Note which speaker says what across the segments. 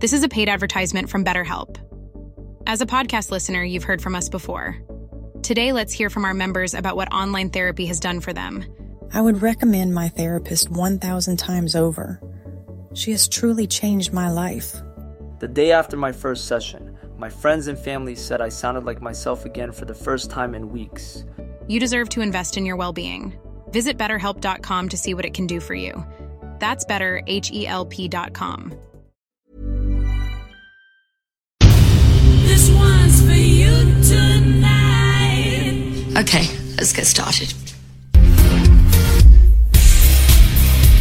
Speaker 1: This is a paid advertisement from BetterHelp. As a podcast listener, you've heard from us before. Today, let's hear from our members about what online therapy has done for them.
Speaker 2: I would recommend my therapist 1,000 times over. She has truly changed my life.
Speaker 3: The day after my first session, my friends and family said I sounded like myself again for the first time in weeks.
Speaker 1: You deserve to invest in your well being. Visit betterhelp.com to see what it can do for you. That's better, H E L P.com.
Speaker 4: Okay, let's get started.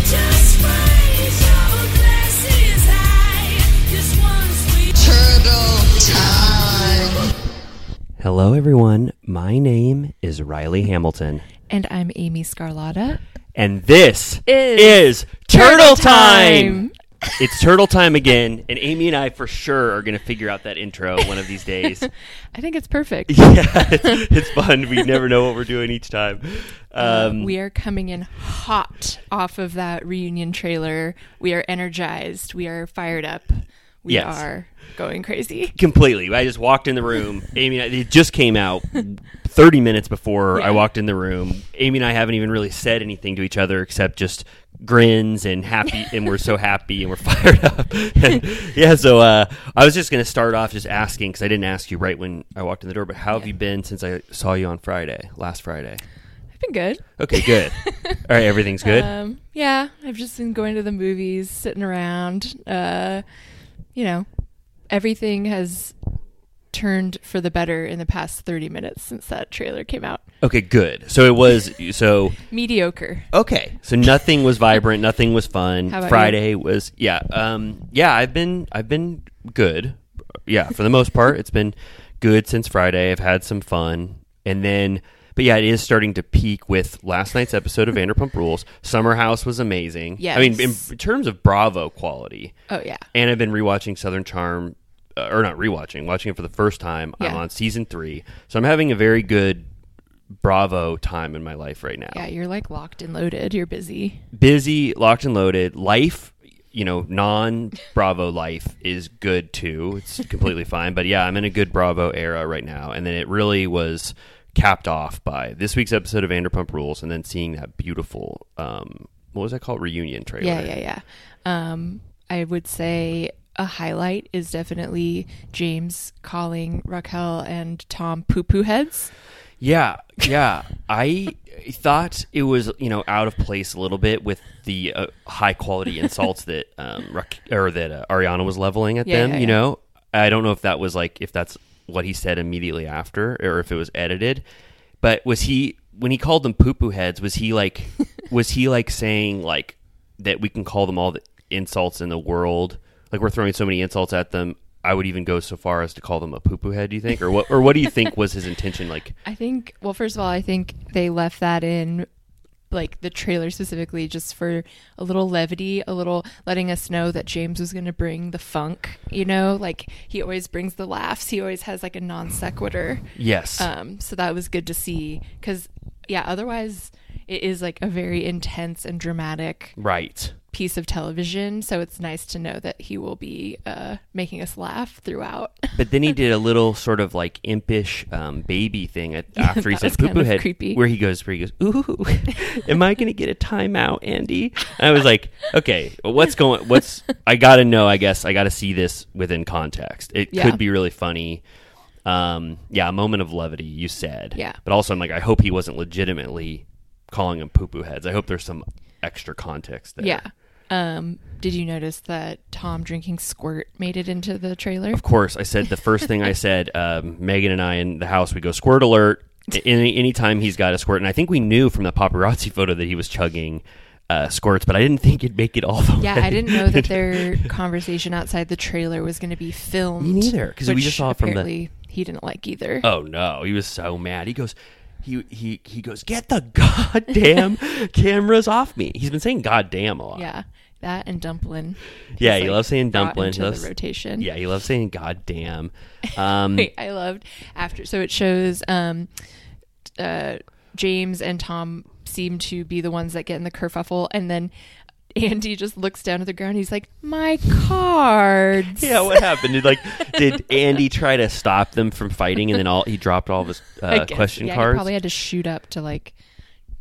Speaker 5: Just raise your glasses high. This one's for you.
Speaker 4: Turtle time.
Speaker 6: Hello, everyone. My name is Riley Hamilton,
Speaker 7: And I'm Amy Scarlotta.
Speaker 6: and this
Speaker 7: Is
Speaker 6: is Turtle
Speaker 7: Turtle
Speaker 6: Time.
Speaker 7: Time.
Speaker 6: It's Turtle Time again, and Amy and I for sure are going to figure out that intro one of these days.
Speaker 7: I think it's perfect.
Speaker 6: yeah, it's, it's fun. We never know what we're doing each time. Um,
Speaker 7: Uh, we are coming in hot off of that reunion trailer. We are energized. We are fired up. We
Speaker 6: Yes.
Speaker 7: are going crazy.
Speaker 6: completely. I just walked in the room. Amy, and I, it just came out 30 minutes before I walked in the room. Amy and I haven't even really said anything to each other except just grins and happy, and we're so happy and we're fired up. And, yeah, so uh, I was just going to start off just asking because I didn't ask you right when I walked in the door, but how have you been since I saw you on Friday, last Friday?
Speaker 7: I've been good.
Speaker 6: Okay, good. All right, everything's good.
Speaker 7: Um, yeah, I've just been going to the movies, sitting around. Uh, you know, everything has turned for the better in the past 30 minutes since that trailer came out.
Speaker 6: okay, good. So it was so.
Speaker 7: Mediocre.
Speaker 6: Okay, so nothing was vibrant, nothing was fun. Friday was yeah, um, yeah. I've been I've been good. Yeah, for the most part, it's been good since Friday. I've had some fun, and then but yeah, it is starting to peak with last night's episode of Vanderpump Rules. Summer House was amazing. Yeah, I mean, in, in terms of Bravo quality,
Speaker 7: Oh, yeah.
Speaker 6: and I've been rewatching Southern Charm, uh, or not rewatching, watching it for the first time. I'm
Speaker 7: Yeah.
Speaker 6: on season three, so I'm having a very good Bravo time in my life right now
Speaker 7: Yeah, you're like locked and loaded. You're busy.
Speaker 6: busy, locked and loaded. Life, you know, non Bravo life is good too. It's completely fine. But yeah, I'm in a good Bravo era right now. And then it really was capped off by this week's episode of Vanderpump Rules and then seeing that beautiful, um, what was that called? Reunion trailer.
Speaker 7: Yeah, yeah, yeah. Um, I would say a highlight is definitely James calling Raquel and Tom poo poo heads.
Speaker 6: Yeah, yeah. I thought it was you know out of place a little bit with the uh, high quality insults that um Raque- or that uh, Ariana was leveling at
Speaker 7: Yeah,
Speaker 6: them.
Speaker 7: yeah,
Speaker 6: you
Speaker 7: yeah.
Speaker 6: know, I don't know if that was like if that's what he said immediately after or if it was edited. But was he when he called them poo poo heads? Was he like was he like saying like that we can call them all the insults in the world? Like we're throwing so many insults at them. I would even go so far as to call them a poo poo head. Do you think, or what, or what do you think was his intention? Like,
Speaker 7: I think, well, first of all, I think they left that in, like the trailer specifically, just for a little levity, a little letting us know that James was going to bring the funk. You know, like he always brings the laughs. He always has like a non sequitur.
Speaker 6: Yes.
Speaker 7: Um. So that was good to see because, yeah. Otherwise, it is like a very intense and dramatic
Speaker 6: Right.
Speaker 7: Piece of television. So it's nice to know that he will be uh, making us laugh throughout.
Speaker 6: But then he did a little sort of like impish um, baby thing at,
Speaker 7: Yeah,
Speaker 6: after he said poo
Speaker 7: kind
Speaker 6: poo
Speaker 7: of
Speaker 6: head,
Speaker 7: creepy.
Speaker 6: where he goes, where he goes, ooh, am I going to get a timeout, Andy? And I was like, okay, well, what's going? What's I got to know? I guess I got to see this within context. It
Speaker 7: Yeah.
Speaker 6: could be really funny. Um, yeah, a moment of levity. You said,
Speaker 7: Yeah.
Speaker 6: but also I'm like, I hope he wasn't legitimately calling them poo poo heads. I hope there's some extra context there.
Speaker 7: Yeah. Um, did you notice that Tom drinking squirt made it into the trailer?
Speaker 6: Of course, I said the first thing I said. Um, Megan and I in the house, we go squirt alert. Any anytime he's got a squirt, and I think we knew from the paparazzi photo that he was chugging uh, squirts, but I didn't think it'd make it all the way.
Speaker 7: Yeah, I didn't know that their conversation outside the trailer was going to be filmed.
Speaker 6: Me neither, 'cause we just saw it from the-
Speaker 7: he didn't like either.
Speaker 6: Oh no, he was so mad. He goes, he he he goes, get the goddamn cameras off me. He's been saying goddamn a lot.
Speaker 7: Yeah, that and dumpling.
Speaker 6: yeah, he
Speaker 7: like,
Speaker 6: loves saying dumpling. He loves,
Speaker 7: the rotation.
Speaker 6: Yeah, he loves saying goddamn. Um,
Speaker 7: Wait, I loved after. So it shows um, uh, James and Tom seem to be the ones that get in the kerfuffle, and then Andy just looks down at the ground. He's like, "My cards."
Speaker 6: Yeah, what happened? Did like did Andy try to stop them from fighting, and then all he dropped all of his uh,
Speaker 7: guess.
Speaker 6: question
Speaker 7: yeah, He
Speaker 6: cards?
Speaker 7: probably had to shoot up to like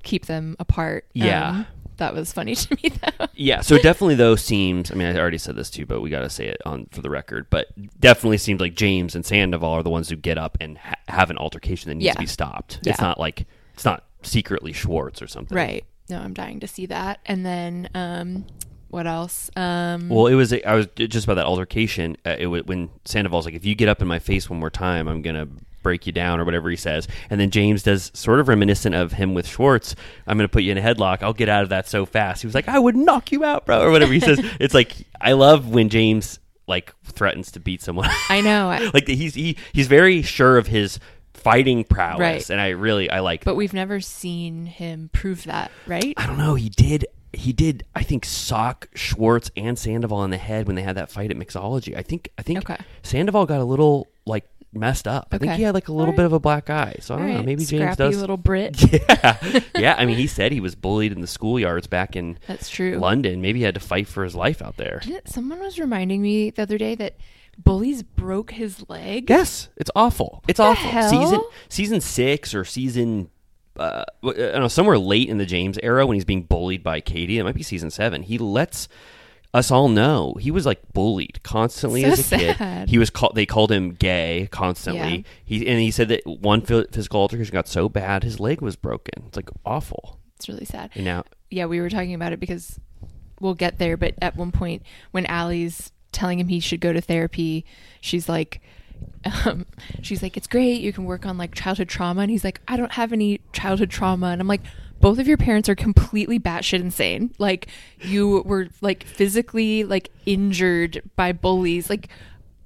Speaker 7: keep them apart.
Speaker 6: Yeah.
Speaker 7: Um, that was funny to me though.
Speaker 6: Yeah, so definitely though seems. I mean, I already said this too, but we got to say it on for the record. But definitely seems like James and Sandoval are the ones who get up and ha- have an altercation that needs
Speaker 7: Yeah.
Speaker 6: to be stopped.
Speaker 7: Yeah.
Speaker 6: It's not like it's not secretly Schwartz or something,
Speaker 7: Right. No, I'm dying to see that. And then um, what else? Um,
Speaker 6: Well, it was. I was just about that altercation. Uh, it was, when Sandoval's like, "If you get up in my face one more time, I'm gonna break you down," or whatever he says. And then James does sort of reminiscent of him with Schwartz. I'm gonna put you in a headlock. I'll get out of that so fast. He was like, "I would knock you out, bro," or whatever he says. it's like I love when James like threatens to beat someone.
Speaker 7: I know.
Speaker 6: Like he's he, he's very sure of his fighting prowess,
Speaker 7: Right.
Speaker 6: and I really I like.
Speaker 7: but we've never seen him prove that, right?
Speaker 6: I don't know. He did. He did. I think sock Schwartz and Sandoval in the head when they had that fight at Mixology. I think. I think
Speaker 7: Okay.
Speaker 6: Sandoval got a little like messed up. I think
Speaker 7: Okay.
Speaker 6: he had like a little
Speaker 7: Alright.
Speaker 6: bit of a black eye. So I don't know. Maybe James
Speaker 7: scrappy
Speaker 6: does.
Speaker 7: little Brit.
Speaker 6: Yeah, yeah. I mean, he said he was bullied in the schoolyards back in
Speaker 7: That's true.
Speaker 6: London. Maybe he had to fight for his life out there.
Speaker 7: Didn't, someone was reminding me the other day that bullies broke his leg.
Speaker 6: Yes, it's awful. It's awful.
Speaker 7: hell?
Speaker 6: Season season six or season. Uh, I don't know, somewhere late in the James era when he's being bullied by Katie. It might be season seven. He lets us all know he was like bullied constantly
Speaker 7: So
Speaker 6: as a
Speaker 7: sad.
Speaker 6: kid. He was called. They called him gay constantly.
Speaker 7: Yeah.
Speaker 6: He and he said that one physical altercation got so bad his leg was broken. It's like awful.
Speaker 7: It's really sad.
Speaker 6: And now,
Speaker 7: yeah, we were talking about it because we'll get there. But at one point, when Ally's telling him he should go to therapy, she's like, um, she's like, it's great. You can work on like childhood trauma. And he's like, I don't have any childhood trauma. And I'm like, both of your parents are completely batshit insane. Like you were like physically like injured by bullies. Like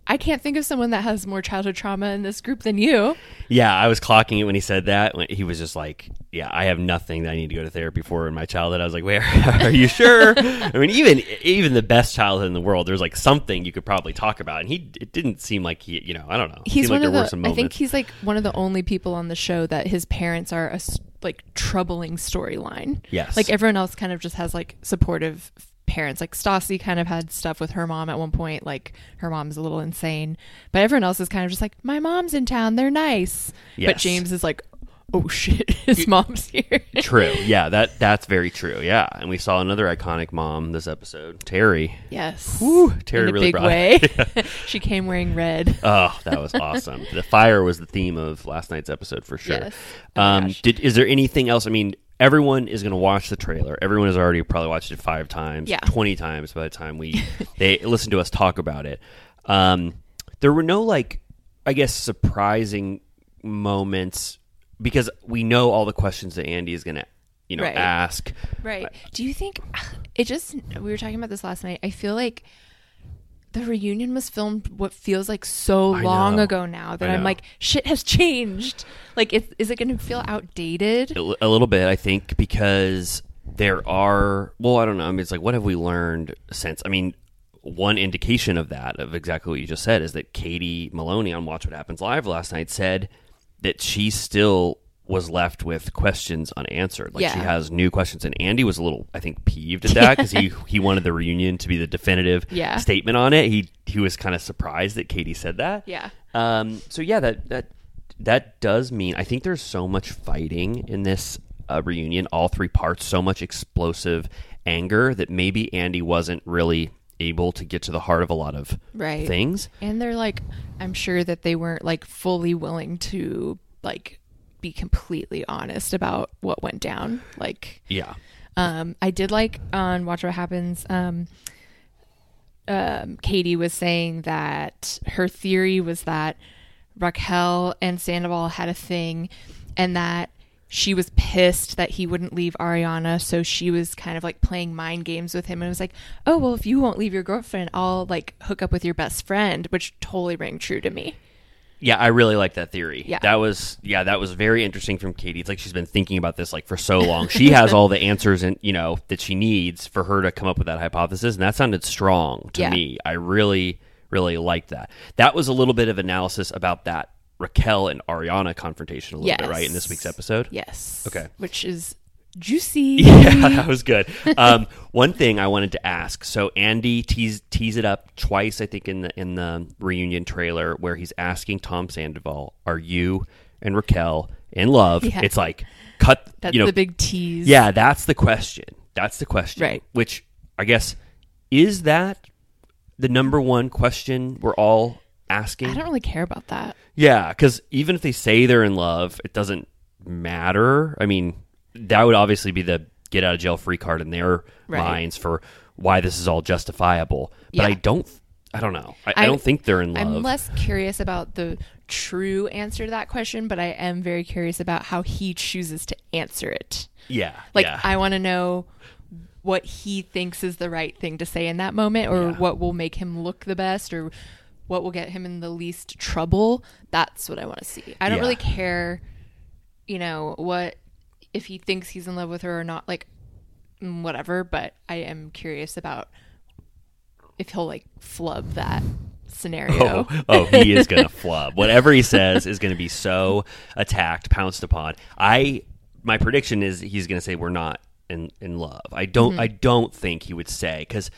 Speaker 7: I can't think of someone that has more childhood trauma in this group than you.
Speaker 6: yeah, I was clocking it when he said that. He was just like, "Yeah, I have nothing that I need to go to therapy for in my childhood." I was like, "Where are you sure?" I mean, even even the best childhood in the world, there's like something you could probably talk about, and he it didn't seem like he, you know, I don't know.
Speaker 7: He's one
Speaker 6: like
Speaker 7: of the i think he's like one of the only people on the show that his parents are a s- like troubling storyline.
Speaker 6: Yes.
Speaker 7: like everyone else kind of just has like supportive parents. Like stassi kind of had stuff with her mom at one point. Like her mom's a little insane. But everyone else is kind of just like my mom's in town. They're nice.
Speaker 6: Yes.
Speaker 7: but james is like oh shit his mom's here
Speaker 6: true. Yeah, that that's very true. Yeah, and we saw another iconic mom this episode, Terry.
Speaker 7: yes
Speaker 6: Whew, Terry
Speaker 7: in a
Speaker 6: really
Speaker 7: big
Speaker 6: brought
Speaker 7: way
Speaker 6: it.
Speaker 7: she came wearing red
Speaker 6: Oh, that was awesome. the fire was the theme of last night's episode for sure.
Speaker 7: Yes. Oh
Speaker 6: um, did is there anything else? I mean, everyone is going to watch the trailer. Everyone has already probably watched it five times,
Speaker 7: Yeah.
Speaker 6: twenty times by the time we they listen to us talk about it. Um, there were no like, I guess, surprising moments because we know all the questions that Andy is going to, you know,
Speaker 7: Right.
Speaker 6: ask.
Speaker 7: Right. Do you think it just we were talking about this last night. I feel like the reunion was filmed what feels like so
Speaker 6: I
Speaker 7: long
Speaker 6: know.
Speaker 7: ago now that I'm like shit has changed. Like is, is it going to feel outdated?
Speaker 6: A little bit, I think, because there are. Well, I don't know. I mean, it's like, what have we learned since? I mean, one indication of that, of exactly what you just said, is that Katie Maloney on Watch What Happens Live last night said that she still was left with questions unanswered. Like she has new questions, and Andy was a little, I think, peeved at that because he he wanted the reunion to be the definitive
Speaker 7: Yeah.
Speaker 6: statement on it. He he was kind of surprised that Katie said that.
Speaker 7: Yeah.
Speaker 6: Um. So yeah, that that that does mean I think there's so much fighting in this uh, reunion, all three parts, so much explosive anger that maybe Andy wasn't really able to get to the heart of a lot of
Speaker 7: Right.
Speaker 6: things.
Speaker 7: And they're like, I'm sure that they weren't like fully willing to like be completely honest about what went down. Like,
Speaker 6: Yeah.
Speaker 7: um, I did like on Watch What Happens. Um, um, Katie was saying that her theory was that Raquel and Sandoval had a thing, and that she was pissed that he wouldn't leave Ariana, so she was kind of like playing mind games with him, and was like, "Oh well, if you won't leave your girlfriend, I'll like hook up with your best friend," which totally rang true to me.
Speaker 6: Yeah, I really like that theory.
Speaker 7: Yeah.
Speaker 6: That was yeah, that was very interesting from Katie. It's like she's been thinking about this like for so long. She has all the answers and you know that she needs for her to come up with that hypothesis, and that sounded strong to
Speaker 7: Yeah.
Speaker 6: me. I really, really liked that. That was a little bit of analysis about that Raquel and Ariana confrontation a little bit, right, in this week's episode.
Speaker 7: Yes.
Speaker 6: Okay.
Speaker 7: Which is juicy.
Speaker 6: Yeah, that was good. Um, one thing I wanted to ask. So Andy tease tease it up twice, I think, in the in the reunion trailer where he's asking Tom Sandoval, "Are you and Raquel in love?"
Speaker 7: Yeah.
Speaker 6: It's like cut.
Speaker 7: That's
Speaker 6: you know,
Speaker 7: the big tease.
Speaker 6: Yeah, that's the question. That's the question.
Speaker 7: Right.
Speaker 6: Which I guess is that the number one question we're all asking.
Speaker 7: I don't really care about that.
Speaker 6: Yeah, because even if they say they're in love, it doesn't matter. I mean, that would obviously be the get out of jail free card in their
Speaker 7: Right.
Speaker 6: minds for why this is all justifiable. But
Speaker 7: Yeah.
Speaker 6: I don't. I don't know. I, I, don't think they're in love.
Speaker 7: I'm less curious about the true answer to that question, but I am very curious about how he chooses to answer it.
Speaker 6: yeah,
Speaker 7: Like,
Speaker 6: yeah.
Speaker 7: I want to know what he thinks is the right thing to say in that moment, or
Speaker 6: Yeah.
Speaker 7: what will make him look the best, or what will get him in the least trouble. That's what I want to see. I don't
Speaker 6: Yeah.
Speaker 7: really care, you know, what if he thinks he's in love with her or not. Like, mm, whatever. But I am curious about if he'll like flub that scenario.
Speaker 6: Oh, oh, he is going to flub. Whatever he says is going to be so attacked, pounced upon. I my prediction is he's going to say we're not in in love. I don't
Speaker 7: Mm-hmm.
Speaker 6: I don't think he would say cuz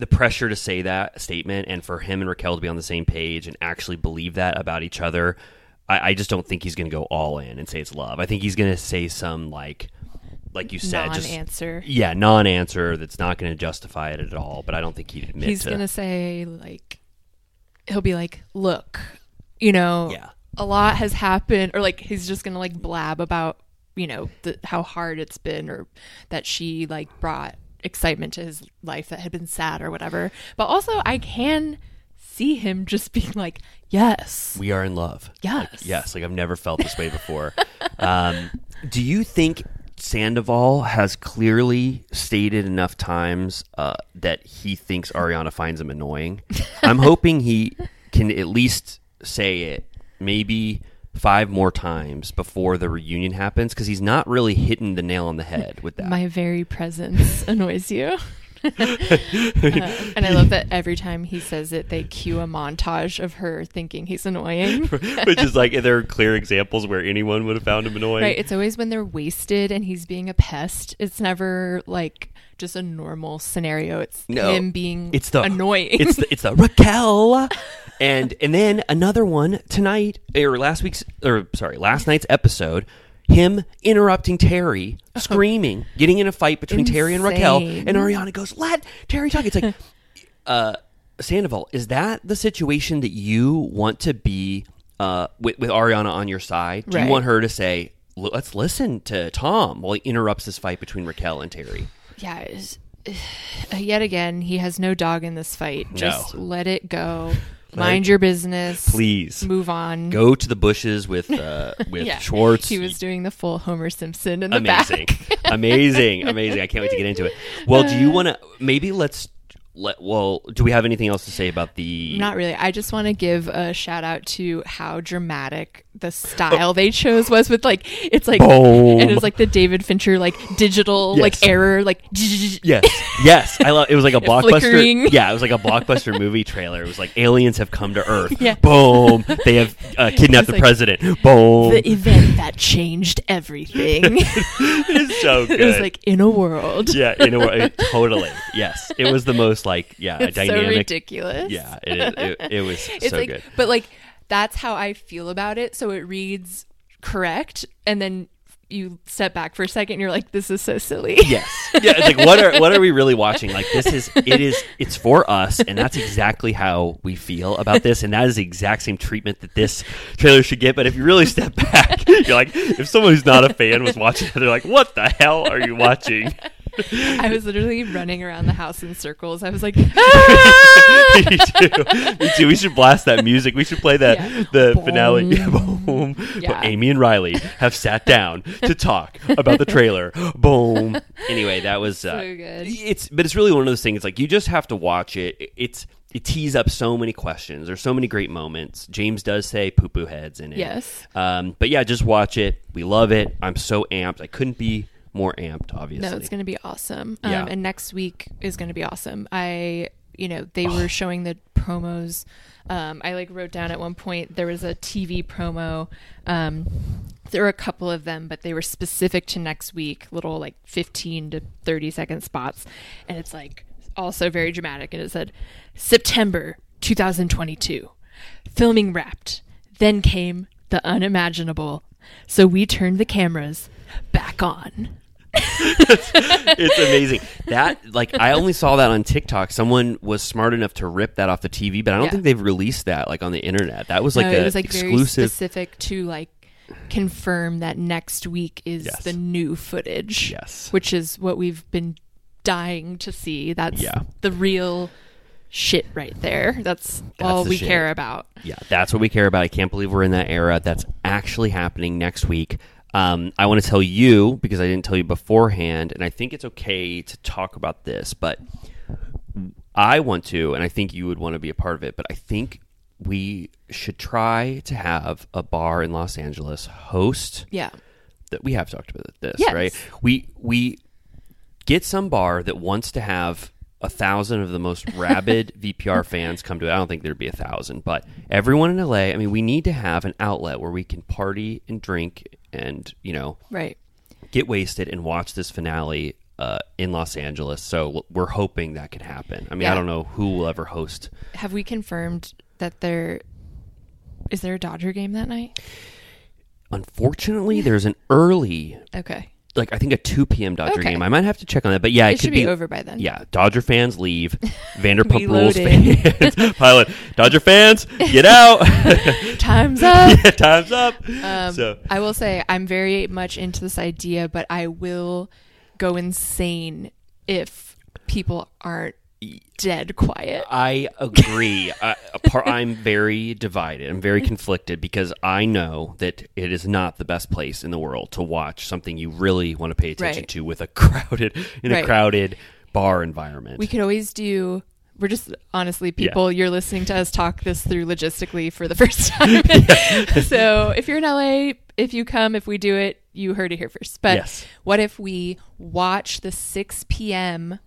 Speaker 6: the pressure to say that statement and for him and Raquel to be on the same page and actually believe that about each other, I, I just don't think he's going to go all in and say it's love. I think he's going to say some like like you said, just
Speaker 7: Non-answer.
Speaker 6: yeah, non-answer that's not going to justify it at all. But I don't think he'd admit
Speaker 7: he's
Speaker 6: to.
Speaker 7: gonna say like he'll be like look you know
Speaker 6: Yeah.
Speaker 7: a lot has happened or like he's just gonna like blab about you know the, how hard it's been or that she like brought excitement to his life that had been sad or whatever but also i can see him just being like yes
Speaker 6: We are in love.
Speaker 7: Yes.
Speaker 6: Like, yes. Like I've never felt this way before. um, do you think Sandoval has clearly stated enough times uh, that he thinks Ariana finds him annoying? I'm hoping he can at least say it maybe five more times before the reunion happens because he's not really hitting the nail on the head with that.
Speaker 7: my very presence annoys you Uh, and I love that every time he says it, they cue a montage of her thinking he's annoying.
Speaker 6: Which is like, there are clear examples where anyone would have found him annoying.
Speaker 7: Right. It's always when they're wasted and he's being a pest. It's never like just a normal scenario. It's
Speaker 6: No,
Speaker 7: him being
Speaker 6: it's the
Speaker 7: annoying.
Speaker 6: It's the it's the Raquel, and and then another one tonight or last week's or sorry last night's episode. Him interrupting Terry, screaming, getting in a fight between Terry and Raquel, and Ariana goes, "Let Terry talk." It's like, uh, Sandoval, is that the situation that you want to be uh, with, with Ariana on your side? Do
Speaker 7: Right.
Speaker 6: you want her to say, "Let's listen to Tom" while he interrupts this fight between Raquel and Terry?
Speaker 7: yeah. Uh, yet again, he has no dog in this fight. Just let it go. Mind your business.
Speaker 6: Please.
Speaker 7: move on.
Speaker 6: Go to the bushes with uh, with
Speaker 7: Yeah.
Speaker 6: Schwartz.
Speaker 7: He was doing the full Homer Simpson in the
Speaker 6: amazing,
Speaker 7: back.
Speaker 6: amazing, amazing. I can't wait to get into it. Well, do
Speaker 7: Uh.
Speaker 6: you want to maybe let's let? Well, do we have anything else to say about the?
Speaker 7: Not really. I just want to give a shout out to how dramatic the style they chose was with like it's like
Speaker 6: Boom.
Speaker 7: and it was like the David Fincher like digital
Speaker 6: Yes.
Speaker 7: like error like
Speaker 6: Yes, yes. I love. It was like a blockbuster.
Speaker 7: Flickering.
Speaker 6: Yeah, it was like a blockbuster movie trailer. It was like aliens have come to Earth.
Speaker 7: Yeah.
Speaker 6: Boom. They have uh, kidnapped the
Speaker 7: like,
Speaker 6: president. Boom.
Speaker 7: the event that changed everything.
Speaker 6: it's so good.
Speaker 7: it was like in a world.
Speaker 6: yeah, in a way, totally. Yes, it was the most like yeah
Speaker 7: It's so
Speaker 6: dynamic.
Speaker 7: ridiculous.
Speaker 6: Yeah, it is. It, it was
Speaker 7: it's
Speaker 6: so
Speaker 7: like
Speaker 6: good.
Speaker 7: but like that's how I feel about it. So it reads correct and then you step back for a second and you're like, this is so silly.
Speaker 6: Yes. Yeah, it's like what are what are we really watching? Like this is it is it's for us and that's exactly how we feel about this and that is the exact same treatment that this trailer should get. But if you really step back, you're like if someone who's not a fan was watching they're like, What the hell are you watching?
Speaker 7: I was literally running around the house in circles. I was like,
Speaker 6: Me too. Me too. We should blast that music. We should play that
Speaker 7: Yeah.
Speaker 6: the finale.
Speaker 7: Boom.
Speaker 6: Boom.
Speaker 7: Yeah.
Speaker 6: But Amy and Riley have sat down to talk about the trailer. Boom. Anyway, that was uh,
Speaker 7: So good.
Speaker 6: It's but it's really one of those things. Like you just have to watch it. It's it tees up so many questions. There's so many great moments. James does say poo poo heads in it.
Speaker 7: Yes.
Speaker 6: Um, but yeah, just watch it. We love it. I'm so amped. I couldn't be more amped. Obviously.
Speaker 7: no, it's going to be awesome. Um,
Speaker 6: Yeah.
Speaker 7: And next week is going to be awesome. I, you know, they were showing the promos. Um, I like wrote down at one point there was a TV promo. Um, there were a couple of them, but they were specific to next week, little like 15 to 30 second spots. And it's like also very dramatic. And it said, September 2022, filming wrapped. Then came the unimaginable. So we turned the cameras back on.
Speaker 6: it's amazing. That like I only saw that on TikTok. Someone was smart enough to rip that off the TV, but I don't
Speaker 7: Yeah.
Speaker 6: think they've released that like on the internet. That was like
Speaker 7: no,
Speaker 6: a
Speaker 7: it was like
Speaker 6: exclusive.
Speaker 7: very specific to like confirm that next week is
Speaker 6: Yes.
Speaker 7: the new footage.
Speaker 6: Yes.
Speaker 7: Which is what we've been dying to see. That's
Speaker 6: Yeah.
Speaker 7: the real shit right there. That's,
Speaker 6: That's
Speaker 7: all we
Speaker 6: shit.
Speaker 7: care about.
Speaker 6: Yeah, that's what we care about. I can't believe we're in that era. That's actually happening next week. Um, I want to tell you because I didn't tell you beforehand, and I think it's okay to talk about this, but I want to, and I think you would want to be a part of it. But I think we should try to have a bar in Los Angeles host
Speaker 7: Yeah.
Speaker 6: that we have talked about this,
Speaker 7: Yes.
Speaker 6: right? We we get some bar that wants to have a thousand of the most rabid VPR fans come to it. I don't think there'd be a thousand, but everyone in LA. I mean, we need to have an outlet where we can party and drink and you know
Speaker 7: Right.
Speaker 6: get wasted and watch this finale. Uh, in Los Angeles, so we're hoping that could happen. I mean, I don't know who will ever host.
Speaker 7: Have we confirmed that there is there a Dodger game that night?
Speaker 6: Unfortunately, there's an early
Speaker 7: Okay.
Speaker 6: Like I think a two p.m. Dodger
Speaker 7: Okay.
Speaker 6: game. I might have to check on that, but yeah, it,
Speaker 7: It
Speaker 6: could
Speaker 7: should be over by then.
Speaker 6: Yeah, Dodger fans leave. Vanderpump Rules fans pilot. Dodger fans get out.
Speaker 7: Time's up.
Speaker 6: yeah, time's up.
Speaker 7: Um,
Speaker 6: so
Speaker 7: I will say I'm very much into this idea, but I will go insane if people aren't dead quiet.
Speaker 6: I agree. I, a par- I'm very divided. I'm very conflicted because I know that it is not the best place in the world to watch something you really want to pay attention
Speaker 7: Right.
Speaker 6: to with a crowded in a crowded bar environment.
Speaker 7: We could always do. We're just honestly, people, you're listening to us talk this through logistically for the first time. so if you're in LA, if you come, if we do it, you heard it here first. But
Speaker 6: Yes.
Speaker 7: what if we watch the 6 p.m.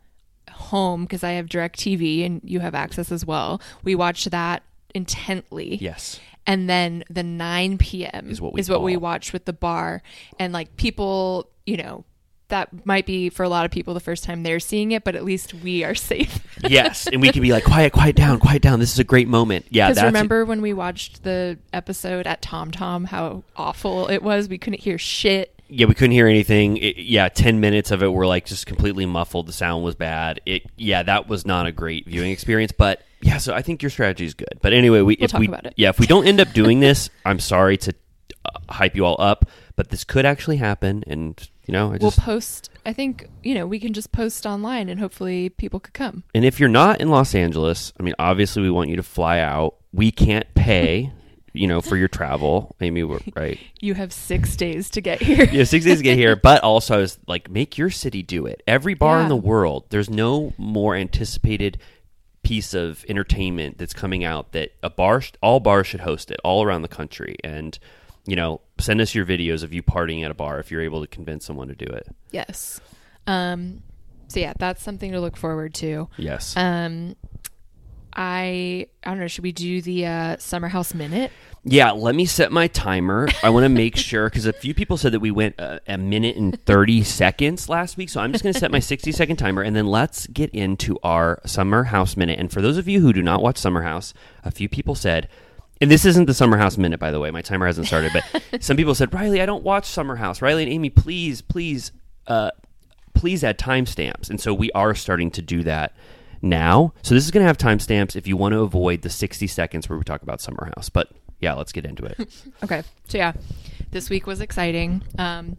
Speaker 7: home because I have DirecTV and you have access as well? We watch that intently.
Speaker 6: yes.
Speaker 7: and then the 9 p.m.
Speaker 6: Is what we
Speaker 7: we
Speaker 6: ball.
Speaker 7: watch with the bar and like people you know that might be for a lot of people the first time they're seeing it but at least we are safe
Speaker 6: Yes, and we can be like, quiet, quiet down, quiet down. This is a great moment. Yeah,
Speaker 7: because remember when we watched the episode at TomTom how awful it was we couldn't hear shit
Speaker 6: yeah, we couldn't hear anything. It, yeah, ten minutes of it were like just completely muffled. The sound was bad. It yeah, that was not a great viewing experience. But yeah, so I think your strategy is good. But anyway, we
Speaker 7: We'll
Speaker 6: if
Speaker 7: talk
Speaker 6: we
Speaker 7: about it.
Speaker 6: yeah if we don't end up doing this, I'm sorry to uh, hype you all up, but this could actually happen. And you know, I
Speaker 7: we'll post i think you know we can just post online and hopefully people could come
Speaker 6: and if you're not in Los Angeles, I mean, obviously we want you to fly out. We can't pay, you know, for your travel. Amy, we're- right?
Speaker 7: you have six days to get here
Speaker 6: you have six days to get here, but also I was like, make your city do it. Every bar in the world, there's no more anticipated piece of entertainment that's coming out that a bar, sh- all bars should host it all around the country. And you know, send us your videos of you partying at a bar if you're able to convince someone to do it.
Speaker 7: Yes. Um, so yeah, that's something to look forward to.
Speaker 6: Yes.
Speaker 7: Um, I I don't know. Should we do the uh, Summer House minute?
Speaker 6: Yeah, let me set my timer. I want to make sure because a few people said that we went uh, a minute and 30 seconds last week. So I'm just going to set my 60 second timer and then let's get into our Summer House Minute. And for those of you who do not watch Summer House, a few people said, and this isn't the Summer House Minute, by the way. My timer hasn't started, but some people said, Riley, I don't watch Summer House. Riley and Amy, please, please, uh, please add timestamps. And so we are starting to do that now. So this is going to have timestamps if you want to avoid the 60 seconds where we talk about Summer House. But yeah, let's get into it.
Speaker 7: Okay. So yeah, this week was exciting. Um,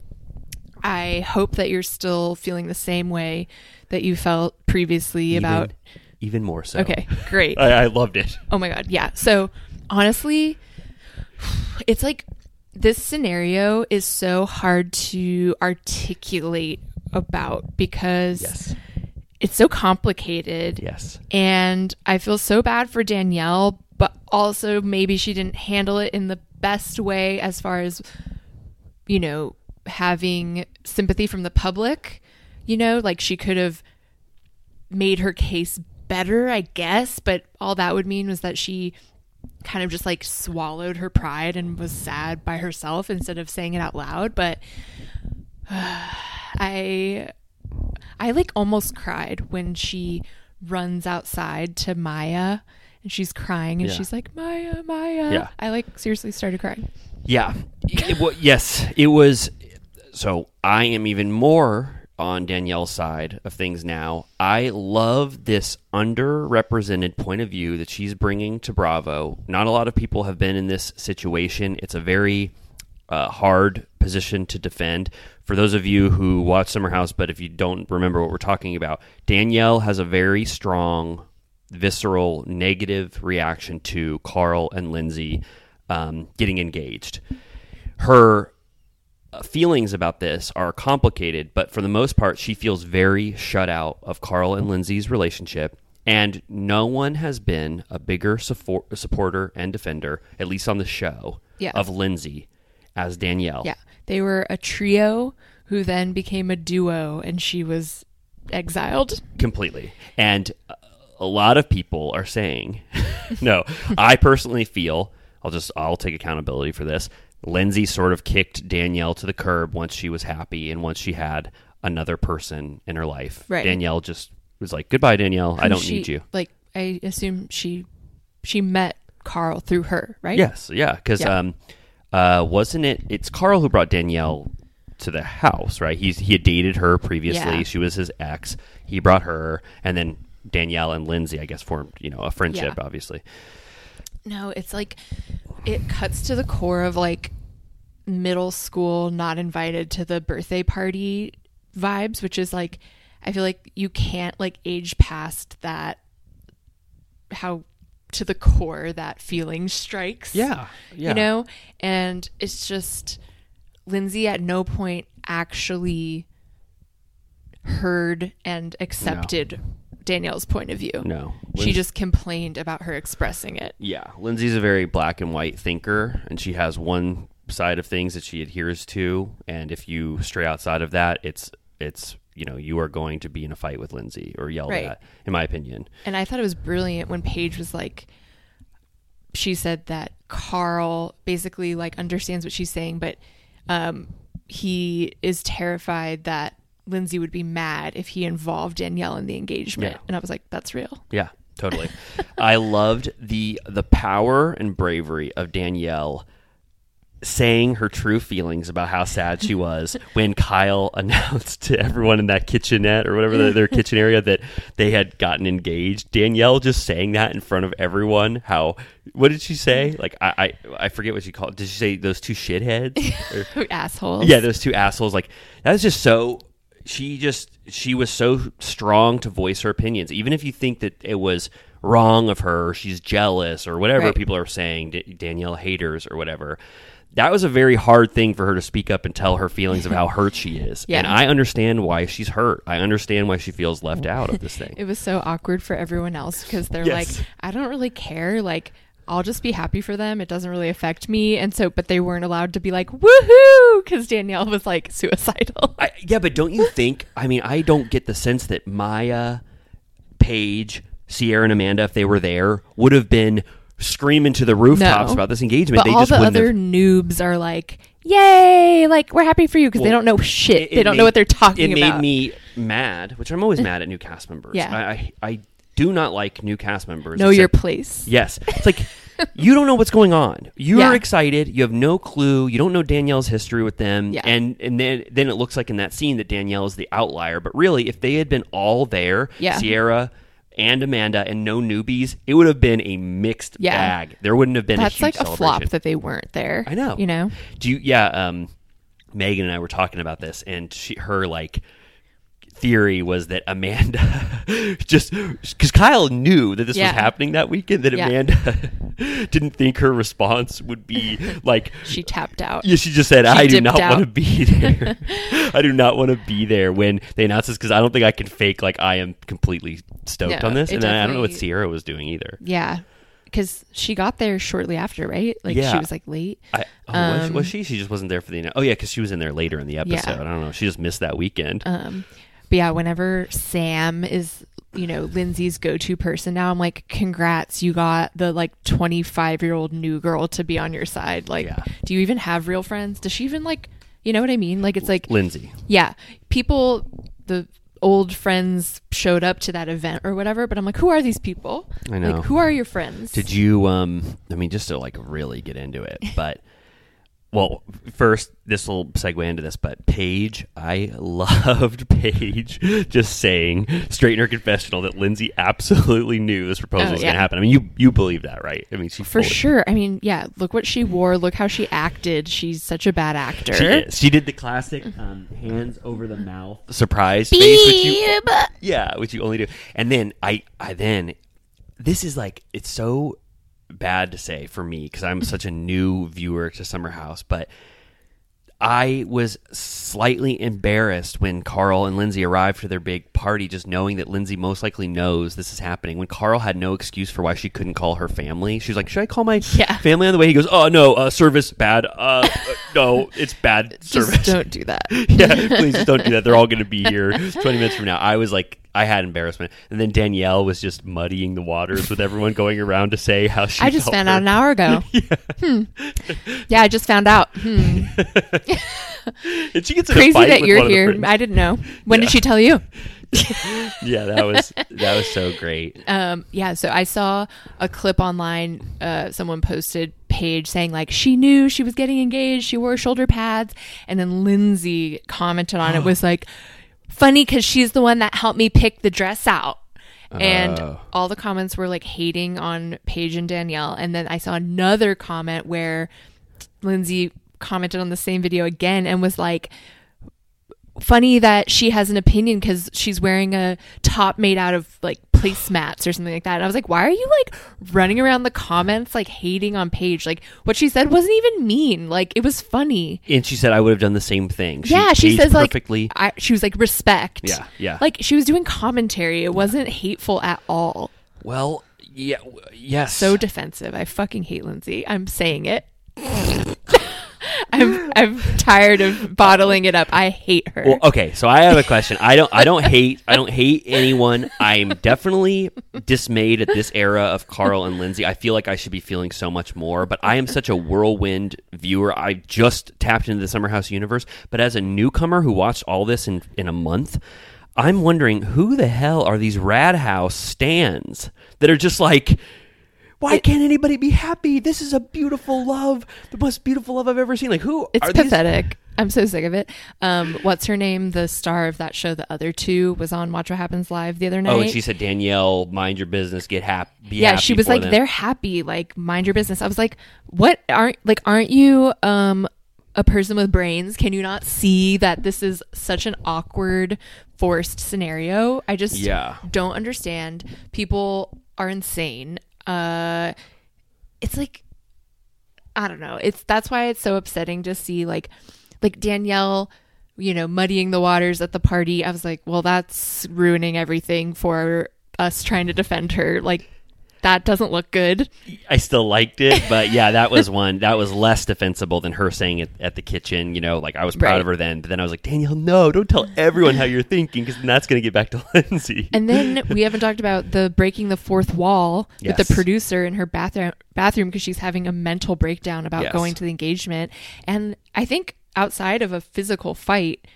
Speaker 7: I hope that you're still feeling the same way that you felt previously about.
Speaker 6: even more so.
Speaker 7: Okay, great.
Speaker 6: I, I loved it.
Speaker 7: Oh my god, yeah. So honestly, it's like this scenario is so hard to articulate about because
Speaker 6: Yes.
Speaker 7: It's so complicated.
Speaker 6: Yes.
Speaker 7: And I feel so bad for Danielle, but also maybe she didn't handle it in the best way as far as, you know, having sympathy from the public. You know, like she could have made her case better, I guess, but all that would mean was that she kind of just like swallowed her pride and was sad by herself instead of saying it out loud. But I I like almost cried when she runs outside to Mya and she's crying and
Speaker 6: Yeah.
Speaker 7: she's like Mya, Mya.
Speaker 6: Yeah.
Speaker 7: I like seriously started crying.
Speaker 6: Yeah. It, wa- yes, it was. So I am even more on Danielle's side of things now. I love this underrepresented point of view that she's bringing to Bravo. Not a lot of people have been in this situation. It's a very uh, hard position to defend. For those of you who watch Summer House, but if you don't remember what we're talking about, Danielle has a very strong, visceral, negative reaction to Carl and Lindsay um, getting engaged. Her uh, feelings about this are complicated, but for the most part, she feels very shut out of Carl and Lindsay's relationship. And no one has been a bigger support, supporter and defender, at least on the show,
Speaker 7: Yeah.
Speaker 6: of Lindsay as Danielle.
Speaker 7: Yeah. They were a trio who then became a duo and she was exiled.
Speaker 6: completely. And a lot of people are saying, no, I personally feel, I'll just, I'll take accountability for this. Lindsay sort of kicked Danielle to the curb once she was happy and once she had another person in her life.
Speaker 7: Right.
Speaker 6: Danielle just was like, goodbye, Danielle. I don't
Speaker 7: she-
Speaker 6: need you.
Speaker 7: Like I assume she she met Carl through her, right?
Speaker 6: Yes, yeah, because
Speaker 7: Yeah.
Speaker 6: um, uh, wasn't it? It's Carl who brought Danielle to the house, right? He's he had dated her previously.
Speaker 7: Yeah.
Speaker 6: She was his ex. He brought her, and then Danielle and Lindsay, I guess, formed you know a friendship.
Speaker 7: Yeah.
Speaker 6: Obviously,
Speaker 7: No, it's like it cuts to the core of like middle school not invited to the birthday party vibes, which is like I feel like you can't like age past that how to the core that feeling strikes.
Speaker 6: Yeah, yeah.
Speaker 7: You know? And it's just Lindsay at no point actually heard and accepted Danielle's point of view.
Speaker 6: No.
Speaker 7: She just complained about her expressing it.
Speaker 6: yeah. Lindsay's a very black and white thinker, and she has one side of things that she adheres to, and if you stray outside of that, it's it's you know you are going to be in a fight with Lindsay or yelled
Speaker 7: Right.
Speaker 6: at, in my opinion.
Speaker 7: And I thought it was brilliant when Paige was like, she said that Carl basically like understands what she's saying, but um, he is terrified that Lindsay would be mad if he involved Danielle in the engagement.
Speaker 6: Yeah.
Speaker 7: And I was like, that's real.
Speaker 6: Yeah, totally. I loved the the power and bravery of Danielle saying her true feelings about how sad she was when Kyle announced to everyone in that kitchenette or whatever their, their kitchen area that they had gotten engaged. Danielle just saying that in front of everyone. How what did she say? Like I I, I forget what she called. Did she say those two shitheads? Or-
Speaker 7: Assholes.
Speaker 6: yeah, those two assholes. Like that was just so. She just she was so strong to voice her opinions, even if you think that it was wrong of her, she's jealous or whatever
Speaker 7: Right.
Speaker 6: people are saying, D- Danielle haters or whatever. That was a very hard thing for her to speak up and tell her feelings of how hurt she is.
Speaker 7: Yeah.
Speaker 6: And I understand why she's hurt. I understand why she feels left out of this thing.
Speaker 7: It was so awkward for everyone else because they're
Speaker 6: Yes.
Speaker 7: like, I don't really care. Like, I'll just be happy for them. It doesn't really affect me. And so, but they weren't allowed to be like, woohoo, because Danielle was like suicidal.
Speaker 6: I, yeah, but don't you think? I mean, I don't get the sense that Mya, Paige, Ciara, and Amanda, if they were there, would have been screaming to the rooftops
Speaker 7: No.
Speaker 6: about this engagement.
Speaker 7: But
Speaker 6: they
Speaker 7: all
Speaker 6: just
Speaker 7: the other
Speaker 6: have.
Speaker 7: noobs are like, yay, like, we're happy for you because they don't know shit.
Speaker 6: it-
Speaker 7: they don't
Speaker 6: made-
Speaker 7: know what they're talking
Speaker 6: It
Speaker 7: about.
Speaker 6: It made me mad, which I'm always mad at new cast members.
Speaker 7: Yeah.
Speaker 6: I, I, I do not like new cast members.
Speaker 7: know your place.
Speaker 6: Yes. It's like you don't know what's going on. You're excited. You have no clue. You don't know Danielle's history with them.
Speaker 7: Yeah.
Speaker 6: And and then then it looks like in that scene that Danielle is the outlier. But really, if they had been all there,
Speaker 7: Yeah.
Speaker 6: Ciara and Amanda and no newbies, it would have been a mixed
Speaker 7: Yeah.
Speaker 6: bag. There wouldn't have been
Speaker 7: That's
Speaker 6: a huge
Speaker 7: like a flop that they weren't there.
Speaker 6: I know.
Speaker 7: You know?
Speaker 6: Do you? Yeah. Um, Megan and I were talking about this, and she, her like theory was that Amanda just because Kyle knew that this
Speaker 7: Yeah.
Speaker 6: was happening that weekend, that
Speaker 7: Yeah.
Speaker 6: Amanda didn't think her response would be like.
Speaker 7: She tapped out.
Speaker 6: Yeah, she just said,
Speaker 7: She
Speaker 6: "I do not want to be there. I do not want to be there when they announce this because I don't think I can fake like I am completely stoked
Speaker 7: No,
Speaker 6: on this, and I don't know what Ciara was doing either.
Speaker 7: Yeah. Because she got there shortly after, right? Like
Speaker 6: Yeah.
Speaker 7: she was like late.
Speaker 6: I, oh, was,
Speaker 7: Um,
Speaker 6: was she? She just wasn't there for the. Oh yeah, because she was in there later in the episode. I don't know. She just missed that weekend.
Speaker 7: Um, but yeah, whenever Sam is, you know, Lindsay's go-to person now, I'm like, congrats, you got the like 25 year old new girl to be on your side. Like,
Speaker 6: Yeah.
Speaker 7: do you even have real friends? Does she even like, you know what I mean? Like, it's like,
Speaker 6: Lindsay.
Speaker 7: yeah, people, the old friends showed up to that event or whatever, but I'm like, who are these people?
Speaker 6: I know.
Speaker 7: Like, who are your friends?
Speaker 6: Did you? Um, I mean, just to like really get into it, but well, first this will segue into this. But Paige, I loved Paige just saying straight in her confessional that Lindsay absolutely knew this proposal
Speaker 7: Oh,
Speaker 6: was
Speaker 7: yeah.
Speaker 6: going to happen. I mean, you you believe that, right? I mean, she
Speaker 7: For sure. I mean, yeah, look what she wore. Look how she acted. She's such a bad actor.
Speaker 6: She is. She did the classic um, hands over the mouth surprise face, which you, yeah, which you only do. And then I, I then, this is like it's so bad to say for me because I'm such a new viewer to Summer House, but I was slightly embarrassed when Carl and Lindsay arrived for their big party, just knowing that Lindsay most likely knows this is happening. When Carl had no excuse for why she couldn't call her family, she was like, "Should I call my
Speaker 7: Yeah.
Speaker 6: family on the way?" He goes, "Oh no, uh, service bad. Uh, uh, no, it's bad service.
Speaker 7: Just don't do that.
Speaker 6: yeah, please don't do that. They're all going to be here 20 minutes from now. I was like, I had embarrassment. And then Danielle was just muddying the waters with everyone going around to say how she
Speaker 7: I just found
Speaker 6: for-
Speaker 7: out an hour ago. Hmm. Yeah, I just found out. Hmm.
Speaker 6: And she gets
Speaker 7: Crazy
Speaker 6: fight
Speaker 7: that
Speaker 6: with
Speaker 7: you're
Speaker 6: one of the
Speaker 7: here. I didn't know. When
Speaker 6: Yeah.
Speaker 7: did she tell you?
Speaker 6: yeah, that was that was so great.
Speaker 7: Um, yeah, so I saw a clip online. Uh, someone posted Paige saying like she knew she was getting engaged. She wore shoulder pads, and then Lindsay commented on it was like funny because she's the one that helped me pick the dress out. And
Speaker 6: Oh.
Speaker 7: all the comments were like hating on Paige and Danielle. And then I saw another comment where Lindsay commented on the same video again and was like, funny that she has an opinion because she's wearing a top made out of like placemats or something like that. And I was like, why are you like running around the comments like hating on Paige? Like what she said wasn't even mean. Like it was funny.
Speaker 6: And she said I would have done the same thing. She
Speaker 7: yeah, she says
Speaker 6: perfectly.
Speaker 7: like I, she was like respect.
Speaker 6: Yeah, yeah.
Speaker 7: Like she was doing commentary. It wasn't hateful at all.
Speaker 6: well, yeah, yes.
Speaker 7: So defensive. I fucking hate Lindsay. I'm saying it. I'm I'm tired of bottling it up. I hate her.
Speaker 6: Well, okay, so I have a question. I don't I don't hate I don't hate anyone. I'm definitely dismayed at this era of Carl and Lindsay. I feel like I should be feeling so much more, but I am such a whirlwind viewer. I just tapped into the Summer House universe, but as a newcomer who watched all this in in a month, I'm wondering who the hell are these Rad House stands that are just like why can't anybody be happy? This is a beautiful love, the most beautiful love I've ever seen. Like who?
Speaker 7: It's
Speaker 6: are these-
Speaker 7: pathetic. I'm so sick of it. Um, what's her name? The star of that show, the other two, was on Watch What Happens Live the other night.
Speaker 6: Oh, and she said, Danielle, mind your business, get happy.
Speaker 7: Yeah,
Speaker 6: happy
Speaker 7: she was like,
Speaker 6: them."
Speaker 7: they're happy. Like, mind your business. I was like, what? Aren't like, aren't you um a person with brains? Can you not see that this is such an awkward, forced scenario? I just
Speaker 6: Yeah.
Speaker 7: don't understand. People are insane. Uh, it's like I don't know. It's that's why it's so upsetting to see like like Danielle, you know, muddying the waters at the party. I was like, well, that's ruining everything for us trying to defend her. Like that doesn't look good.
Speaker 6: I still liked it, but yeah, that was one that was less defensible than her saying it at the kitchen. You know, like I was proud
Speaker 7: Right.
Speaker 6: of her then, but then I was like, Danielle, no, don't tell everyone how you're thinking because that's going to get back to Lindsay.
Speaker 7: And then we haven't talked about the breaking the fourth wall with the producer in her bathroom bathroom because she's having a mental breakdown about
Speaker 6: Yes.
Speaker 7: going to the engagement. And I think outside of a physical fight,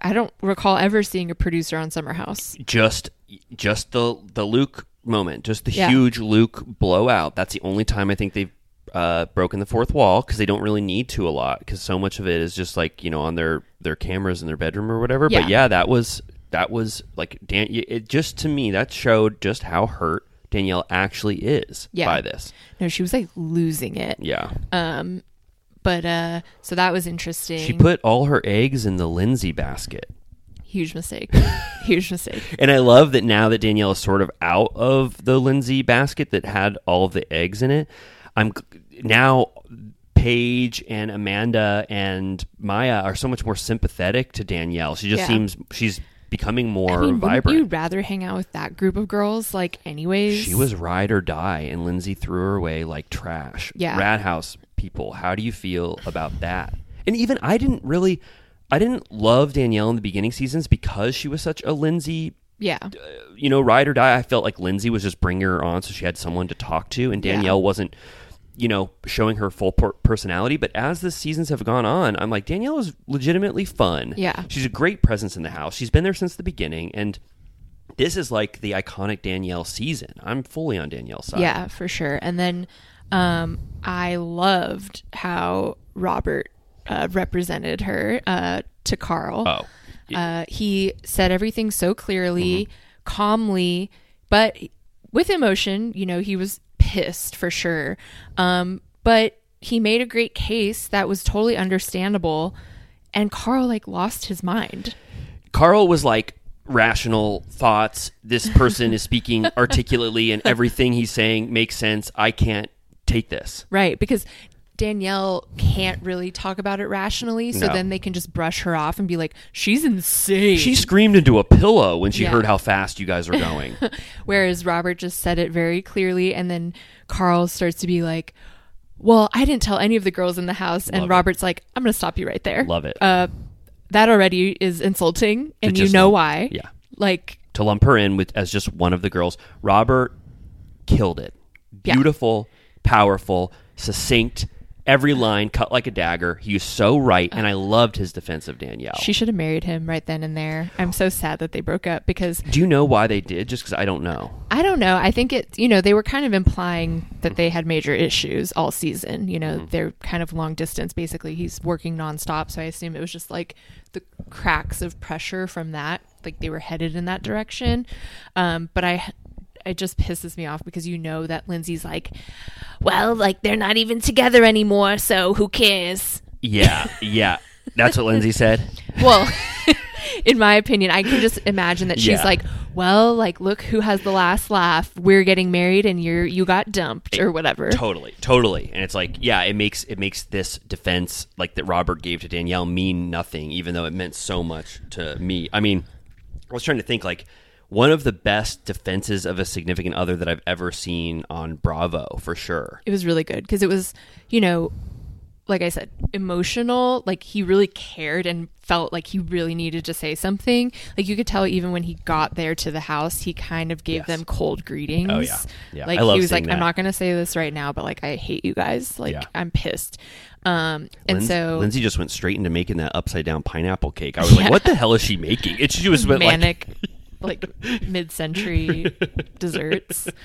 Speaker 7: I don't recall ever seeing a producer on Summer House.
Speaker 6: just just the the Luke moment, just the
Speaker 7: Yeah.
Speaker 6: huge Luke blowout. That's the only time I think they've uh, broken the fourth wall because they don't really need to a lot because so much of it is just like you know on their their cameras in their bedroom or whatever.
Speaker 7: Yeah.
Speaker 6: But yeah, that was that was like Dan. It just to me that showed just how hurt Danielle actually is
Speaker 7: Yeah.
Speaker 6: by this.
Speaker 7: No, she was like losing it.
Speaker 6: Yeah.
Speaker 7: Um, but uh, so that was interesting.
Speaker 6: She put all her eggs in the Lindsay basket.
Speaker 7: Huge mistake. huge mistake.
Speaker 6: And I love that now that Danielle is sort of out of the Lindsay basket that had all of the eggs in it. I'm now Paige and Amanda and Mya are so much more sympathetic to Danielle. She just
Speaker 7: Yeah.
Speaker 6: seems she's becoming more
Speaker 7: I mean,
Speaker 6: vibrant.
Speaker 7: you rather hang out with that group of girls? Like, anyways,
Speaker 6: She was ride or die, and Lindsay threw her away like trash.
Speaker 7: Yeah.
Speaker 6: Rat House people, how do you feel about that? And even I didn't really, I didn't love Danielle in the beginning seasons because she was such a Lindsay
Speaker 7: Yeah,
Speaker 6: you know, ride or die. I felt like Lindsay was just bringing her on so she had someone to talk to, and
Speaker 7: Yeah.
Speaker 6: Danielle wasn't, you know, showing her full per- personality. But as the seasons have gone on, I'm like, Danielle is legitimately fun.
Speaker 7: Yeah.
Speaker 6: She's a great presence in the house. She's been there since the beginning. And this is like the iconic Danielle season. I'm fully on Danielle's side.
Speaker 7: yeah, for sure. And then um, I loved how Robert uh, represented her uh, to Carl.
Speaker 6: Oh.
Speaker 7: Uh, he said everything so clearly,
Speaker 6: Mm-hmm.
Speaker 7: calmly, but with emotion. You know, he was pissed for sure. Um, but he made a great case that was totally understandable. And Carl like lost his mind.
Speaker 6: Carl was like rational thoughts. This person is speaking articulately, and everything he's saying makes sense. I can't take this.
Speaker 7: Right, because Danielle can't really talk about it rationally, so
Speaker 6: No.
Speaker 7: then they can just brush her off and be like, "She's insane."
Speaker 6: She screamed into a pillow when she
Speaker 7: Yeah.
Speaker 6: heard how fast you guys are going.
Speaker 7: Whereas Robert just said it very clearly, and then Carl starts to be like, "Well, I didn't tell any of the girls in the house," and
Speaker 6: Love it.
Speaker 7: Robert's like, "I'm going to stop you right there."
Speaker 6: Love it.
Speaker 7: Uh, that already is insulting, and you
Speaker 6: just
Speaker 7: know why?
Speaker 6: Yeah.
Speaker 7: Like,
Speaker 6: to lump her in with as just one of the girls. Robert killed it.
Speaker 7: Yeah.
Speaker 6: Beautiful, powerful, succinct. Every line cut like a dagger. He was so right, and I loved his defense of Danielle.
Speaker 7: she should have married him right then and there. I'm so sad that they broke up because
Speaker 6: Do you know why they did? Just because I don't know.
Speaker 7: I don't know. I think it, you know, they were kind of implying that they had major issues all season. You know, they're kind of long distance. Basically, he's working nonstop. So I assume it was just like the cracks of pressure from that. Like they were headed in that direction. Um, but I, it just pisses me off because you know that Lindsay's like, well, like they're not even together anymore. So who cares?
Speaker 6: Yeah, yeah. That's what Lindsay said.
Speaker 7: Well, in my opinion, I can just imagine that she's
Speaker 6: Yeah.
Speaker 7: like, well, like look who has the last laugh. We're getting married and you're you got dumped or whatever.
Speaker 6: Totally, totally. And it's like, yeah, it makes it makes this defense like that Robert gave to Danielle mean nothing, even though it meant so much to me. I mean, I was trying to think like one of the best defenses of a significant other that I've ever seen on Bravo for sure.
Speaker 7: It was really good because it was, you know, like I said, emotional. Like he really cared and felt like he really needed to say something. Like you could tell even when he got there to the house, he kind of gave
Speaker 6: Yes.
Speaker 7: them cold greetings.
Speaker 6: Oh, yeah. Yeah.
Speaker 7: Like
Speaker 6: I love
Speaker 7: he was like, I'm not going to say this right now, but like I hate you guys. Like
Speaker 6: Yeah.
Speaker 7: I'm pissed. Um, and
Speaker 6: Lindsay,
Speaker 7: so
Speaker 6: Lindsay just went straight into making that upside down pineapple cake. I was like, what the hell is she making? It she was like,
Speaker 7: manic like mid-century desserts.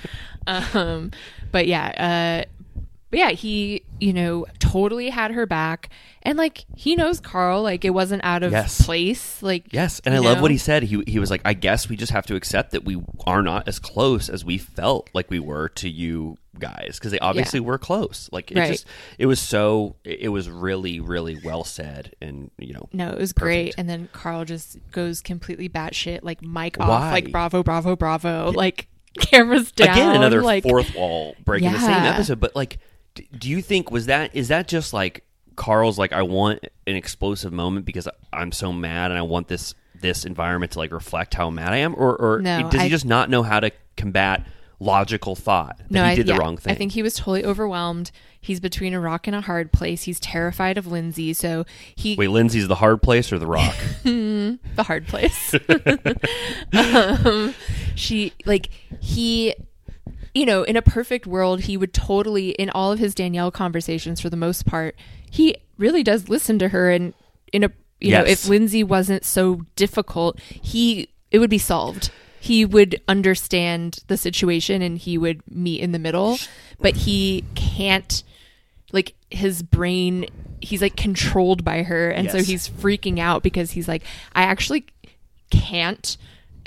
Speaker 7: Um but yeah uh but yeah he you know totally had her back. And like he knows carl. Like it wasn't out of
Speaker 6: Yes.
Speaker 7: place. Like
Speaker 6: Yes, and I
Speaker 7: you
Speaker 6: love what he said. He he was like, I guess we just have to accept that we are not as close as we felt like we were to you guys. Because they obviously were close. Like it
Speaker 7: Right.
Speaker 6: just it was so it was really really well said and you know
Speaker 7: no it was great. And then carl just goes completely batshit. Like mic
Speaker 6: Why?
Speaker 7: off like bravo bravo bravo. Like cameras down.
Speaker 6: again another
Speaker 7: like
Speaker 6: fourth wall break in the same episode. But like, do you think was that is that just like Carl's like I want an explosive moment because I'm so mad and I want this this environment to like reflect how mad I am, or or
Speaker 7: No,
Speaker 6: does he
Speaker 7: I-
Speaker 6: just not know how to combat logical thought that
Speaker 7: no,
Speaker 6: he
Speaker 7: I,
Speaker 6: did
Speaker 7: yeah,
Speaker 6: the wrong thing.
Speaker 7: I think he was totally overwhelmed. He's between a rock and a hard place. He's terrified of Lindsay, so he
Speaker 6: Wait, Lindsay's the hard place or the rock?
Speaker 7: the hard place. um, she like he you know, in a perfect world, he would totally in all of his Danielle conversations for the most part, he really does listen to her and in a you know, if Lindsay wasn't so difficult, he it would be solved. He would understand the situation and he would meet in the middle, but he can't like his brain he's like controlled by her and so he's freaking out because he's like I actually can't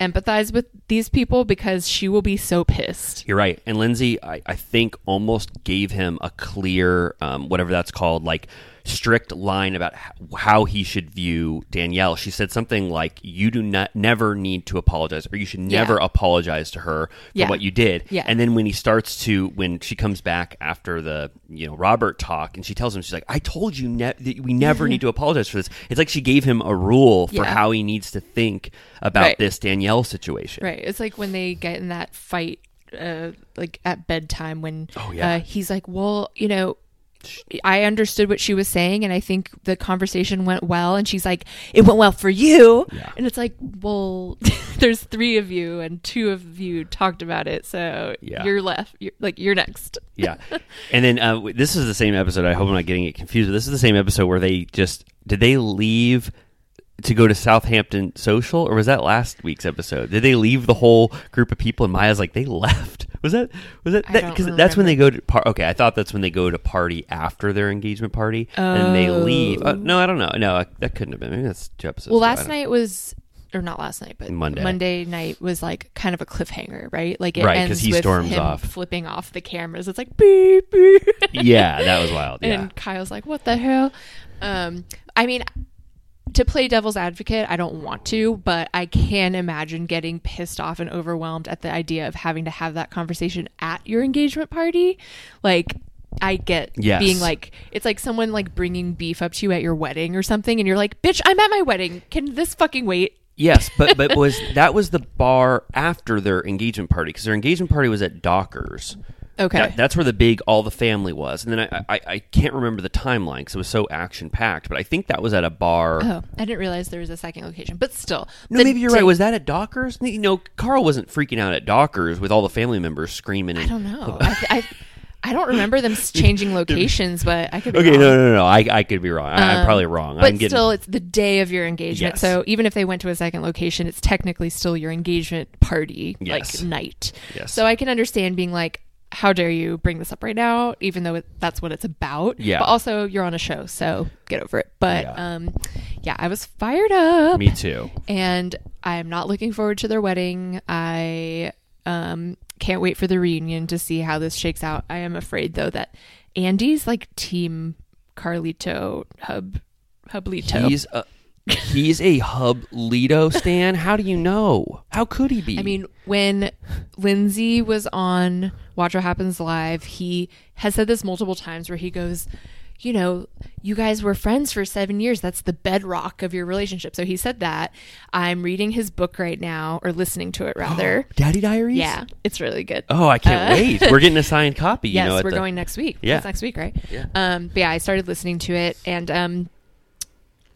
Speaker 7: empathize with these people because she will be so pissed.
Speaker 6: You're right. And Lindsay, I, I think, almost gave him a clear, um, whatever that's called, like strict line about how he should view Danielle. She said something like, "You do not never need to apologize, or you should never
Speaker 7: Yeah.
Speaker 6: apologize to her for
Speaker 7: Yeah.
Speaker 6: what you did."
Speaker 7: Yeah.
Speaker 6: And then when he starts to, when she comes back after the you know Robert talk, and she tells him, she's like, "I told you ne- that we never need to apologize for this." It's like she gave him a rule for
Speaker 7: Yeah.
Speaker 6: how he needs to think about
Speaker 7: Right.
Speaker 6: this Danielle situation.
Speaker 7: Right. It's like when they get in that fight uh like at bedtime when
Speaker 6: Oh, yeah.
Speaker 7: uh, he's like, "Well, you know, I understood what she was saying and I think the conversation went well." And she's like, "It went well for you." And it's like, "Well, there's 3 of you and 2 of you talked about it. So
Speaker 6: Yeah.
Speaker 7: you're left. You're, like you're next."
Speaker 6: yeah. And then uh, this is the same episode. I hope I'm not getting it confused. But this is the same episode where they just did they leave to go to Southampton Social, or was that last week's episode? Did they leave the whole group of people? And Mya's like, they left. Was that was that
Speaker 7: I
Speaker 6: because that's when they go to par- okay? I thought that's when they go to party after their engagement party, and they leave. Uh, no, I don't know. No, that couldn't have been. Maybe that's two episodes.
Speaker 7: Well, last night was, or not last night, but
Speaker 6: Monday.
Speaker 7: Monday night was like kind of a cliffhanger, right? Like it
Speaker 6: Right,
Speaker 7: ends
Speaker 6: he
Speaker 7: with
Speaker 6: storms
Speaker 7: him
Speaker 6: off.
Speaker 7: flipping off the cameras. It's like beep beep.
Speaker 6: Yeah, that was wild. Yeah.
Speaker 7: and Kyle's like, "What the hell?" Um, I mean, to play devil's advocate, I don't want to, but I can imagine getting pissed off and overwhelmed at the idea of having to have that conversation at your engagement party. Like, I get
Speaker 6: Yes.
Speaker 7: being like, it's like someone like bringing beef up to you at your wedding or something, and you're like, "Bitch, I'm at my wedding. Can this fucking wait?"
Speaker 6: Yes, but but was that was the bar after their engagement party because their engagement party was at Dockers.
Speaker 7: Okay.
Speaker 6: That- that's where the big all the family was, and then I I, I can't remember the timeline because it was so action packed. But I think that was at a bar.
Speaker 7: Oh, I didn't realize there was a second location, but still.
Speaker 6: No,
Speaker 7: the
Speaker 6: maybe you're right. Was that at Dockers? You know, Carl wasn't freaking out at Dockers with all the family members screaming. And,
Speaker 7: I don't know. I, I, I don't remember them changing locations, but I could be
Speaker 6: Okay,
Speaker 7: wrong.
Speaker 6: no, no, no. I, I could be wrong. I, I'm
Speaker 7: Um,
Speaker 6: probably wrong.
Speaker 7: But
Speaker 6: I'm getting,
Speaker 7: still, it's the day of your engagement.
Speaker 6: Yes.
Speaker 7: So even if they went to a second location, it's technically still your engagement party,
Speaker 6: Yes.
Speaker 7: like night.
Speaker 6: Yes.
Speaker 7: So I can understand being like, how dare you bring this up right now, even though it, that's what it's about.
Speaker 6: Yeah.
Speaker 7: But also, you're on a show, so get over it. But
Speaker 6: Yeah.
Speaker 7: um, yeah, I was fired up.
Speaker 6: me too.
Speaker 7: And I'm not looking forward to their wedding. I um, can't wait for the reunion to see how this shakes out. I am afraid though that Andy's like team Carlito Hub Hublito.
Speaker 6: He's a he's a Hub Lido stan. How do you know? How could he be?
Speaker 7: I mean, when Lindsay was on Watch What Happens Live, he has said this multiple times where he goes, you know, you guys were friends for seven years. That's the bedrock of your relationship. So he said that. I'm reading his book right now, or listening to it rather.
Speaker 6: Daddy Diaries.
Speaker 7: yeah, it's really good.
Speaker 6: Oh, I can't
Speaker 7: Uh,
Speaker 6: wait. We're getting a signed copy. You
Speaker 7: yes,
Speaker 6: know, at
Speaker 7: we're
Speaker 6: the-
Speaker 7: going next week.
Speaker 6: Yeah.
Speaker 7: It's next week, right?
Speaker 6: Yeah.
Speaker 7: Um, but yeah, I started listening to it, and um,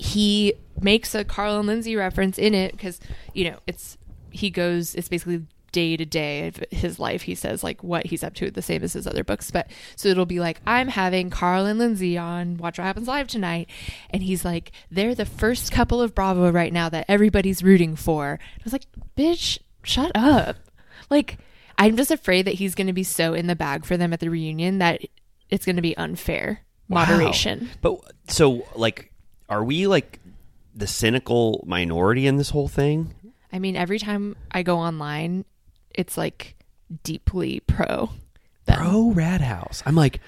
Speaker 7: he makes a Carl and Lindsay reference in it because you know it's he goes it's basically day to day of his life. He says like what he's up to, the same as his other books. But so it'll be like I'm having Carl and Lindsay on Watch What Happens Live tonight, and he's like they're the first couple of Bravo right now that everybody's rooting for. I was like, bitch, shut up. Like I'm just afraid that he's going to be so in the bag for them at the reunion that it's going to be unfair.
Speaker 6: Wow.
Speaker 7: Moderation.
Speaker 6: But so, like, are we like the cynical minority in this whole thing?
Speaker 7: I mean, every time I go online, it's like deeply pro. them.
Speaker 6: Pro Rad House. I'm like,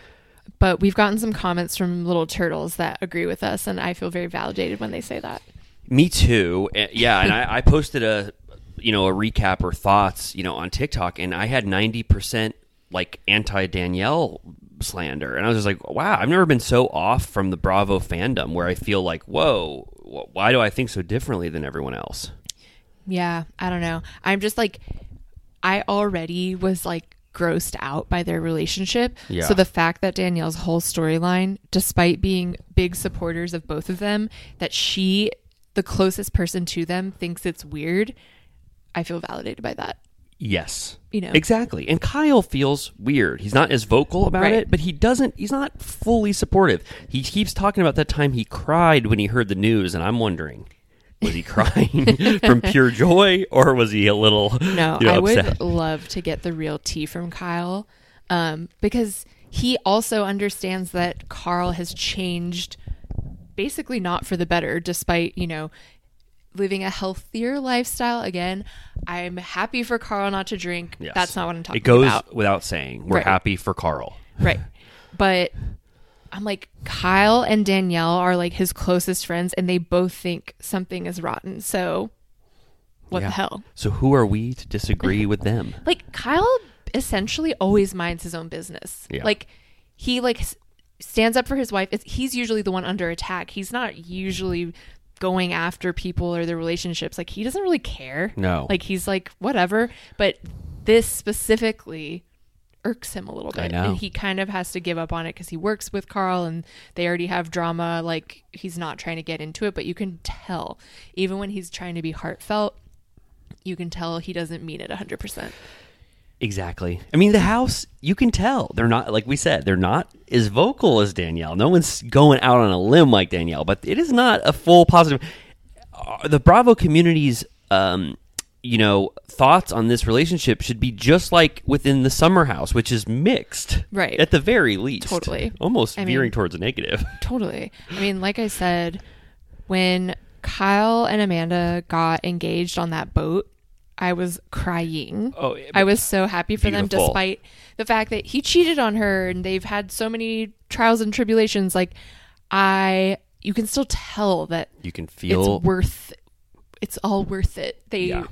Speaker 7: But we've gotten some comments from little turtles that agree with us, and I feel very validated when they say that.
Speaker 6: me too. Yeah, and I, I posted a, you know, a recap or thoughts, you know, on TikTok, and I had ninety percent like anti Danielle slander, and I was just like, wow, I've never been so off from the Bravo fandom where I feel like, whoa, why do I think so differently than everyone else?
Speaker 7: Yeah, I don't know. I'm just like, I already was like grossed out by their relationship.
Speaker 6: Yeah.
Speaker 7: So the fact that Danielle's whole storyline, despite being big supporters of both of them, that she, the closest person to them, thinks it's weird, I feel validated by that.
Speaker 6: Yes.
Speaker 7: You know.
Speaker 6: Exactly. And Kyle feels weird. He's not as vocal about
Speaker 7: Right.
Speaker 6: it, but he doesn't he's not fully supportive. He keeps talking about that time he cried when he heard the news and I'm wondering was he crying from pure joy or was he a little
Speaker 7: No,
Speaker 6: you know,
Speaker 7: I would love to get the real tea from Kyle um, because he also understands that Carl has changed basically not for the better, despite, you know, living a healthier lifestyle. Again, I'm happy for Carl not to drink.
Speaker 6: Yes.
Speaker 7: That's not what I'm talking about.
Speaker 6: It goes
Speaker 7: about.
Speaker 6: without saying. We're
Speaker 7: Right.
Speaker 6: happy for Carl.
Speaker 7: Right. But I'm like, Kyle and Danielle are like his closest friends, and they both think something is rotten. So, what
Speaker 6: Yeah.
Speaker 7: the hell?
Speaker 6: So who are we to disagree with them?
Speaker 7: Like, Kyle essentially always minds his own business.
Speaker 6: Yeah.
Speaker 7: Like, he like stands up for his wife. It's, he's usually the one under attack. He's not usually going after people or their relationships. Like, he doesn't really care.
Speaker 6: No.
Speaker 7: Like, he's like, whatever. But this specifically irks him a little bit. And he kind of has to give up on it because he works with Carl and they already have drama. Like, he's not trying to get into it, but you can tell, even when he's trying to be heartfelt, you can tell he doesn't mean it 100%.
Speaker 6: Exactly. I mean, the house, you can tell they're not, like we said, they're not as vocal as Danielle. No one's going out on a limb like Danielle, but it is not a full positive. Uh, The Bravo community's, um, you know, thoughts on this relationship should be just like within the Summer House, which is mixed,
Speaker 7: Right.
Speaker 6: At the very least,
Speaker 7: Totally.
Speaker 6: almost
Speaker 7: I
Speaker 6: veering
Speaker 7: mean-
Speaker 6: towards a negative.
Speaker 7: Totally. I mean, like I said, when Kyle and Amanda got engaged on that boat, I was crying.
Speaker 6: Oh,
Speaker 7: I was so happy for them, despite the fact that he cheated on her and they've had so many trials and tribulations. Like, I, you can still tell that
Speaker 6: You can feel
Speaker 7: it's worth, it's all worth it. They,
Speaker 6: Yeah.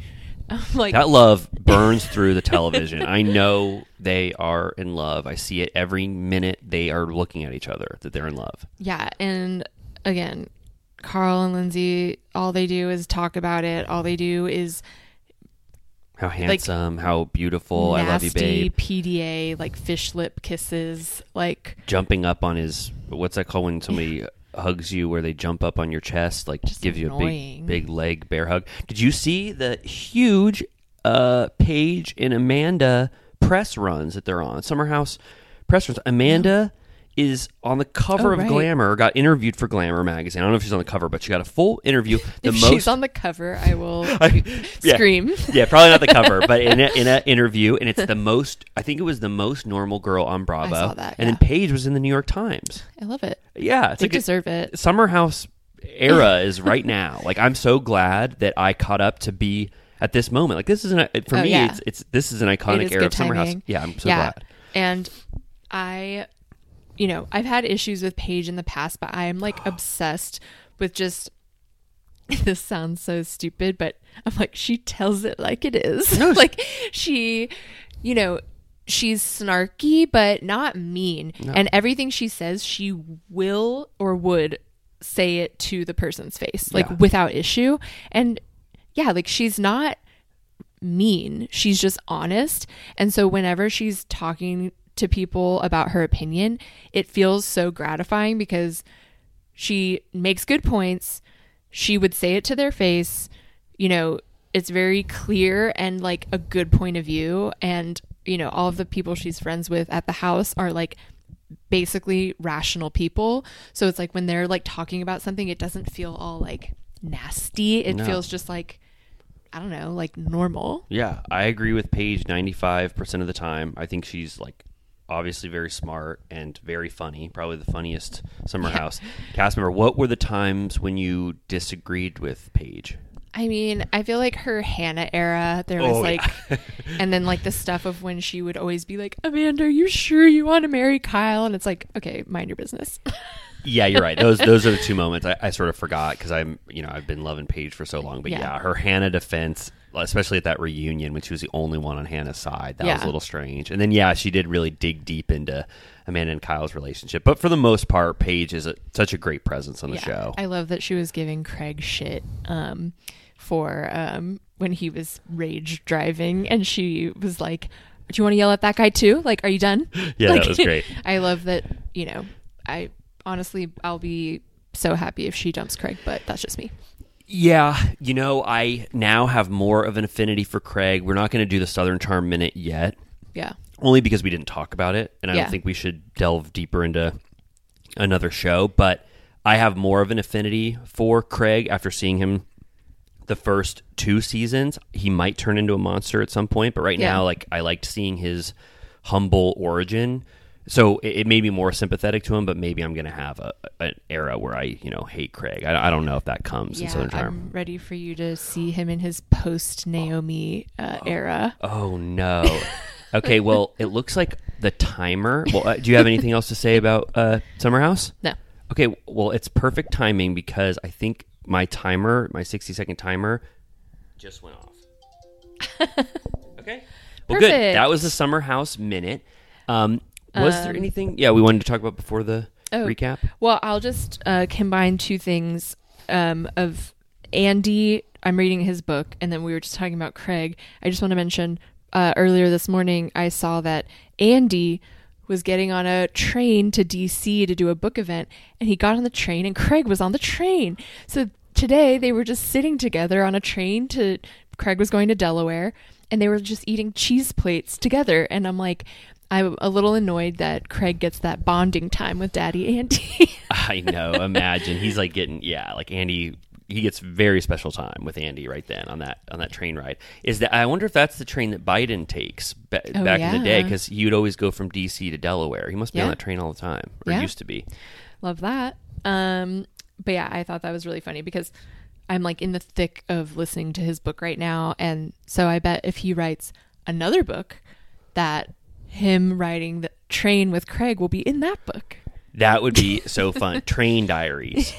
Speaker 7: Like,
Speaker 6: that love burns through the television. I know they are in love. I see it every minute they are looking at each other that they're in love.
Speaker 7: Yeah, and again, Carl and Lindsay, all they do is talk about it. All they do is
Speaker 6: How handsome, how beautiful. I love you,
Speaker 7: nasty
Speaker 6: babe.
Speaker 7: PDA, like fish lip kisses, like
Speaker 6: Jumping up on his what's that called when somebody hugs you where they jump up on your chest, like
Speaker 7: Just
Speaker 6: gives you a big big leg bear hug. Did you see the huge uh Paige and Amanda press runs that they're on? Summer House press runs. Amanda is on the cover
Speaker 7: Oh,
Speaker 6: of
Speaker 7: right.
Speaker 6: Glamour, got interviewed for Glamour magazine. I don't know if she's on the cover, but she got a full interview. The
Speaker 7: if
Speaker 6: most
Speaker 7: she's on the cover, I will
Speaker 6: yeah.
Speaker 7: scream.
Speaker 6: yeah, probably not the cover, but in a, in an interview, and it's the most. I think it was the most normal girl on Bravo.
Speaker 7: saw that,
Speaker 6: and then. Paige was in the New York Times.
Speaker 7: I love it.
Speaker 6: Yeah, it's
Speaker 7: They
Speaker 6: like a-
Speaker 7: deserve it.
Speaker 6: Summer House era is right now. Like I'm so glad that I caught up to be at this moment. Like this is an for
Speaker 7: Oh,
Speaker 6: me.
Speaker 7: yeah.
Speaker 6: It's it's this is an iconic
Speaker 7: is
Speaker 6: era of Summer House. Yeah, I'm so
Speaker 7: yeah.
Speaker 6: glad.
Speaker 7: And I, you know, I've had issues with Paige in the past, but I am like obsessed with just. This sounds so stupid, but I'm like, she tells it like it is. like she, you know, she's snarky, but not mean. And everything she says, she will or would say it to the person's face, like
Speaker 6: Yeah.
Speaker 7: without issue. And yeah, like she's not mean. She's just honest. And so whenever she's talking to people about her opinion, it feels so gratifying because she makes good points. She would say it to their face. You know, it's very clear and like a good point of view. And, you know, all of the people she's friends with at the house are like basically rational people. So it's like when they're like talking about something, it doesn't feel all like nasty. It
Speaker 6: No.
Speaker 7: feels just like, I don't know, like normal.
Speaker 6: Yeah, I agree with Paige 95% of the time. I think she's like obviously very smart and very funny, probably the funniest Summer House cast member. What were the times when you disagreed with Paige?
Speaker 7: I mean, I feel like her Hannah era, there was
Speaker 6: Oh,
Speaker 7: like,
Speaker 6: yeah.
Speaker 7: and then like the stuff of when she would always be like, Amanda, are you sure you want to marry Kyle? And it's like, okay, mind your business.
Speaker 6: Yeah, you're right. Those those are the two moments I, I sort of forgot because I'm you know I've been loving Paige for so long. But yeah.
Speaker 7: Yeah.
Speaker 6: her Hannah defense, especially at that reunion when she was the only one on Hannah's side, that was a little strange. And then yeah, she did really dig deep into Amanda and Kyle's relationship. But for the most part, Paige is a, such a great presence on the show.
Speaker 7: I love that she was giving Craig shit um, for um, when he was rage driving, and she was like, do you want to yell at that guy too? Like, are you done?
Speaker 6: Yeah, that was great.
Speaker 7: I love that. You know, I honestly, I'll be so happy if she dumps Craig, but that's just me.
Speaker 6: Yeah, you know, I now have more of an affinity for Craig. We're not going to do the Southern Charm minute yet,
Speaker 7: Yeah.
Speaker 6: only because we didn't talk about it, and I
Speaker 7: Yeah.
Speaker 6: don't think we should delve deeper into another show. But I have more of an affinity for Craig after seeing him the first two seasons. He might turn into a monster at some point, but right
Speaker 7: Yeah.
Speaker 6: now, like I liked seeing his humble origin. So it, it made me more sympathetic to him, but maybe I'm going to have a, an era where I, you know, hate Craig. I, I don't know if that comes in
Speaker 7: Yeah,
Speaker 6: Southern Charm.
Speaker 7: I'm ready for you to see him in his post Naomie uh, era.
Speaker 6: Oh no. Okay, well, it looks like the timer. Well, uh, do you have anything else to say about uh, Summer House?
Speaker 7: No.
Speaker 6: Okay, well, it's perfect timing because I think my timer, my 60 second timer, just went off. okay. Well, good. That was the Summer House minute. Um, was there
Speaker 7: Um,
Speaker 6: anything? Yeah, we wanted to talk about before the
Speaker 7: Oh.
Speaker 6: recap.
Speaker 7: Well, I'll just uh, combine two things um, of Andy. I'm reading his book, and then we were just talking about Craig. I just want to mention uh, earlier this morning, I saw that Andy was getting on a train to DC to do a book event, and he got on the train, and Craig was on the train. So today they were just sitting together on a train to. Craig was going to Delaware, and they were just eating cheese plates together, and I'm like. I'm a little annoyed that Craig gets that bonding time with Daddy Andy.
Speaker 6: I know. Imagine he's like getting yeah, like Andy. He gets very special time with Andy right then on that on that train ride. Is that I wonder if that's the train that Biden takes ba-
Speaker 7: Oh,
Speaker 6: back in the day because he would always go from D.C. to Delaware. He must be on that train all the time, or
Speaker 7: Yeah.
Speaker 6: used to be.
Speaker 7: Love that. Um, but yeah, I thought that was really funny because I'm like in the thick of listening to his book right now, and so I bet if he writes another book, that him writing the train with Craig will be in that book.
Speaker 6: That would be so fun. Train Diaries.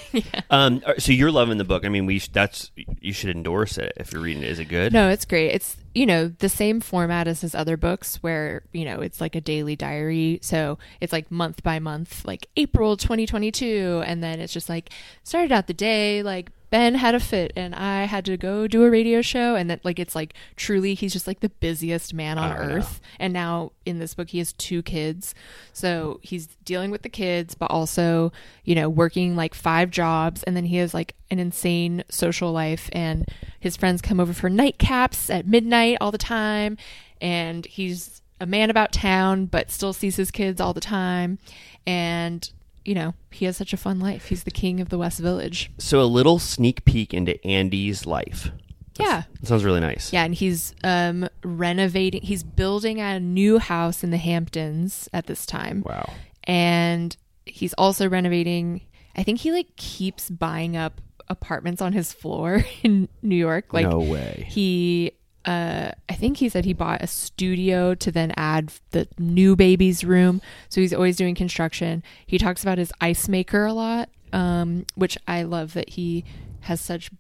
Speaker 6: Um. uh, So you're loving the book. I mean, we that's you should endorse it if you're reading it. Is it good?
Speaker 7: No, it's great. It's you know the same format as his other books, where you know it's like a daily diary. So it's like month by month, like April 2022, and then it's just like started out the day like Ben had a fit and I had to go do a radio show, and that like it's like truly he's just like the busiest man on
Speaker 6: know.
Speaker 7: earth. And now in this book he has two kids, so he's dealing with the kids, but also you know working like five jobs, and then he has like an insane social life, and his friends come over for nightcaps at midnight all the time, and he's a man about town, but still sees his kids all the time, and you know he has such a fun life. He's the king of the West Village.
Speaker 6: So a little sneak peek into Andy's life.
Speaker 7: Yeah.
Speaker 6: That sounds really nice.
Speaker 7: Yeah, and he's um renovating he's building a new house in the Hamptons at this time.
Speaker 6: Wow.
Speaker 7: And he's also renovating I think he like keeps buying up apartments on his floor in New York. Like
Speaker 6: No way.
Speaker 7: He uh I think he said he bought a studio to then add the new baby's room. So he's always doing construction. He talks about his ice maker a lot, um, which I love that he has such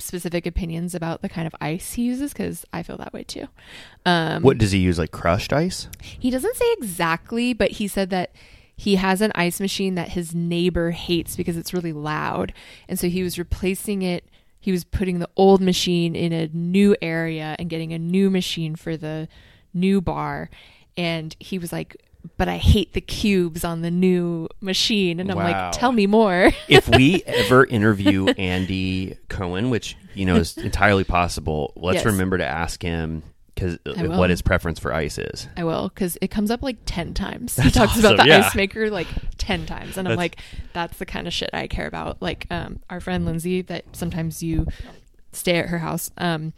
Speaker 7: specific opinions about the kind of ice he uses because I feel that way too. Um,
Speaker 6: What does he use? Like crushed ice?
Speaker 7: he doesn't say exactly, but he said that he has an ice machine that his neighbor hates because it's really loud. And so he was replacing it. He was putting the old machine in a new area and getting a new machine for the new bar. And he was like, but I hate the cubes on the new machine. And I'm
Speaker 6: Wow.
Speaker 7: like, tell me more.
Speaker 6: if we ever interview Andy Cohen, which you know is entirely possible, let's
Speaker 7: Yes.
Speaker 6: remember to ask him because
Speaker 7: I
Speaker 6: what his preference for ice is.
Speaker 7: I will because it comes up like 10 times. he
Speaker 6: That's
Speaker 7: talks about the
Speaker 6: yeah.
Speaker 7: ice maker like 10 times. And I'm like, that's the kind of shit I care about. Like, um, our friend Lindsay, that sometimes you stay at her house, um,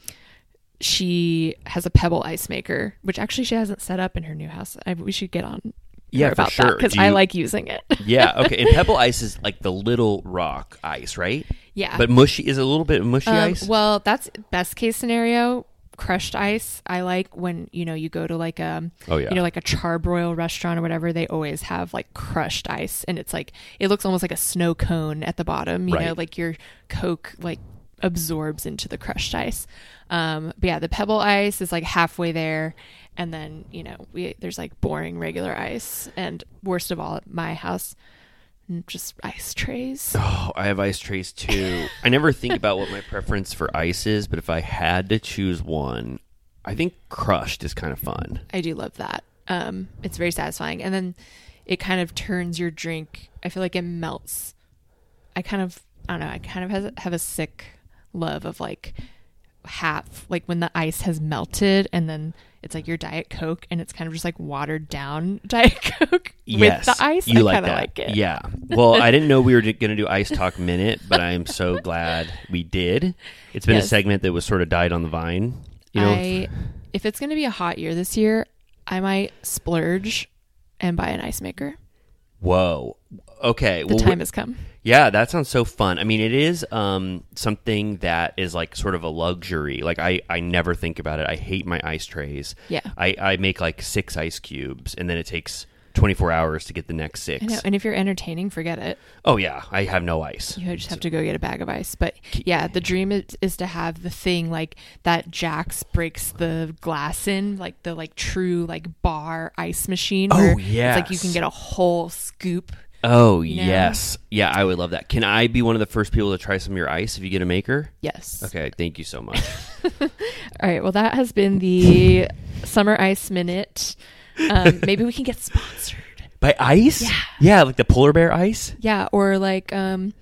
Speaker 7: she has a pebble ice maker, which actually she hasn't set up in her new house. I, we should get on.
Speaker 6: Yeah, for
Speaker 7: about
Speaker 6: sure.
Speaker 7: because I like using it.
Speaker 6: Yeah, okay. And pebble ice is like the little rock ice, right?
Speaker 7: Yeah.
Speaker 6: But mushy is a little bit mushy
Speaker 7: Um,
Speaker 6: ice.
Speaker 7: Well, that's best case scenario. Crushed ice. I like when you know you go to like a
Speaker 6: Oh, yeah.
Speaker 7: you know like a charbroil restaurant or whatever. They always have like crushed ice, and it's like it looks almost like a snow cone at the bottom. You know, like your Coke like absorbs into the crushed ice. Um, but yeah, the pebble ice is like halfway there, and then you know we there's like boring regular ice, and worst of all, at my house, just ice trays.
Speaker 6: Oh, I have ice trays too. I never think about what my preference for ice is, but if I had to choose one, I think crushed is kind of fun.
Speaker 7: I do love that. Um, it's very satisfying, and then it kind of turns your drink. I feel like it melts. I kind of, I don't know. I kind of has, have a sick love of like half, like when the ice has melted, and then it's like your diet coke, and it's kind of just like watered down diet coke
Speaker 6: yes,
Speaker 7: with the ice.
Speaker 6: You
Speaker 7: I
Speaker 6: like
Speaker 7: kind of
Speaker 6: that?
Speaker 7: like it.
Speaker 6: Yeah. Well, I didn't know we were going to do Ice Talk Minute, but I am so glad we did. It's been a segment that was sort of died on the vine. You know,
Speaker 7: I, if it's going to be a hot year this year, I might splurge and buy an ice maker.
Speaker 6: whoa. Okay.
Speaker 7: The
Speaker 6: well,
Speaker 7: time has come.
Speaker 6: Yeah, that sounds so fun. I mean, it is um, something that is like sort of a luxury. Like I, I never think about it. I hate my ice trays.
Speaker 7: Yeah.
Speaker 6: I, I make like six ice cubes, and then it takes 24 hours to get the next six.
Speaker 7: I know. And if you're entertaining, forget it.
Speaker 6: Oh yeah, I have no ice.
Speaker 7: You just have to go get a bag of ice. But yeah, the dream is, is to have the thing like that Jax breaks the glass in, like the like true like bar ice machine.
Speaker 6: Oh,
Speaker 7: yeah. It's like you can get a whole scoop.
Speaker 6: Oh
Speaker 7: You know?
Speaker 6: yes, yeah, I would love that. Can I be one of the first people to try some of your ice if you get a maker?
Speaker 7: Yes.
Speaker 6: Okay, thank you so much.
Speaker 7: All right. Well, that has been the summer ice minute. Um, maybe we can get sponsored.
Speaker 6: By ice? Yeah, yeah, like the polar bear ice.
Speaker 7: Yeah, or like um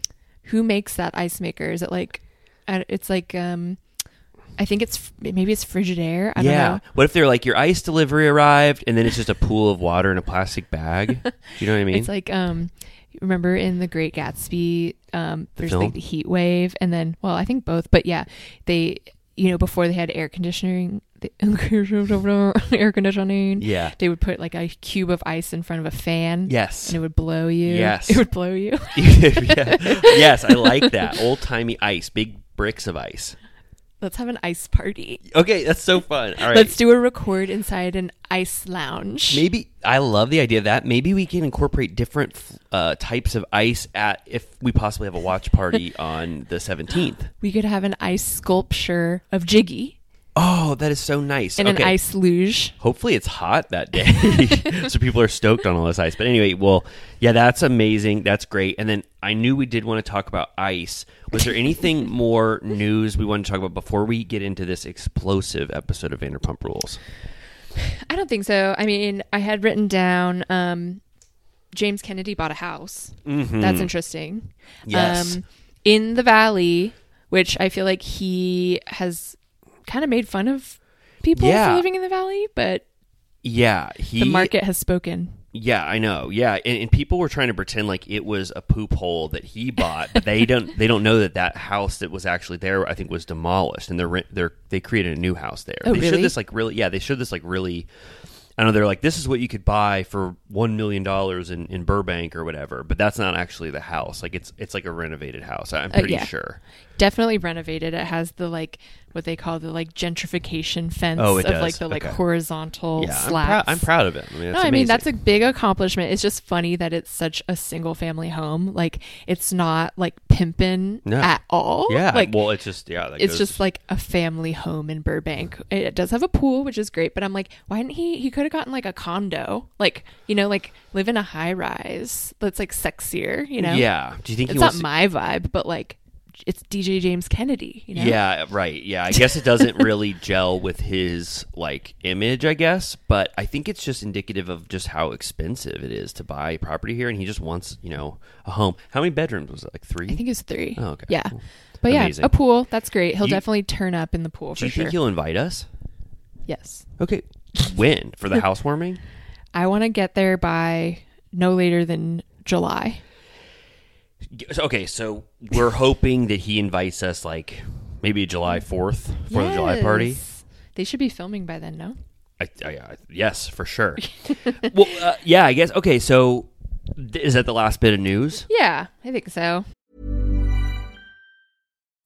Speaker 7: who makes that ice maker? Is it like I- it's like um I think it's maybe it's Frigidaire. I
Speaker 6: yeah.
Speaker 7: don't know.
Speaker 6: What if they're like your ice delivery arrived and then it's just a pool of water in a plastic bag? Do you know what I mean?
Speaker 7: It's like um remember in the Great Gatsby um there's
Speaker 6: film?
Speaker 7: like the heat wave and then well I think both but yeah they you know before they had air conditioning the air conditioning
Speaker 6: Yeah.
Speaker 7: they would put like a cube of ice in front of a fan
Speaker 6: Yes.
Speaker 7: and it would blow you
Speaker 6: Yes.
Speaker 7: it would blow you
Speaker 6: yeah. Yes, I like that old timey ice, big bricks of ice.
Speaker 7: Let's have an ice party
Speaker 6: Okay, that's so fun. All right,
Speaker 7: let's do a record inside an ice lounge
Speaker 6: Maybe I love the idea of that. Maybe we can incorporate different uh, types of ice at if we possibly have a watch party on the seventeenth.
Speaker 7: we could have an ice sculpture of Jiggy
Speaker 6: Oh, that is so nice.
Speaker 7: and
Speaker 6: okay.
Speaker 7: an ice luge
Speaker 6: Hopefully it's hot that day, so people are stoked on all this ice. But anyway, well, yeah, that's amazing. That's great. And then I knew we did want to talk about ice. Was there anything more news we wanted to talk about before we get into this explosive episode of Vanderpump Rules?
Speaker 7: I don't think so. I mean, I had written down um, James Kennedy bought a house.
Speaker 6: Mhm.
Speaker 7: That's interesting.
Speaker 6: Yes.
Speaker 7: Um, in the Valley, which I feel like he has kind of made fun of people
Speaker 6: Yeah.
Speaker 7: for living in the Valley, but
Speaker 6: Yeah, he
Speaker 7: the market has spoken.
Speaker 6: Yeah, I know. Yeah, and, and people were trying to pretend like it was a poop hole that he bought, but they don't. They don't know that that house that was actually there, I think, was demolished, and they're they're they created a new house there.
Speaker 7: Oh,
Speaker 6: they showed this like really. Yeah, they showed this like really. I know they're like this is what you could buy for one million dollars in, in Burbank or whatever, but that's not actually the house. Like it's it's like a renovated house. I'm
Speaker 7: Uh,
Speaker 6: pretty
Speaker 7: yeah.
Speaker 6: sure.
Speaker 7: Definitely renovated. It has the like what they call the like gentrification fence
Speaker 6: Oh,
Speaker 7: of
Speaker 6: does.
Speaker 7: like the like
Speaker 6: Okay.
Speaker 7: horizontal
Speaker 6: Yeah, I'm, prou- I'm proud of it. I mean,
Speaker 7: no,
Speaker 6: that's
Speaker 7: I mean that's a big accomplishment. It's just funny that it's such a single family home. Like it's not like pimping
Speaker 6: No.
Speaker 7: at all.
Speaker 6: yeah.
Speaker 7: like
Speaker 6: well, it's just yeah.
Speaker 7: it's
Speaker 6: goes-
Speaker 7: just like a family home in Burbank. It does have a pool, which is great. But I'm like, why didn't he? He could have gotten like a condo, like you know, like live in a high rise that's like sexier. You know?
Speaker 6: Yeah. Do you think
Speaker 7: it's not
Speaker 6: to-
Speaker 7: my vibe? But like, it's DJ James Kennedy. You know?
Speaker 6: Yeah, right. Yeah, I guess it doesn't really gel with his like image, I guess, but I think it's just indicative of just how expensive it is to buy property here and he just wants, you know, a home. How many bedrooms was it? Like 3?
Speaker 7: I think it's three.
Speaker 6: Oh, okay.
Speaker 7: Yeah.
Speaker 6: Cool.
Speaker 7: But yeah, a pool. That's great. He'll
Speaker 6: You-
Speaker 7: definitely turn up in the pool
Speaker 6: Do
Speaker 7: for
Speaker 6: you
Speaker 7: sure.
Speaker 6: think he'll invite us?
Speaker 7: yes.
Speaker 6: Okay. When? For the housewarming?
Speaker 7: I want to get there by no later than July.
Speaker 6: Okay, so we're hoping that he invites us like maybe July 4th for the July party.
Speaker 7: They should be filming by then, no?
Speaker 6: I, I, I, yes, for sure. well, uh, yeah, I guess. Okay, so th- is that the last bit of news?
Speaker 7: Yeah, I think so.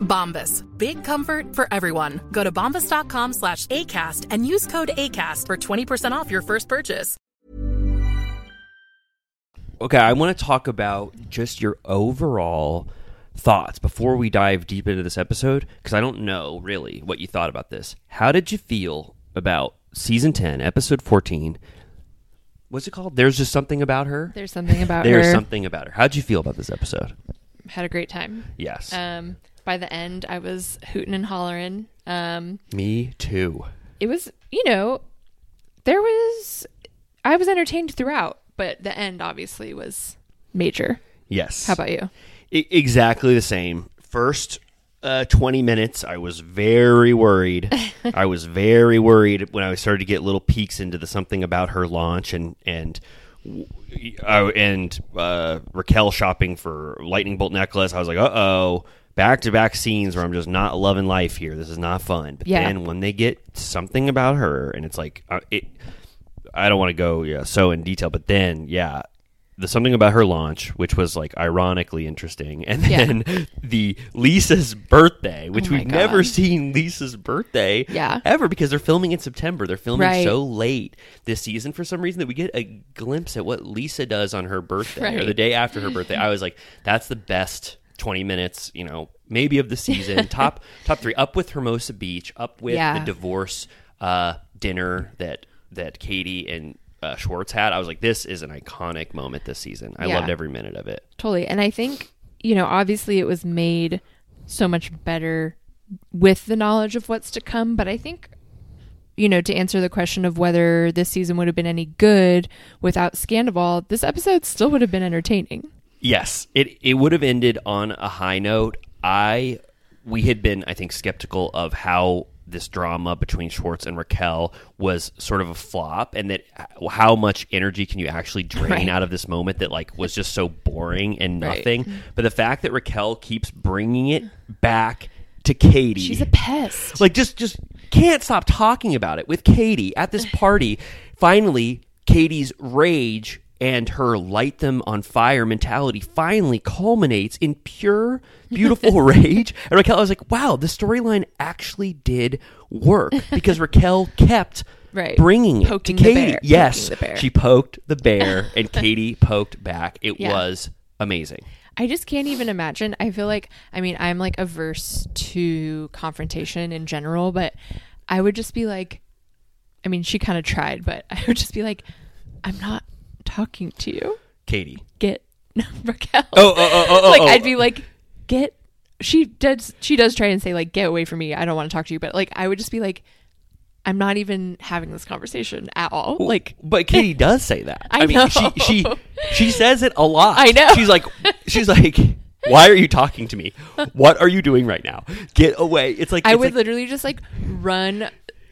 Speaker 8: Bombas. Big comfort for everyone. Go to bombas.com slash ACAST and use code ACAST for 20% off your first purchase.
Speaker 6: Okay, I want to talk about just your overall thoughts before we dive deep into this episode because I don't know really what you thought about this. How did you feel about season 10, episode 14? What's it called? There's just something about her.
Speaker 7: There's something about her.
Speaker 6: There's
Speaker 7: her.
Speaker 6: something about her. How'd you feel about this episode?
Speaker 7: Had a great time.
Speaker 6: Yes.
Speaker 7: Um, by the end, I was hooting and hollering. Um,
Speaker 6: Me too.
Speaker 7: it was, you know, there was, I was entertained throughout, but the end obviously was major.
Speaker 6: Yes.
Speaker 7: How about you?
Speaker 6: I- exactly the same. First uh, 20 minutes, I was very worried. I was very worried when I started to get little peeks into the something about her launch and and uh, and uh, Raquel shopping for lightning bolt necklace. I was like, uh oh. Back to back scenes where I'm just not loving life here. This is not fun. But
Speaker 7: Yeah.
Speaker 6: then when they get something about her, and it's like, uh, it, I don't want to go yeah, so in detail, but then yeah, the something about her launch, which was like ironically interesting, and
Speaker 7: Yeah.
Speaker 6: then the Lisa's birthday, which
Speaker 7: Oh
Speaker 6: we've never seen Lisa's birthday
Speaker 7: Yeah.
Speaker 6: ever because they're filming in September. They're filming
Speaker 7: Right.
Speaker 6: so late this season for some reason that we get a glimpse at what Lisa does on her birthday or the day after her birthday. I was like, that's the best. 20 minutes, you know, maybe of the season. top top 3 up with Hermosa Beach, up with
Speaker 7: Yeah.
Speaker 6: the divorce uh, dinner that that Katie and uh, Schwartz had. I was like, this is an iconic moment this season. I
Speaker 7: Yeah.
Speaker 6: loved every minute of it.
Speaker 7: Totally. And I think, you know, obviously it was made so much better with the knowledge of what's to come. But I think, you know, to answer the question of whether this season would have been any good without Scandoval, this episode still would have been entertaining.
Speaker 6: Yes, it it would have ended on a high note. I we had been, I think, skeptical of how this drama between Schwartz and Raquel was sort of a flop, and that how much energy can you actually drain
Speaker 7: Right.
Speaker 6: out of this moment that like was just so boring and
Speaker 7: Right.
Speaker 6: nothing. Mm-hmm. But the fact that Raquel keeps bringing it back to Katie,
Speaker 7: She's a pest.
Speaker 6: like just just can't stop talking about it with Katie at this party. Finally, Katie's rage and her light them on fire mentality finally culminates in pure, beautiful rage. And Raquel, I was like, wow, the storyline actually did work because Raquel kept
Speaker 7: Right.
Speaker 6: bringing it
Speaker 7: Poking
Speaker 6: to
Speaker 7: the
Speaker 6: Katie.
Speaker 7: bear.
Speaker 6: Yes,
Speaker 7: the bear.
Speaker 6: she poked the bear, and Katie poked back. It
Speaker 7: Yeah.
Speaker 6: was amazing.
Speaker 7: I just can't even imagine. I feel like, I mean, I'm like averse to confrontation in general, but I would just be like, I mean, she kind of tried, but I would just be like, I'm not talking to you.
Speaker 6: Katie.
Speaker 7: Get no, Raquel.
Speaker 6: Oh, oh, oh, oh, oh,
Speaker 7: like
Speaker 6: oh.
Speaker 7: I'd be like, get. She does. She does try and say like, get away from me. I don't want to talk to you. But like, I would just be like, I'm not even having this conversation at all. Like,
Speaker 6: But Katie does say that.
Speaker 7: I
Speaker 6: mean,
Speaker 7: know.
Speaker 6: she she she says it a lot.
Speaker 7: I know.
Speaker 6: She's like she's like, why are you talking to me? What are you doing right now? Get away! It's like
Speaker 7: I
Speaker 6: it's
Speaker 7: would
Speaker 6: like-
Speaker 7: literally just like run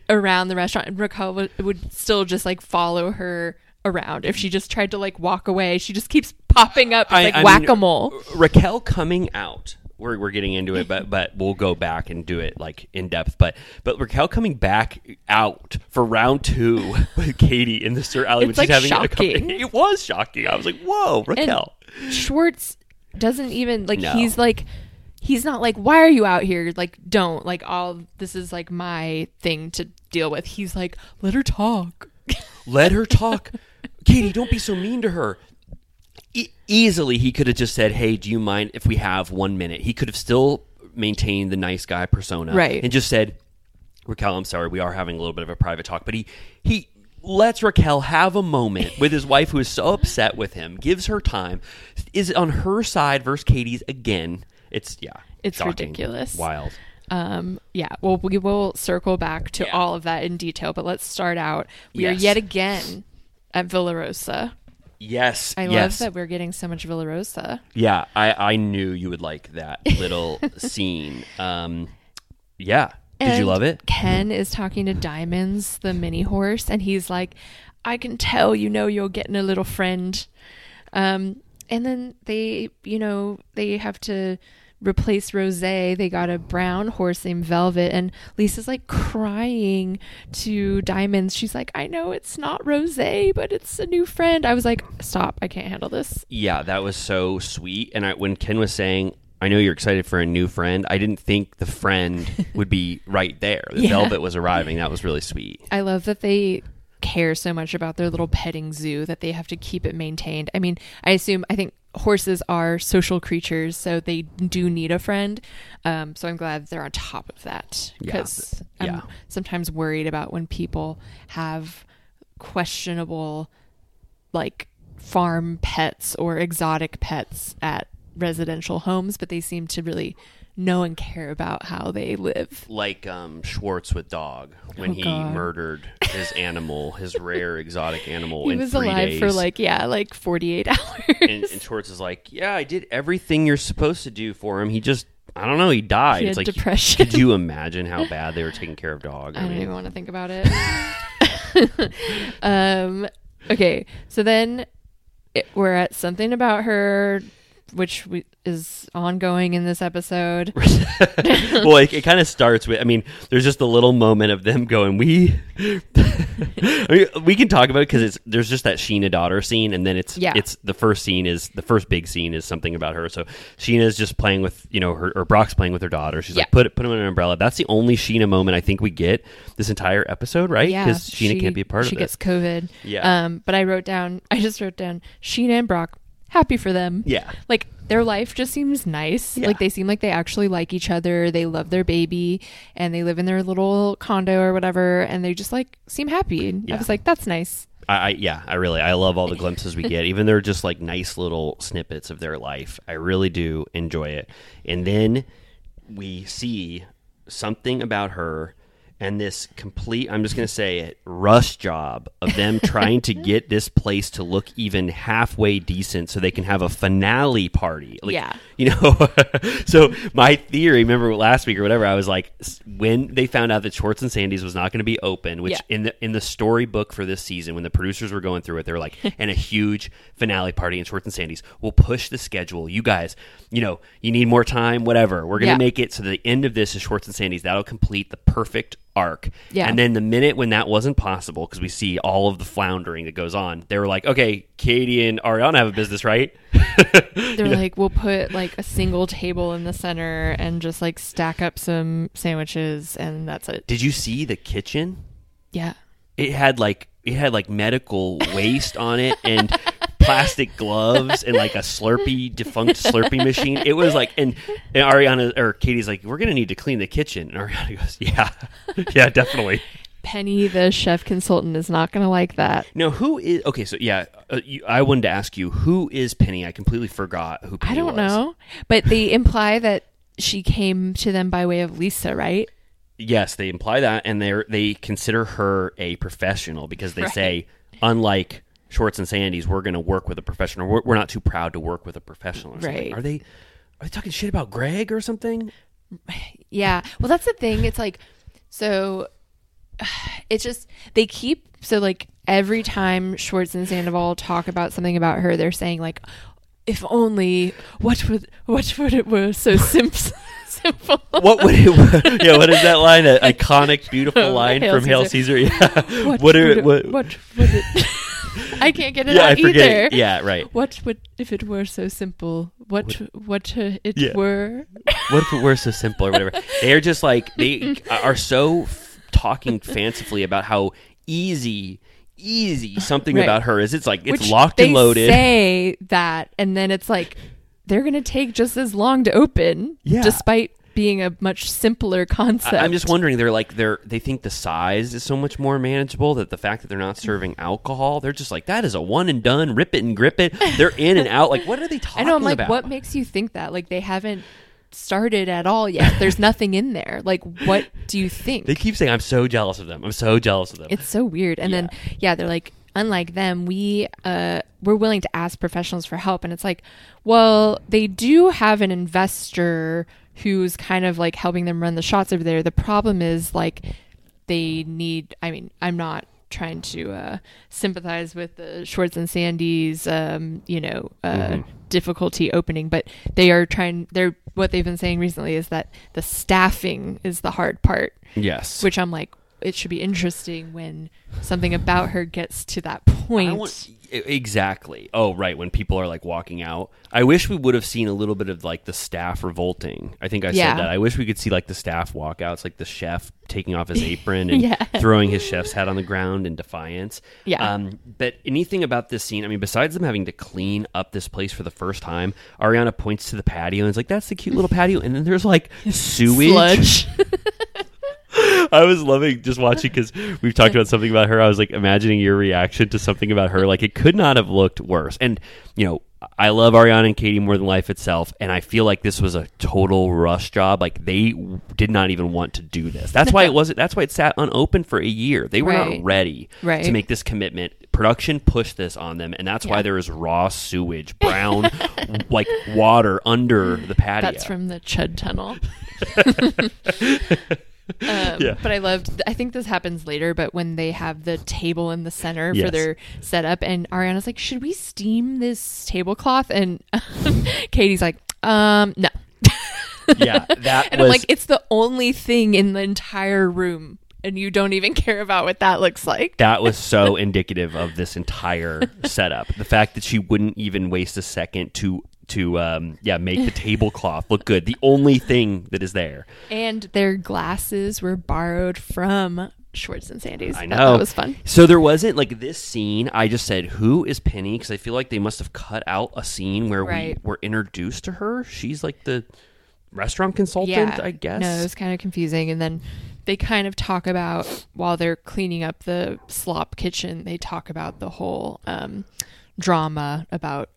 Speaker 7: around the restaurant, and Raquel would, would still just like follow her around. If she just tried to like walk away, she just keeps popping up. It's
Speaker 6: I-
Speaker 7: like whack a mole.
Speaker 6: Raquel coming out. We're, we're getting into it, but but we'll go back and do it like in depth. But but Raquel coming back out for round two with Katie in the Sur Alley when
Speaker 7: It's,
Speaker 6: she's
Speaker 7: like,
Speaker 6: having a couple-
Speaker 7: shocking.
Speaker 6: It was shocking. I was like, whoa, Raquel.
Speaker 7: Schwartz doesn't even like
Speaker 6: No.
Speaker 7: he's like he's not like why are you out here like don't like all this is like my thing to deal with he's like let her talk
Speaker 6: Let her talk. Katie, don't be so mean to her. E- easily, he could have just said, "Hey, do you mind if we have one minute?" He could have still maintained the nice guy persona,
Speaker 7: Right.
Speaker 6: And just said, "Raquel, I'm sorry, we are having a little bit of a private talk." But he he lets Raquel have a moment with his wife who is so upset with him, gives her time, is on her side versus Katie's again. It's yeah,
Speaker 7: It's
Speaker 6: shocking.
Speaker 7: ridiculous.
Speaker 6: wild.
Speaker 7: Um, yeah, well, we will circle back to all of that in detail, but let's start out. We
Speaker 6: Yes.
Speaker 7: are yet again at Villa Rosa.
Speaker 6: Yes,
Speaker 7: I
Speaker 6: yes.
Speaker 7: love that we're getting so much Villa Rosa.
Speaker 6: Yeah, I I knew you would like that little scene. Um, yeah, did you love it?
Speaker 7: Ken is talking to Diamonds, the mini horse, and he's like, I can tell you know you're getting a little friend. Um, and then they, you know, they have to replace Rose. They got a brown horse named Velvet, and Lisa's like crying to Diamonds. She's like, I know it's not Rose, but it's a new friend. I was like, stop, I can't handle this.
Speaker 6: Yeah, that was so sweet. And I, when Ken was saying, "I know you're excited for a new friend," I didn't think the friend would be right there. The
Speaker 7: Yeah.
Speaker 6: Velvet was arriving. That was really sweet.
Speaker 7: I love that they care so much about their little petting zoo that they have to keep it maintained. I mean, I assume I think horses are social creatures, so they do need a friend. Um, so I'm glad they're on top of that
Speaker 6: Yeah.
Speaker 7: because
Speaker 6: Yeah.
Speaker 7: I'm sometimes worried about when people have questionable, like farm pets or exotic pets at residential homes, but they seem to really know and care about how they live.
Speaker 6: Like um, Schwartz with dog when
Speaker 7: Oh,
Speaker 6: he
Speaker 7: God.
Speaker 6: murdered his animal, his rare exotic animal.
Speaker 7: He was alive for like yeah, like 48 hours.
Speaker 6: and, and Schwartz is like, "Yeah, I did everything you're supposed to do for him. He just, I don't know, he died."
Speaker 7: He
Speaker 6: it's like,
Speaker 7: depression.
Speaker 6: Could you imagine how bad they were taking care of dog?
Speaker 7: I don't even want to think about it. um, okay, so then it, we're at something about her, which we, is ongoing in this episode.
Speaker 6: well, it, it kind of starts with. I mean, there's just a little moment of them going, "We." I mean, we can talk about it because it's there's just that Scheana daughter scene, and then it's
Speaker 7: Yeah.
Speaker 6: it's the first scene is the first big scene is something about her. So Scheana's just playing with you know her or Brock's playing with her daughter. She's like, put it put him in an umbrella. That's the only Scheana moment I think we get this entire episode, right?
Speaker 7: Yeah,
Speaker 6: Because Scheana
Speaker 7: she-
Speaker 6: can't be a part of it.
Speaker 7: She gets COVID.
Speaker 6: Yeah.
Speaker 7: Um, but I wrote down. I just wrote down Scheana and Brock. Happy for them.
Speaker 6: Yeah.
Speaker 7: Like their life just seems nice. Like they seem like they actually like each other. They love their baby, and they live in their little condo or whatever, and they just like seem happy. And I was like, that's nice.
Speaker 6: I, I yeah, I really I love all the glimpses we get. Even they're just like nice little snippets of their life. I really do enjoy it. And then we see something about her and this complete I'm just going to say it rush job of them trying to get this place to look even halfway decent so they can have a finale party. Like,
Speaker 7: Yeah.
Speaker 6: You know, so my theory, remember last week or whatever, I was like, when they found out that Schwartz and Sandy's was not going to be open, which
Speaker 7: Yeah.
Speaker 6: in the in the storybook for this season, when the producers were going through it, they were like, and a huge finale party in Schwartz and Sandy's. We'll push the schedule. You guys, you know, you need more time, whatever. We're gonna
Speaker 7: Yeah.
Speaker 6: make it so the end of this is Schwartz and Sandy's. That'll complete the perfect arc.
Speaker 7: Yeah.
Speaker 6: And then the minute when that wasn't possible, because we see all of the floundering that goes on, they were like, okay, Katie and Ariana have a business, right?
Speaker 7: They're like, we'll put like a single table in the center and just like stack up some sandwiches, and that's it.
Speaker 6: Did you see the kitchen?
Speaker 7: Yeah.
Speaker 6: It had like it had like medical waste on it and plastic gloves and like a Slurpee defunct Slurpee machine. It was like and, and Ariana or Katie's like, we're gonna need to clean the kitchen. And Ariana goes, yeah, yeah, definitely.
Speaker 7: Penny, the chef consultant, is not going to like that.
Speaker 6: No, who is okay? So yeah, uh, you, I wanted to ask you who is Penny. I completely forgot who. Penny
Speaker 7: I don't
Speaker 6: was.
Speaker 7: know, but they imply that she came to them by way of Lisa, right?
Speaker 6: Yes, they imply that, and they they consider her a professional because they
Speaker 7: Right.
Speaker 6: say, unlike Schwartz and Sandy's, we're going to work with a professional. We're, we're not too proud to work with a professional. Something.
Speaker 7: Right.
Speaker 6: Are they? Are they talking shit about Greg or something?
Speaker 7: Yeah. Well, that's the thing. It's like, so it's just, they keep, so like every time Schwartz and Sandoval talk about something about her, they're saying, like, if only, what would, what would it were so sim- simple.
Speaker 6: What would it? yeah, what is that line? An iconic, beautiful line
Speaker 7: Hail
Speaker 6: from Hail
Speaker 7: Caesar.
Speaker 6: Caesar. Yeah.
Speaker 7: What,
Speaker 6: what are
Speaker 7: would it,
Speaker 6: what?
Speaker 7: what would it? I can't get it
Speaker 6: Yeah,
Speaker 7: out
Speaker 6: I forget
Speaker 7: either.
Speaker 6: it. Yeah, right.
Speaker 7: What would if it were so simple? What what, uh, it
Speaker 6: Yeah.
Speaker 7: were?
Speaker 6: what if it were so simple or whatever? They're just like they are so f- talking fancifully about how easy, easy something
Speaker 7: Right.
Speaker 6: about her is. It's like it's
Speaker 7: Which
Speaker 6: locked and loaded.
Speaker 7: Say that, and then it's like they're gonna take just as long to open,
Speaker 6: Yeah.
Speaker 7: despite being a much simpler concept.
Speaker 6: I, am just wondering. They're like they're they think the size is so much more manageable that the fact that they're not serving alcohol, they're just like that is a one and done. Rip it and grip it. They're in and out. Like what are they talking?
Speaker 7: I know. I'm like,
Speaker 6: about?
Speaker 7: what makes you think that? Like they haven't started at all yet. There's nothing in there. Like, what do you think?
Speaker 6: They keep saying I'm so jealous of them. I'm so jealous of them.
Speaker 7: It's so weird. And then yeah, they're like unlike them, we uh we're willing to ask professionals for help and it's like, well, they do have an investor who's kind of like helping them run the shots over there. The problem is like they need I mean, I'm not trying to uh sympathize with the Schwartz and Sandy's um, you know, uh
Speaker 6: Mhm.
Speaker 7: difficulty opening, but they are trying they're what they've been saying recently is that the staffing is the hard part.
Speaker 6: Yes.
Speaker 7: Which I'm like, it should be interesting when something about her gets to that point.
Speaker 6: I want- exactly. Oh, right. When people are like walking out, I wish we would have seen a little bit of like the staff revolting. I think I
Speaker 7: Yeah.
Speaker 6: said that. I wish we could see like the staff walkouts, like the chef taking off his apron and
Speaker 7: Yeah.
Speaker 6: throwing his chef's hat on the ground in defiance.
Speaker 7: Yeah.
Speaker 6: Um, but anything about this scene? I mean, besides them having to clean up this place for the first time, Ariana points to the patio and is like, "That's the cute little patio," and then there's like sewage. I was loving just watching because we've talked about something about her. I was like imagining your reaction to something about her. Like it could not have looked worse. And you know, I love Ariana and Katie more than life itself, and I feel like this was a total rush job. Like they did not even want to do this. That's why it wasn't. That's why it sat unopened for a year. They were
Speaker 7: Right.
Speaker 6: not ready
Speaker 7: Right.
Speaker 6: to make this commitment. Production pushed this on them, and that's why there is raw sewage, brown like water under the patio.
Speaker 7: That's from the Chud Tunnel. Um,
Speaker 6: Yeah.
Speaker 7: But I loved. I think this happens later, but when they have the table in the center for their setup, and Ariana's like, "Should we steam this tablecloth?" And Katie's like, "Um, no."
Speaker 6: yeah, that
Speaker 7: and
Speaker 6: was
Speaker 7: I'm like, "It's the only thing in the entire room, and you don't even care about what that looks like."
Speaker 6: That was so indicative of this entire setup. The fact that she wouldn't even waste a second to to um, yeah make the tablecloth look good. The only thing that is there.
Speaker 7: And their glasses were borrowed from Schwartz and Sandy's.
Speaker 6: I know
Speaker 7: that was fun.
Speaker 6: So there wasn't like this scene. I just said, "Who is Penny?" Because I feel like they must have cut out a scene where
Speaker 7: Right.
Speaker 6: we were introduced to her. She's like the restaurant consultant, I guess.
Speaker 7: No, it was kind of confusing. And then they kind of talk about while they're cleaning up the slop kitchen, they talk about the whole um, drama about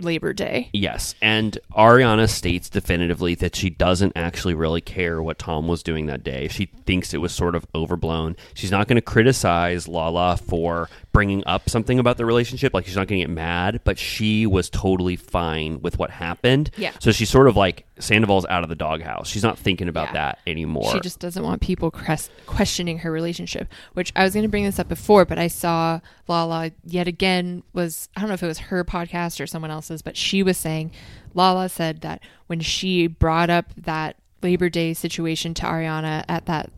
Speaker 7: Labor Day.
Speaker 6: Yes, and Ariana states definitively that she doesn't actually really care what Tom was doing that day. She thinks it was sort of overblown. She's not going to criticize Lala for bringing up something about the relationship. Like she's not going to get mad, but she was totally fine with what happened.
Speaker 7: Yeah.
Speaker 6: So she's sort of like Sandoval's out of the doghouse. She's not thinking about
Speaker 7: Yeah.
Speaker 6: that anymore.
Speaker 7: She just doesn't want people cres- questioning her relationship, which I was going to bring this up before, but I saw Lala yet again was, I don't know if it was her podcast or someone else's, but she was saying, Lala said that when she brought up that Labor Day situation to Ariana at that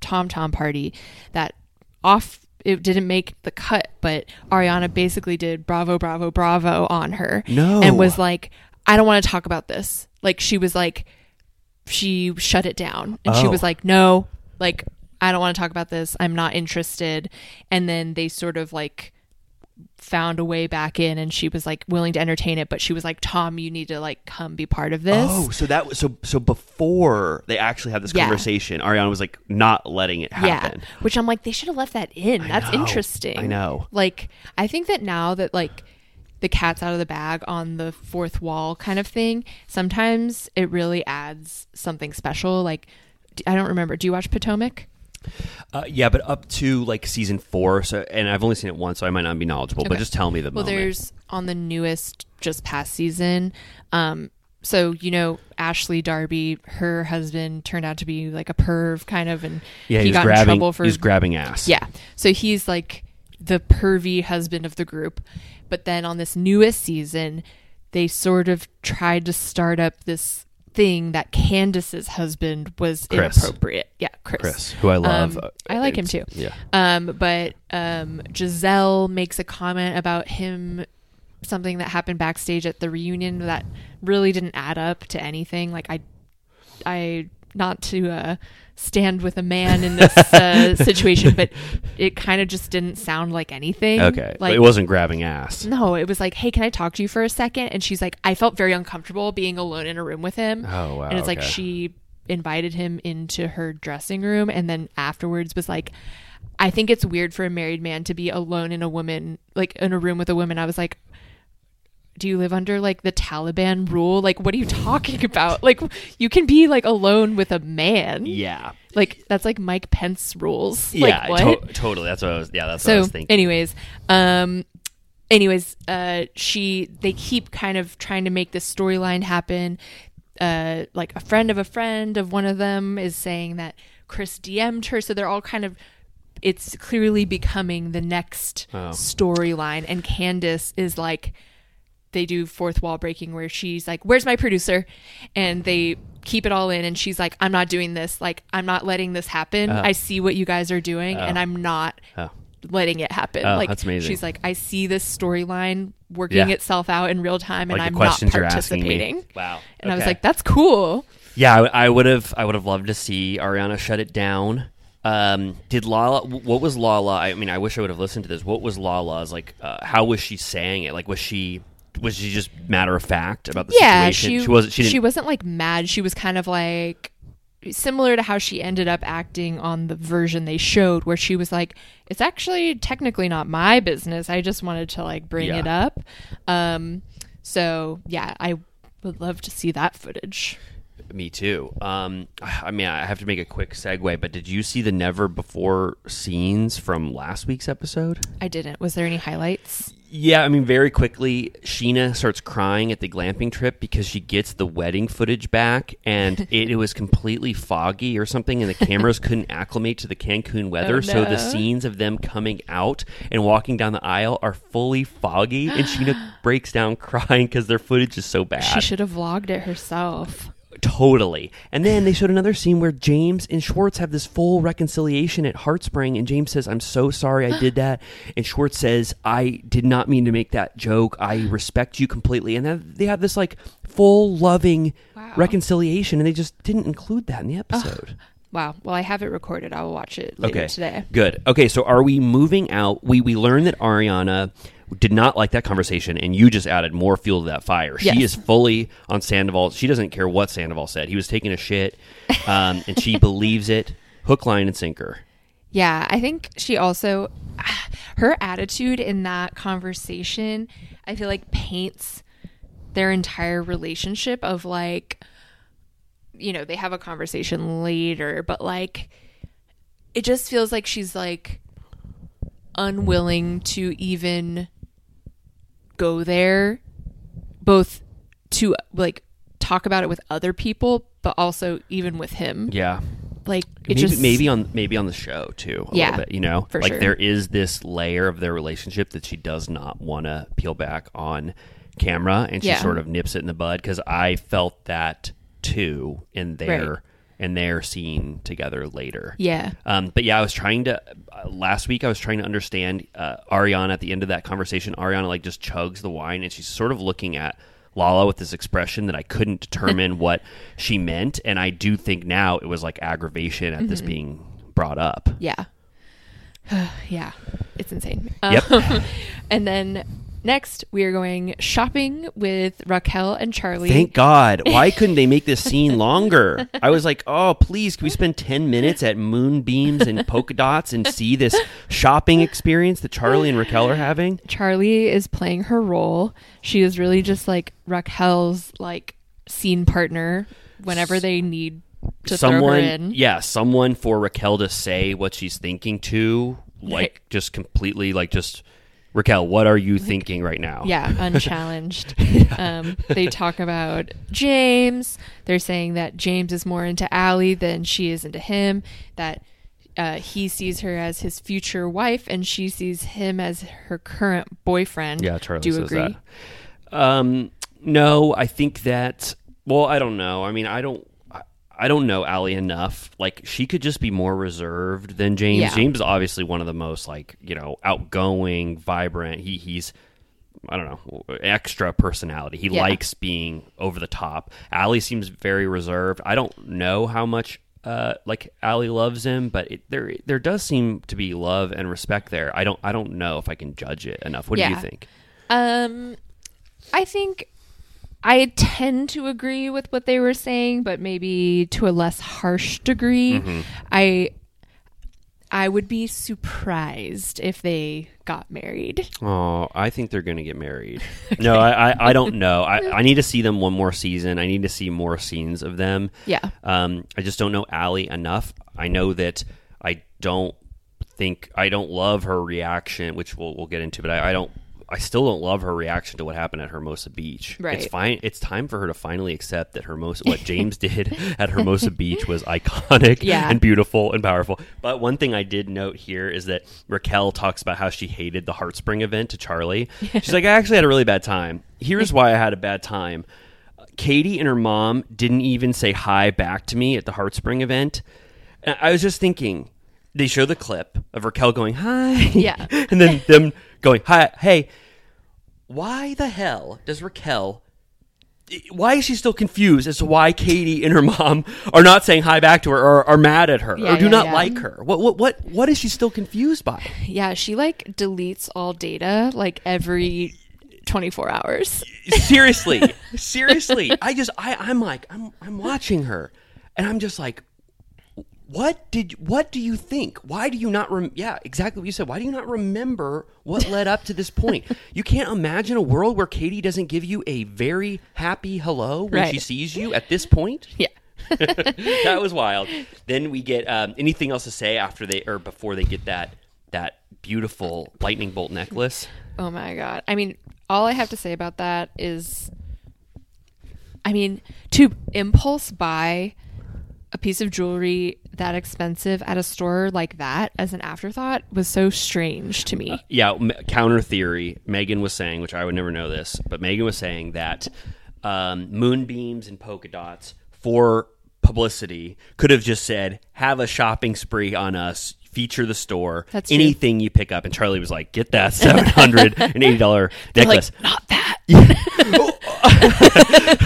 Speaker 7: TomTom party, that off, it didn't make the cut, but Ariana basically did bravo, bravo, bravo on her.
Speaker 6: No.
Speaker 7: And was like, I don't want to talk about this. Like, she was like, she shut it down and she
Speaker 6: Oh.
Speaker 7: was like no like i don't want to talk about this i'm not interested and then they sort of like found a way back in and she was like willing to entertain it but she was like tom you need to like come be part of this
Speaker 6: Oh, so that was so so before they actually had this
Speaker 7: Yeah.
Speaker 6: conversation, Ariana was like not letting it happen.
Speaker 7: yeah which i'm like they should have left that in that's
Speaker 6: know.
Speaker 7: interesting
Speaker 6: I know.
Speaker 7: like i think that now that like the cat's out of the bag on the fourth wall kind of thing sometimes it really adds something special like i don't remember do you watch potomac
Speaker 6: Uh, yeah, but up to like season four, so and I've only seen it once, so I might not be knowledgeable. But just tell me the
Speaker 7: well
Speaker 6: moment.
Speaker 7: there's on the newest just past season um so you know ashley darby her husband turned out to be like a perv kind of and
Speaker 6: Yeah,
Speaker 7: he got
Speaker 6: grabbing-
Speaker 7: in trouble for
Speaker 6: he was grabbing ass.
Speaker 7: yeah so he's like the pervy husband of the group but then on this newest season they sort of tried to start up this thing that Candiace's husband was
Speaker 6: Chris.
Speaker 7: inappropriate. Yeah, Chris.
Speaker 6: Chris, who I love.
Speaker 7: Um, I like him too.
Speaker 6: Yeah.
Speaker 7: Um, but um, Gizelle makes a comment about him something that happened backstage at the reunion that really didn't add up to anything. Like I, I not to uh, stand with a man in this uh, situation, but it kind of just didn't sound like anything.
Speaker 6: Okay,
Speaker 7: like
Speaker 6: it wasn't grabbing ass.
Speaker 7: No, it was like, hey, can I talk to you for a second? And she's like, I felt very uncomfortable being alone in a room with him.
Speaker 6: Oh, wow,
Speaker 7: And it's like she invited him into her dressing room and then afterwards was like I think it's weird for a married man to be alone in a woman like in a room with a woman. I was like do you live under like the Taliban rule? Like what are you talking about? Like you can be like alone with a man.
Speaker 6: Yeah.
Speaker 7: Like that's like Mike Pence rules.
Speaker 6: Yeah,
Speaker 7: Like what?
Speaker 6: to- totally. That's what I was. Yeah, that's
Speaker 7: so
Speaker 6: what I was thinking.
Speaker 7: anyways um anyways uh she they keep kind of trying to make this storyline happen uh like a friend of a friend of one of them is saying that chris dm'd her so they're all kind of it's clearly becoming the next
Speaker 6: Oh.
Speaker 7: storyline and candiace is like they do fourth wall breaking where she's like where's my producer and they keep it all in and she's like i'm not doing this like i'm not letting this happen
Speaker 6: Oh.
Speaker 7: i see what you guys are doing
Speaker 6: Oh.
Speaker 7: and i'm not
Speaker 6: Oh.
Speaker 7: letting it happen
Speaker 6: Oh,
Speaker 7: like
Speaker 6: that's amazing.
Speaker 7: she's like i see this storyline working
Speaker 6: Yeah.
Speaker 7: itself out in real time and
Speaker 6: Like the
Speaker 7: i'm not
Speaker 6: questions you're asking me.
Speaker 7: participating
Speaker 6: Wow.
Speaker 7: and i was like that's cool
Speaker 6: Yeah, I would have. I would have loved to see Ariana shut it down. Um, did Lala? What was Lala? I mean, I wish I would have listened to this. What was Lala's like? Uh, how was she saying it? Like, was she was she just matter of fact about the
Speaker 7: yeah
Speaker 6: situation?
Speaker 7: she,
Speaker 6: wasn't. She, didn't,
Speaker 7: wasn't like mad she was kind of like similar to how she ended up acting on the version they showed where she was like it's actually technically not my business i just wanted to like bring
Speaker 6: Yeah.
Speaker 7: it up um so yeah i would love to see that footage
Speaker 6: Me too. Um, I mean, I have to make a quick segue, but did you see the never before scenes from last week's episode?
Speaker 7: i didn't was there any highlights
Speaker 6: Yeah, I mean, very quickly, Scheana starts crying at the glamping trip because she gets the wedding footage back, and it, it was completely foggy or something, and the cameras couldn't acclimate to the Cancun oh, weather.
Speaker 7: Oh,
Speaker 6: So the scenes of them coming out and walking down the aisle are fully foggy, and Scheana breaks down crying because their footage is so bad.
Speaker 7: she should have vlogged it herself
Speaker 6: Totally. And then they showed another scene where James and Schwartz have this full reconciliation at Heartspring, and James says, I'm so sorry I did that. And Schwartz says, I did not mean to make that joke. I respect you completely. And then they have this like full loving reconciliation, and they just didn't include that in the episode.
Speaker 7: wow well i have it recorded i will watch it later
Speaker 6: okay.
Speaker 7: today
Speaker 6: Good. Okay, so are we moving out? We we learned that Ariana did not like that conversation, and you just added more fuel to that fire. She
Speaker 7: Yes.
Speaker 6: is fully on Sandoval. She doesn't care what Sandoval said. He was taking a shit, um, and she believes it, hook, line, and sinker.
Speaker 7: Yeah, I think she also her attitude in that conversation, I feel like paints their entire relationship of like you know, they have a conversation later, but like it just feels like she's like unwilling to even go there both to like talk about it with other people but also even with him.
Speaker 6: Yeah.
Speaker 7: Like it
Speaker 6: maybe,
Speaker 7: just
Speaker 6: maybe on maybe on the show too. A
Speaker 7: Yeah,
Speaker 6: little bit, you know,
Speaker 7: for
Speaker 6: like
Speaker 7: sure.
Speaker 6: there is this layer of their relationship that she does not want to peel back on camera, and she
Speaker 7: Yeah.
Speaker 6: sort of nips it in the bud because I felt that too in their
Speaker 7: Right.
Speaker 6: In their scene together later.
Speaker 7: Yeah.
Speaker 6: Um, but yeah, I was trying to uh, last week. I was trying to understand uh, Ariana at the end of that conversation. Ariana like just chugs the wine, and she's sort of looking at Lala with this expression that I couldn't determine what she meant. And I do think now it was like aggravation at this
Speaker 7: Mhm.
Speaker 6: being brought up.
Speaker 7: Yeah. yeah. It's insane.
Speaker 6: Yep.
Speaker 7: Um, and then next, we are going shopping with Raquel and Charlie.
Speaker 6: Thank God. Why couldn't they make this scene longer? I was like, oh, please, can we spend 10 minutes at moonbeams and polka dots and see this shopping experience that Charlie and Raquel are having?
Speaker 7: Charlie is playing her role. She is really just like Raquel's like scene partner whenever they need to throw her
Speaker 6: someone
Speaker 7: in.
Speaker 6: yeah someone for raquel to say what she's thinking to like
Speaker 7: Right.
Speaker 6: just completely like just raquel what are you thinking right now
Speaker 7: Yeah, unchallenged. um, they talk about James. They're saying that James is more into Ally than she is into him. That uh, he sees her as his future wife, and she sees him as her current boyfriend.
Speaker 6: yeah charlie
Speaker 7: Do you
Speaker 6: says
Speaker 7: agree?
Speaker 6: that um no i think that well i don't know i mean i don't I- don't know Ally enough. Like she could just be more reserved than James.
Speaker 7: Yeah.
Speaker 6: James is obviously one of the most like you know outgoing, vibrant. He he's I don't know extra personality. He
Speaker 7: Yeah.
Speaker 6: likes being over the top. Ally seems very reserved. I don't know how much uh, like Ally loves him, but it, there there does seem to be love and respect there. I don't I don't know if I can judge it enough. What do you think?
Speaker 7: Um, I think I tend to agree with what they were saying, but maybe to a less harsh degree.
Speaker 6: Mhm.
Speaker 7: I I would be surprised if they got married.
Speaker 6: Oh, I think they're going to get married. No, I, I, I don't know. I, I need to see them one more season. I need to see more scenes of them.
Speaker 7: Yeah.
Speaker 6: Um, I just don't know Ally enough. I know that I don't think I don't love her reaction, which we'll we'll get into, but I, I don't. I still don't love her reaction to what happened at Hermosa Beach.
Speaker 7: Right.
Speaker 6: It's fine. It's time for her to finally accept that Hermosa, what James did at Hermosa Beach was iconic
Speaker 7: Yeah.
Speaker 6: and beautiful and powerful. But one thing I did note here is that Raquel talks about how she hated the Heartspring event to Charlie. She's like, I actually had a really bad time. Here's why I had a bad time. Katie and her mom didn't even say hi back to me at the Heartspring event. And I was just thinking, they show the clip of Raquel going, hi.
Speaker 7: Yeah.
Speaker 6: and then them going, hi, hey. Why the hell does Raquel why is she still confused as to why Katie and her mom are not saying hi back to her or are mad at her
Speaker 7: Yeah,
Speaker 6: or do
Speaker 7: yeah,
Speaker 6: not
Speaker 7: yeah.
Speaker 6: like her? What what what what is she still confused by?
Speaker 7: Yeah, she like deletes all data like every 24 hours.
Speaker 6: seriously, seriously. I just I I'm like I'm I'm watching her and I'm just like what did what do you think? Why do you not rem- yeah, exactly what you said. Why do you not remember what led up to this point? You can't imagine a world where Katie doesn't give you a very happy hello when
Speaker 7: Right.
Speaker 6: she sees you at this point?
Speaker 7: Yeah.
Speaker 6: that was wild. Then we get um, anything else to say after they or before they get that that beautiful lightning bolt necklace?
Speaker 7: Oh my god. I mean, all I have to say about that is I mean, to impulse buy a piece of jewelry that expensive at a store like that as an afterthought was so strange to me.
Speaker 6: yeah, m- counter theory. Megan was saying, which I would never know this, but Megan was saying that um, moonbeams and polka dots for publicity could have just said, "Have a shopping spree on us." Feature the store,
Speaker 7: That's true.
Speaker 6: anything you pick up, and Charlie was like, "Get that seven hundred and eighty dollar necklace."
Speaker 7: Like, Not that.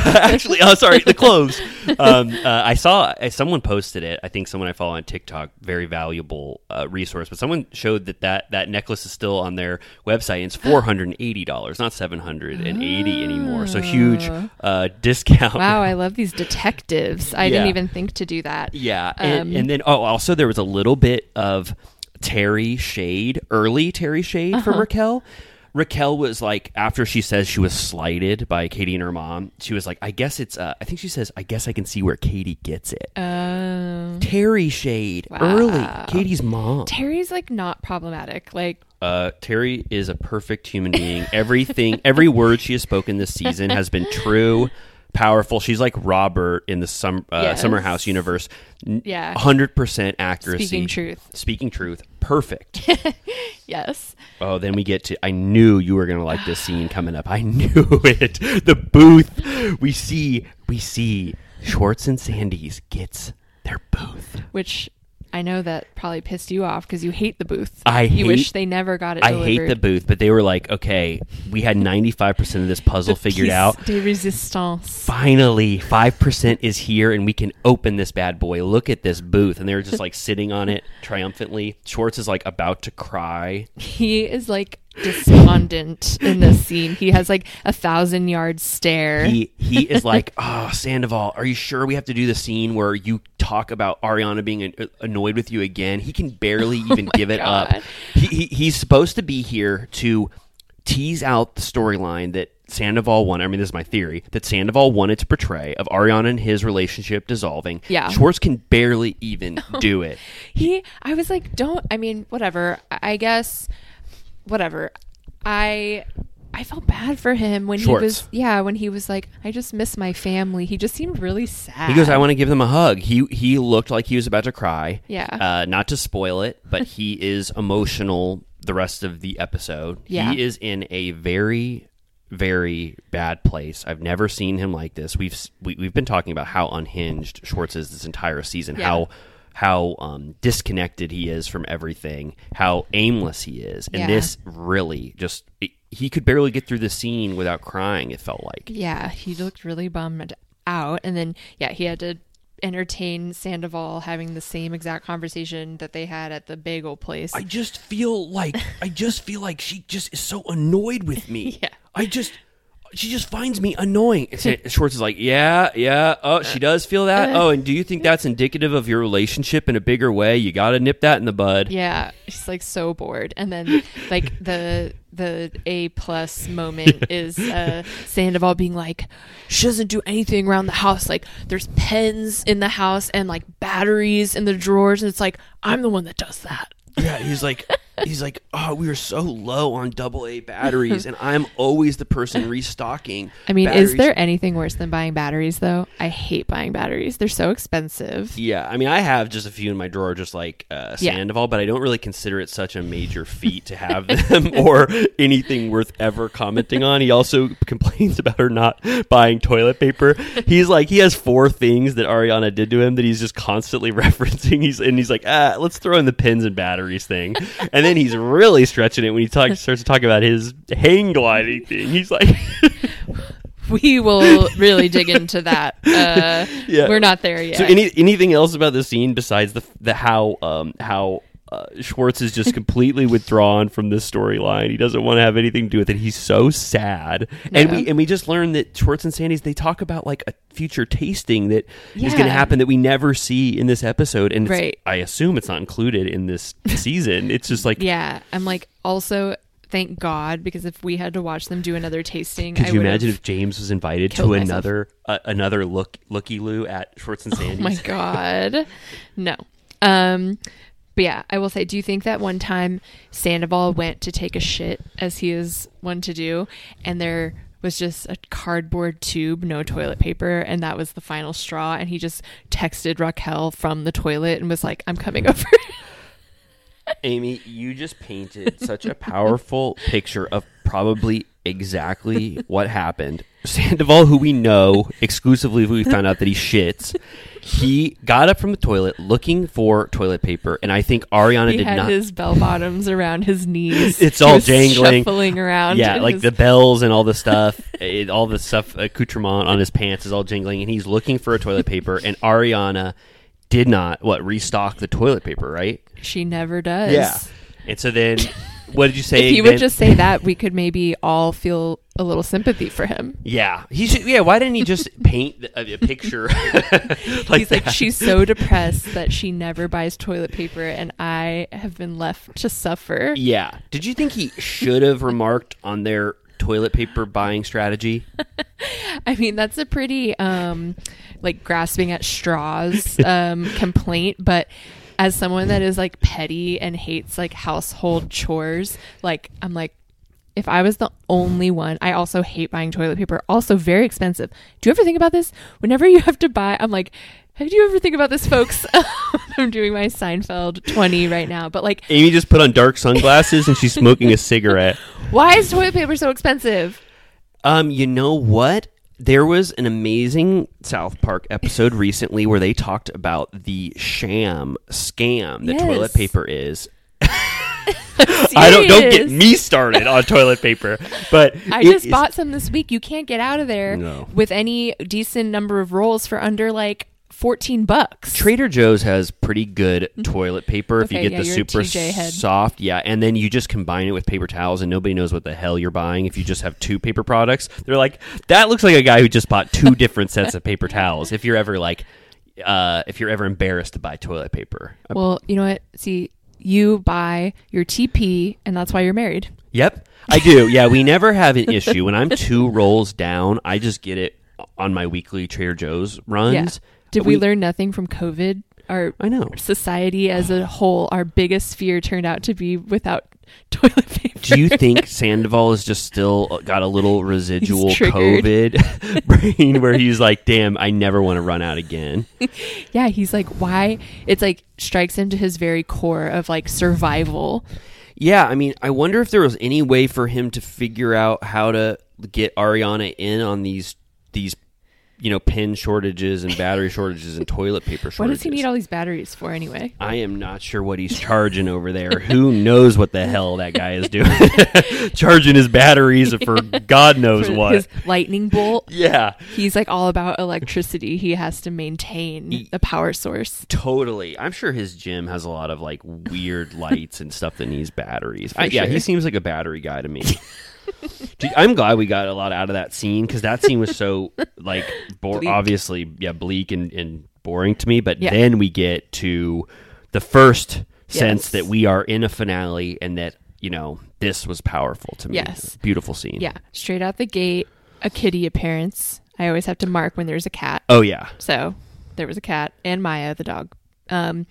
Speaker 6: Actually, oh, sorry, the clothes. Um, uh, I saw uh, someone posted it. I think someone I follow on TikTok, very valuable uh, resource. But someone showed that, that that necklace is still on their website. and It's four hundred and eighty dollars, not seven hundred and eighty anymore. So huge uh, discount.
Speaker 7: Wow, I love these detectives. I
Speaker 6: Yeah.
Speaker 7: didn't even think to do that.
Speaker 6: Yeah, and,
Speaker 7: Um,
Speaker 6: and then oh, also there was a little bit of Terry shade, early Terry shade from
Speaker 7: Uh-huh.
Speaker 6: Raquel. Raquel was like, after she says she was slighted by Katie and her mom, she was like, I guess it's, uh, I think she says, I guess I can see where Katie gets it.
Speaker 7: Um,
Speaker 6: Terry shade, early. Katie's mom.
Speaker 7: Terry's like not problematic. Like
Speaker 6: Uh, Terry is a perfect human being. Everything, every word she has spoken this season has been true, powerful. She's like Robert in the sum, uh,
Speaker 7: Yes.
Speaker 6: Summer House universe.
Speaker 7: Yeah.
Speaker 6: 100% accuracy.
Speaker 7: Speaking truth.
Speaker 6: Speaking truth. Perfect.
Speaker 7: yes.
Speaker 6: oh, then we get to. I knew you were going to like this scene coming up. I knew it. The booth. We see, we see Schwartz and Sandy's gets their booth.
Speaker 7: Which I know that probably pissed you off because you hate the booth.
Speaker 6: I
Speaker 7: you
Speaker 6: hate,
Speaker 7: wish they never got it.
Speaker 6: I hate the booth, but they were like, okay, we had ninety five percent of this puzzle figured out.
Speaker 7: De resistance.
Speaker 6: Finally, five percent is here, and we can open this bad boy. Look at this booth, and they're just like sitting on it triumphantly. Schwartz is like about to cry.
Speaker 7: He is like despondent in this scene. He has like a thousand yard stare.
Speaker 6: He he is like, oh, Sandoval, are you sure we have to do the scene where you talk about Ariana being an- uh, annoyed with you again? He can barely oh even give it up.
Speaker 7: Oh
Speaker 6: He, he he's supposed to be here to tease out the storyline that Sandoval wanted. I mean, this is my theory that Sandoval wanted to portray of Ariana and his relationship dissolving.
Speaker 7: Yeah.
Speaker 6: Schwartz can barely even do it.
Speaker 7: he i was like don't i mean whatever i I guess whatever i i felt bad for him when
Speaker 6: Schwartz.
Speaker 7: he was yeah when he was like i just miss my family he just seemed really sad
Speaker 6: He goes, I want to give them a hug. He he looked like he was about to cry.
Speaker 7: Yeah.
Speaker 6: Uh, not to spoil it, but he is emotional the rest of the episode.
Speaker 7: Yeah.
Speaker 6: He is in a very very bad place. I've never seen him like this. We've s- we, we've been talking about how unhinged Schwartz is this entire season.
Speaker 7: Yeah.
Speaker 6: How how um, disconnected he is from everything. How aimless he is. And
Speaker 7: Yeah.
Speaker 6: this really just it- he could barely get through the scene without crying. It felt like.
Speaker 7: yeah he looked really bummed out and then yeah he had to entertain sandoval having the same exact conversation that they had at the bagel place
Speaker 6: I just feel like I just feel like she just is so annoyed with me.
Speaker 7: Yeah.
Speaker 6: I just she just finds me annoying. And Schwartz is like, yeah, yeah. Oh, she does feel that. Oh, and do you think that's indicative of your relationship in a bigger way? You got to nip that in the bud.
Speaker 7: Yeah, she's like so bored, and then like the the A plus moment is uh, Sandoval being like, she doesn't do anything around the house. Like there's pens in the house and like batteries in the drawers, and it's like I'm the one that does that.
Speaker 6: Yeah, he's like, he's like, oh, we are so low on double A batteries, and I'm always the person restocking.
Speaker 7: I mean,
Speaker 6: batteries.
Speaker 7: is there anything worse than buying batteries though? I hate buying batteries. They're so expensive.
Speaker 6: Yeah, I mean, I have just a few in my drawer, just like uh,
Speaker 7: Yeah.
Speaker 6: Sandoval, but I don't really consider it such a major feat to have them or anything worth ever commenting on. He also complains about her not buying toilet paper. He's like, he has four things that Ariana did to him that he's just constantly referencing. He's and he's like, ah, let's throw in the pins and batteries thing, and then he's really stretching it when he talk, starts to talk about his hang gliding thing. He's like.
Speaker 7: We will really dig into that. Uh,
Speaker 6: Yeah.
Speaker 7: We're not there yet.
Speaker 6: So any anything else about the scene besides the the how um how uh, Schwartz is just completely withdrawn from this storyline. He doesn't want to have anything to do with it. He's so sad. And we and we just learned that Schwartz and Sandy's they talk about like a future tasting that is going to happen that we never see in this episode and
Speaker 7: Right.
Speaker 6: I assume it's not included in this season. It's just like
Speaker 7: yeah, I'm like also thank God because if we had to watch them do another tasting,
Speaker 6: could
Speaker 7: I
Speaker 6: you imagine if James was invited to
Speaker 7: myself.
Speaker 6: another uh, another look looky loo at Schwartz and Sandy's?
Speaker 7: Oh my god. No. Um but yeah, I will say, do you think that one time Sandoval went to take a shit as he is one to do, and there was just a cardboard tube, no toilet paper, and that was the final straw, and he just texted Raquel from the toilet and was like, I'm coming over.
Speaker 6: Amy, you just painted such a powerful picture of probably exactly what happened. Sandoval, who we know exclusively, who we found out that he shits, he got up from the toilet looking for toilet paper, and I think Ariana
Speaker 7: he
Speaker 6: did
Speaker 7: had
Speaker 6: not.
Speaker 7: his bell bottoms around his knees.
Speaker 6: it's all jangling,
Speaker 7: shuffling around.
Speaker 6: Yeah, like
Speaker 7: his-
Speaker 6: the bells and all the stuff, it, all the stuff accoutrement on his pants is all jingling, and he's looking for a toilet paper, and Ariana did not what restock the toilet paper, right?
Speaker 7: She never does.
Speaker 6: Yeah, and so then. What did you say?
Speaker 7: if he would just say that, we could maybe all feel a little sympathy for him.
Speaker 6: Yeah, he should. Yeah, why didn't he just paint a, a picture? like
Speaker 7: He's like, she's so depressed that she never buys toilet paper, and I have been left to suffer.
Speaker 6: Yeah. Did you think he should have remarked on their toilet paper buying strategy?
Speaker 7: I mean, that's a pretty um, like grasping at straws um, complaint, but as someone that is like petty and hates like household chores, like I'm like. If I was the only one, I also hate buying toilet paper. Also, very expensive. Do you ever think about this? Whenever you have to buy, I'm like, "Have you ever think about this, folks?" I'm doing my Seinfeld 20 right now, but like,
Speaker 6: Amy just put on dark sunglasses and she's smoking a cigarette.
Speaker 7: why is toilet paper so expensive?
Speaker 6: Um, you know what? There was an amazing South Park episode recently where they talked about the sham scam that
Speaker 7: Yes.
Speaker 6: toilet paper is. I don't don't get me started on toilet paper, but
Speaker 7: I just
Speaker 6: is-
Speaker 7: bought some this week. You can't get out of there
Speaker 6: No.
Speaker 7: with any decent number of rolls for under like 14 bucks.
Speaker 6: Trader Joe's has pretty good toilet paper if you get
Speaker 7: yeah,
Speaker 6: the super soft. Yeah, and then you just combine it with paper towels and nobody knows what the hell you're buying if you just have two paper products. They're like, that looks like a guy who just bought two different sets of paper towels. If you're ever like uh, if you're ever embarrassed to buy toilet paper.
Speaker 7: Well, you know what? See, you buy your TP, and that's why you're married.
Speaker 6: Yep, I do. Yeah, we never have an issue. When I'm two rolls down, I just get it on my weekly Trader Joe's runs.
Speaker 7: Yeah. Did we, learn nothing from COVID? Our
Speaker 6: I know
Speaker 7: society as a whole, our biggest fear turned out to be without toilet paper.
Speaker 6: Do you think Sandoval is just still uh, got a little residual COVID brain where he's like, damn, I never want to run out again?
Speaker 7: yeah, he's like, why? It's like strikes into his very core of like survival.
Speaker 6: Yeah, I mean, I wonder if there was any way for him to figure out how to get Ariana in on these these you know pin shortages and battery shortages and toilet paper shortages.
Speaker 7: What does he need all these batteries for anyway?
Speaker 6: I am not sure what he's charging over there. Who knows what the hell that guy is doing? charging his batteries for God knows
Speaker 7: For
Speaker 6: what.
Speaker 7: His lightning bolt.
Speaker 6: Yeah.
Speaker 7: He's like all about electricity. He has to maintain the power source.
Speaker 6: Totally. I'm sure his gym has a lot of like weird lights and stuff that needs batteries. I, yeah, he seems like a battery guy to me. I'm glad we got a lot out of that scene because that scene was so like obviously yeah bleak and, and boring to me. But
Speaker 7: Yeah.
Speaker 6: then we get to the first sense
Speaker 7: Yes.
Speaker 6: that we are in a finale and that you know this was powerful to me.
Speaker 7: Yes.
Speaker 6: beautiful scene.
Speaker 7: Yeah, straight out the gate, a kitty appearance. I always have to mark when there's a cat.
Speaker 6: Oh yeah.
Speaker 7: So there was a cat and Mya, the dog. Um,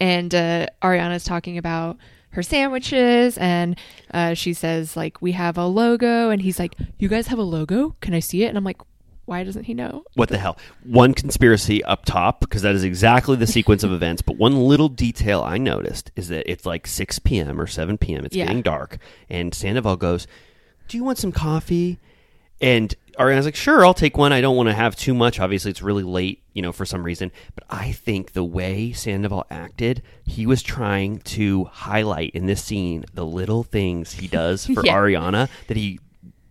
Speaker 7: and uh, Ariana's talking about her sandwiches, and uh, she says like we have a logo, and he's like, "You guys have a logo? Can I see it?" And I'm like, "Why doesn't he know?"
Speaker 6: What the hell? One conspiracy up top, because that is exactly the sequence of events. But one little detail I noticed is that it's like 6 p.m. or 7 p.m. It's
Speaker 7: Yeah.
Speaker 6: getting dark. And Sandoval goes, Do you want some coffee? And Ariana's like, Sure, I'll take one. I don't want to have too much. Obviously, it's really late, you know, for some reason. But I think the way Sandoval acted, he was trying to highlight in this scene the little things he does for
Speaker 7: Yeah.
Speaker 6: Ariana that he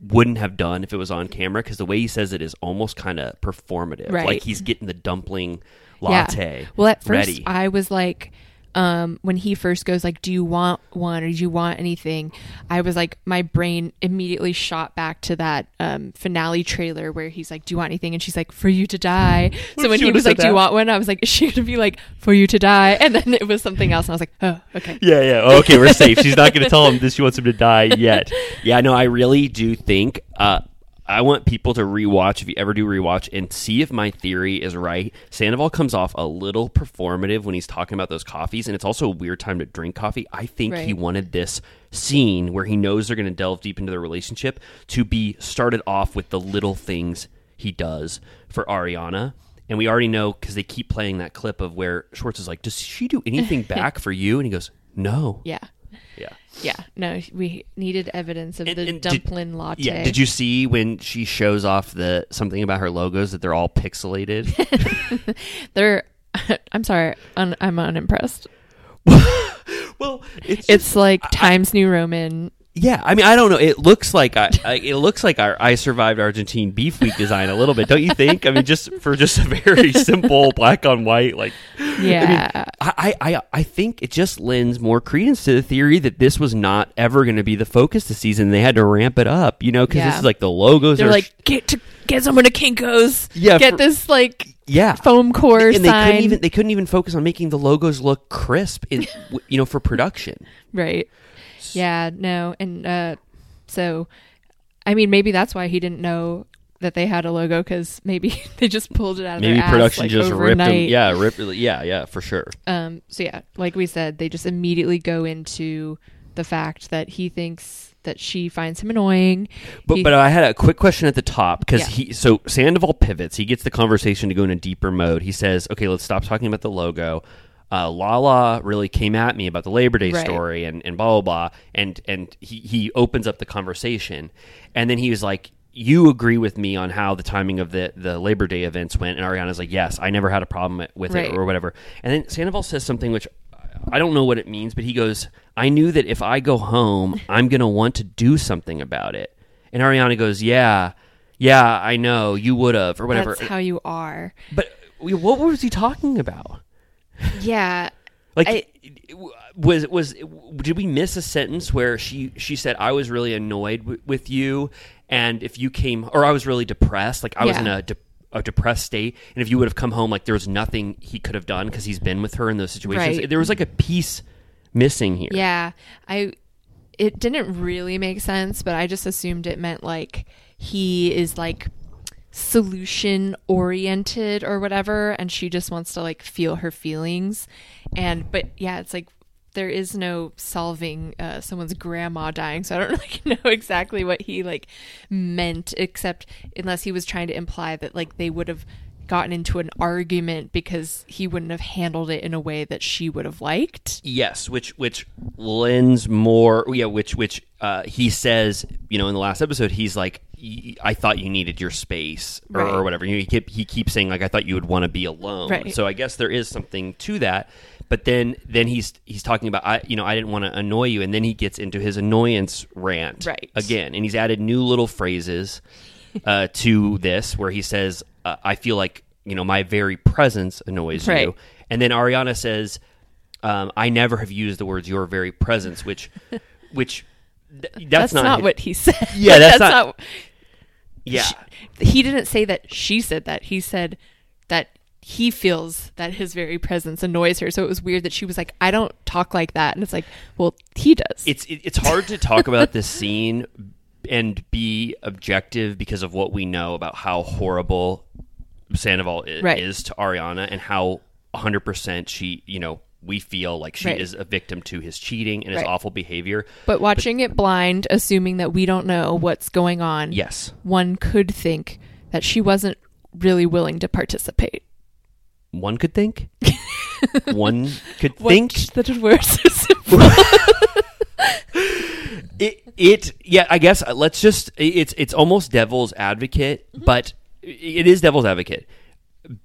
Speaker 6: wouldn't have done if it was on camera because the way he says it is almost kind of performative.
Speaker 7: Right.
Speaker 6: Like he's getting the dumpling latte.
Speaker 7: Yeah. Well, at first
Speaker 6: ready.
Speaker 7: I was like, um, when he first goes like, "Do you want one or do you want anything?" I was like, my brain immediately shot back to that um, finale trailer where he's like, "Do you want anything?" and she's like, "For you to die." So when
Speaker 6: she
Speaker 7: he was
Speaker 6: said
Speaker 7: like, "Do you want one?" I was like, "Is she gonna be like, for you to die?" And then it was something else, and I was like, "Oh, okay."
Speaker 6: Yeah, yeah. Oh, okay, we're safe. She's not going to tell him that she wants him to die yet. Yeah, no, I really do think. Uh, I want people to rewatch if you ever do rewatch and see if my theory is right. Sandoval comes off a little performative when he's talking about those coffees, and it's also a weird time to drink coffee. I think he wanted this scene where he knows they're going to delve deep into their relationship to be started off with the little things he does for Ariana. And we already know because they keep playing that clip of where Schwartz is like, "Does she do anything back for you?" And he goes, "No."
Speaker 7: Yeah.
Speaker 6: Yeah.
Speaker 7: Yeah. No, we needed evidence of the
Speaker 6: and did-
Speaker 7: dumpling latte.
Speaker 6: Yeah. Did you see when she shows off the something about her logos that they're all pixelated?
Speaker 7: They're. I'm sorry. Un, I'm unimpressed.
Speaker 6: well, it's
Speaker 7: it's like Times New Roman.
Speaker 6: Yeah. I mean, I don't know. It looks like I, I it looks like our I survived Argentine beef week design a little bit, don't you think? I mean, just for just a very simple black on white, like
Speaker 7: Yeah.
Speaker 6: I, I, I, I think it just lends more credence to the theory that this was not ever going to be the focus this season. They had to ramp it up, you know, because this is like the logos
Speaker 7: They're
Speaker 6: are
Speaker 7: like, get to get someone to Kinkos.
Speaker 6: Yeah,
Speaker 7: Get
Speaker 6: for-
Speaker 7: this like
Speaker 6: yeah
Speaker 7: foam core
Speaker 6: and they
Speaker 7: sign.
Speaker 6: couldn't even they couldn't even focus on making the logos look crisp in you know for production
Speaker 7: right. Yeah. No. And uh, so, I mean, maybe that's why he didn't know that they had a logo because maybe they just pulled it out of
Speaker 6: maybe
Speaker 7: their ass,
Speaker 6: production
Speaker 7: like,
Speaker 6: just ripped
Speaker 7: overnight.
Speaker 6: them yeah rip yeah yeah for sure
Speaker 7: Um. So yeah, like we said, they just immediately go into the fact that he thinks that she finds him annoying.
Speaker 6: but
Speaker 7: He-
Speaker 6: but I had a quick question at the top because
Speaker 7: Yeah.
Speaker 6: he so Sandoval pivots he gets the conversation to go in a deeper mode he says okay let's stop talking about the logo uh, Lala really came at me about the Labor Day
Speaker 7: Right.
Speaker 6: story and, and blah blah blah. And and he, he opens up the conversation. And then he was like you agree with me on how the timing of the, the Labor Day events went? And Ariana's like yes I never had a problem with
Speaker 7: Right.
Speaker 6: it or whatever. And then Sandoval says something which I don't know what it means but he goes I knew that if I go home I'm gonna want to do something about it. And Ariana goes yeah yeah I know you would have or whatever.
Speaker 7: That's how you are.
Speaker 6: but what was he talking about
Speaker 7: Yeah.
Speaker 6: like
Speaker 7: I-
Speaker 6: was was did we miss a sentence where she she said I was really annoyed w- with you and if you came or I was really depressed like I was in a de- a depressed state and if you would have come home like there was nothing he could have done because he's been with her in those situations
Speaker 7: Right.
Speaker 6: there was like a piece missing here
Speaker 7: Yeah, I. It didn't really make sense, but I just assumed it meant like he is like solution oriented or whatever, and she just wants to like feel her feelings. And but yeah, it's like there is no solving uh, someone's grandma dying, so I don't really know exactly what he like meant, except unless he was trying to imply that like they would have gotten into an argument because he wouldn't have handled it in a way that she would have liked.
Speaker 6: Yes, which which lends more. Yeah, which which uh, he says. You know, in the last episode, he's like, "I thought you needed your space," or,
Speaker 7: Right.
Speaker 6: or whatever. You know, he keep he keeps saying like, "I thought you would want to be alone."
Speaker 7: Right.
Speaker 6: So I guess there is something to that. But then then he's he's talking about I you know I didn't want to annoy you, and then he gets into his annoyance rant
Speaker 7: Right.
Speaker 6: again, and he's added new little phrases uh, to this where he says, uh, "I feel like you know my very presence annoys
Speaker 7: Right.
Speaker 6: you," and then Ariana says, um, "I never have used the words your very presence," which, which that's,
Speaker 7: not, what he said.
Speaker 6: Yeah,
Speaker 7: Like,
Speaker 6: that's not- Yeah.
Speaker 7: She- he didn't say that she said that. He said that he feels that his very presence annoys her. So it was weird that she was like, "I don't talk like that," and it's like, well, he does.
Speaker 6: it's it, it's hard to talk about this scene and be objective because of what we know about how horrible Sandoval i-
Speaker 7: Right.
Speaker 6: is to Ariana and how 100% she, you know, we feel like she
Speaker 7: Right.
Speaker 6: is a victim to his cheating and his
Speaker 7: Right.
Speaker 6: awful behavior.
Speaker 7: But watching it blind, assuming that we don't know what's going on,
Speaker 6: Yes.
Speaker 7: one could think that she wasn't really willing to participate.
Speaker 6: One could think. One could think.
Speaker 7: the words are simple.
Speaker 6: it it yeah i guess uh, let's just it's it's almost devil's advocate
Speaker 7: Mm-hmm.
Speaker 6: but it is devil's advocate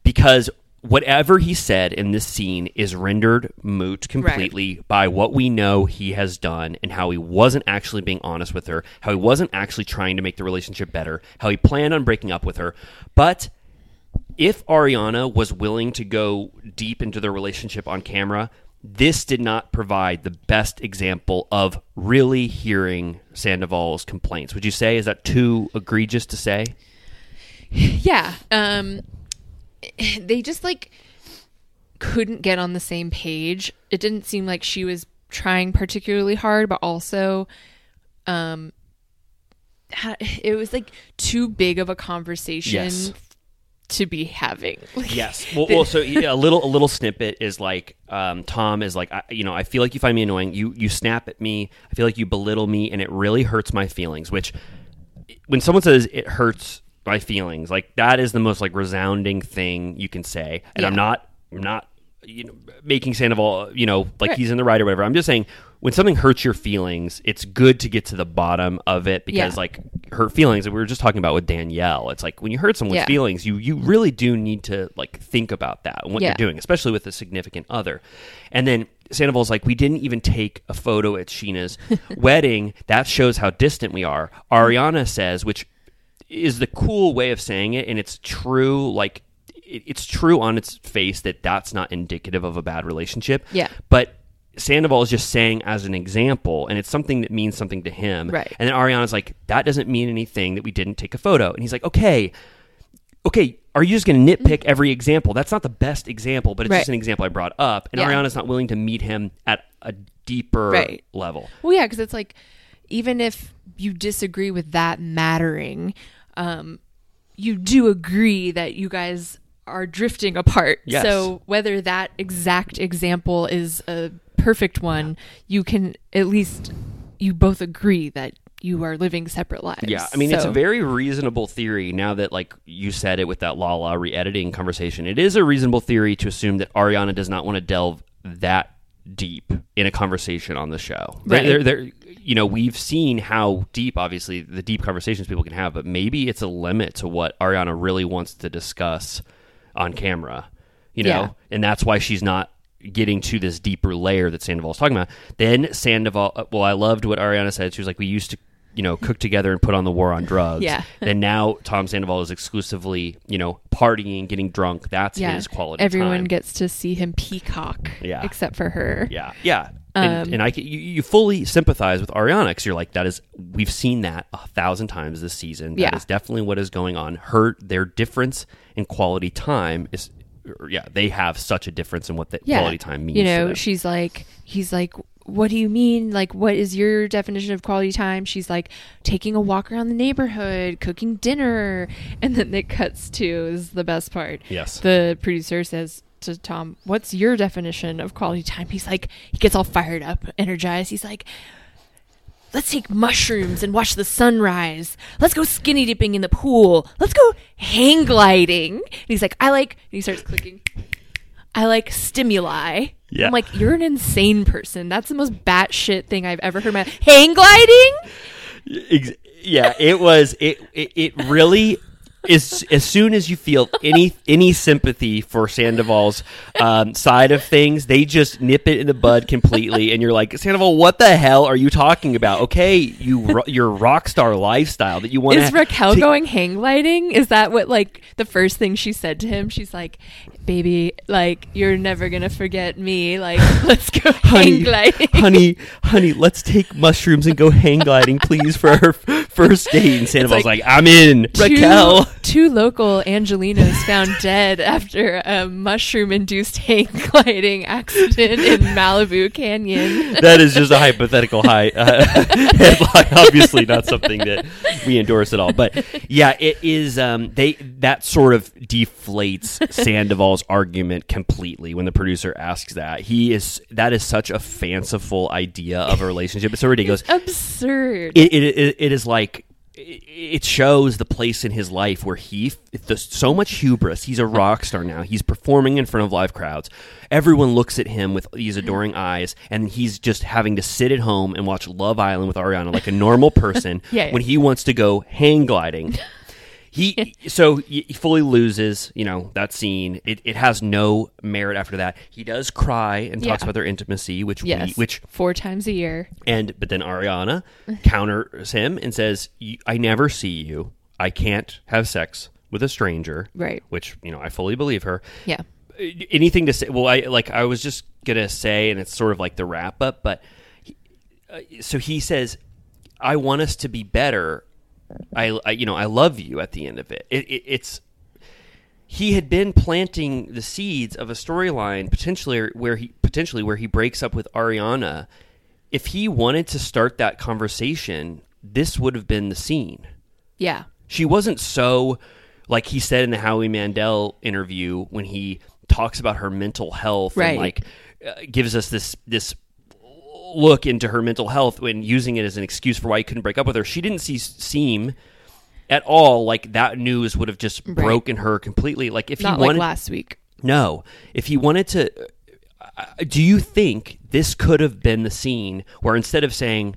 Speaker 6: because whatever he said in this scene is rendered moot completely by what we know he has done and how he wasn't actually being honest with her how he wasn't actually trying to make the relationship better how he planned on breaking up with her but if Ariana was willing to go deep into their relationship on camera, this did not provide the best example of really hearing Sandoval's complaints. Would you say is that too egregious to say?
Speaker 7: yeah. Um, they just like couldn't get on the same page. It didn't seem like she was trying particularly hard, but also, um, it was like too big of a conversation
Speaker 6: Yes.
Speaker 7: To be having. Like,
Speaker 6: Yes. Well,
Speaker 7: the-
Speaker 6: well so yeah, a little a little snippet is like um, Tom is like I, you know I feel like you find me annoying. You you snap at me. I feel like you belittle me, and it really hurts my feelings. Which when someone says it hurts my feelings, like that is the most like resounding thing you can say. And I'm not I'm not you know making Sandoval you know like
Speaker 7: Right.
Speaker 6: he's in the right or whatever. I'm just saying when something hurts your feelings, it's good to get to the bottom of it because
Speaker 7: Yeah.
Speaker 6: like hurt feelings. We were just talking about with Danielle. It's like when you hurt someone's
Speaker 7: Yeah.
Speaker 6: feelings, you you really do need to like think about that and what
Speaker 7: Yeah.
Speaker 6: you're doing, especially with a significant other. And then Sandoval's like, we didn't even take a photo at Scheana's wedding. That shows how distant we are. Mm-hmm. Ariana says, which is the cool way of saying it, and it's true. Like it, it's true on its face that that's not indicative of a bad relationship.
Speaker 7: Yeah.
Speaker 6: but. Sandoval is just saying as an example, and it's something that means something to him.
Speaker 7: Right.
Speaker 6: And then Ariana's like, that doesn't mean anything that we didn't take a photo. And he's like, okay, okay, are you just going to nitpick every example? That's not the best example, but it's
Speaker 7: Right.
Speaker 6: just an example I brought up. And
Speaker 7: Yeah.
Speaker 6: Ariana's not willing to meet him at a deeper
Speaker 7: Right.
Speaker 6: level.
Speaker 7: Well, yeah, because it's like even if you disagree with that mattering, um, you do agree that you guys are drifting apart.
Speaker 6: Yes.
Speaker 7: So whether that exact example is a perfect one, you can at least you both agree that you are living separate lives.
Speaker 6: Yeah, I mean it's a very reasonable theory. Now that like you said it with that Lala re-editing conversation, it is a reasonable theory to assume that Ariana does not want to delve that deep in a conversation on the show.
Speaker 7: Right.
Speaker 6: There, there, you know, we've seen how deep, obviously, the deep conversations people can have, but maybe it's a limit to what Ariana really wants to discuss on camera. You know,
Speaker 7: Yeah.
Speaker 6: and that's why she's not getting to this deeper layer that Sandoval's talking about. Then Sandoval, uh, well, I loved what Ariana said. She was like, "We used to." You know, cook together and put on the war on drugs.
Speaker 7: Yeah.
Speaker 6: And now Tom Sandoval is exclusively, you know, partying, getting drunk. That's
Speaker 7: yeah.
Speaker 6: his quality.
Speaker 7: Everyone
Speaker 6: time.
Speaker 7: gets to see him peacock.
Speaker 6: Yeah.
Speaker 7: Except for her.
Speaker 6: Yeah, yeah. And,
Speaker 7: Um,
Speaker 6: and I you, you fully sympathize with Ariana because you're like that is we've seen that a thousand times this season. That is
Speaker 7: Yeah.
Speaker 6: definitely what is going on. Her their difference in quality time is, yeah, they have such a difference in what the quality time means.
Speaker 7: You know, she's like, he's like, what do you mean? Like, what is your definition of quality time? She's like, taking a walk around the neighborhood, cooking dinner. And then it cuts to is the best part.
Speaker 6: Yes.
Speaker 7: The producer says to Tom, what's your definition of quality time? He's like, he gets all fired up, energized. He's like, Let's take mushrooms and watch the sunrise. Let's go skinny dipping in the pool. Let's go hang gliding. And he's like, I like, and he starts clicking. I like stimuli.
Speaker 6: Yeah.
Speaker 7: I'm like, you're an insane person. That's the most batshit thing I've ever heard. My hang gliding.
Speaker 6: Yeah, it was it it, it really is as soon as you feel any any sympathy for Sandoval's um, side of things, they just nip it in the bud completely, and you're like, Sandoval, what the hell are you talking about? Okay, you ro- your rock star lifestyle that you want.
Speaker 7: Is Raquel going hang gliding? Is that what like the first thing she said to him? She's like, baby, like you're never gonna forget me. Like let's go hang
Speaker 6: honey,
Speaker 7: gliding.
Speaker 6: honey, honey, let's take mushrooms and go hang gliding, please, for our first date. And Sandoval's like,
Speaker 7: like
Speaker 6: I'm in.
Speaker 7: Two,
Speaker 6: Raquel.
Speaker 7: two local Angelinos found dead after a mushroom-induced hang gliding accident in Malibu Canyon.
Speaker 6: that is just a hypothetical high uh, headline. Obviously, not something that we endorse at all. But yeah, it is. Um, they that sort of deflates Sandoval's argument completely when the producer asks that. He is that is such a fanciful idea of a relationship. It's so ridiculous.
Speaker 7: Absurd.
Speaker 6: It, it, it, it is like it- shows the place in his life where he there's so much hubris. He's a rock star now. He's performing in front of live crowds. Everyone looks at him with these adoring eyes, and he's just having to sit at home and watch Love Island with Ariana like a normal person
Speaker 7: Yeah, yeah.
Speaker 6: when he wants to go hang gliding. He so he fully loses, you know, that scene. It, it has no merit after that. He does cry and talks
Speaker 7: Yeah.
Speaker 6: about their intimacy, which we, which
Speaker 7: four times a year.
Speaker 6: and but then Ariana counters him and says, "I never see you. I can't have sex with a stranger."
Speaker 7: Right.
Speaker 6: Which you know I fully believe her.
Speaker 7: Yeah.
Speaker 6: Anything to say? Well, I like I was just gonna say, and it's sort of like the wrap up, but he- uh, so he says, "I want us to be better." I, I you know I love you at the end of it. it, it it's he had been planting the seeds of a storyline potentially where he potentially where he breaks up with Ariana. If he wanted to start that conversation, this would have been the scene.
Speaker 7: Yeah.
Speaker 6: She wasn't so like he said in the Howie Mandel interview when he talks about her mental health
Speaker 7: Right.
Speaker 6: and like uh, gives us this this look into her mental health when using it as an excuse for why he couldn't break up with her. She didn't see, seem at all like that news would have just
Speaker 7: Right.
Speaker 6: broken her completely. Like if
Speaker 7: Not
Speaker 6: he
Speaker 7: like
Speaker 6: wanted
Speaker 7: last week.
Speaker 6: no, if he wanted to, uh, do you think this could have been the scene where instead of saying,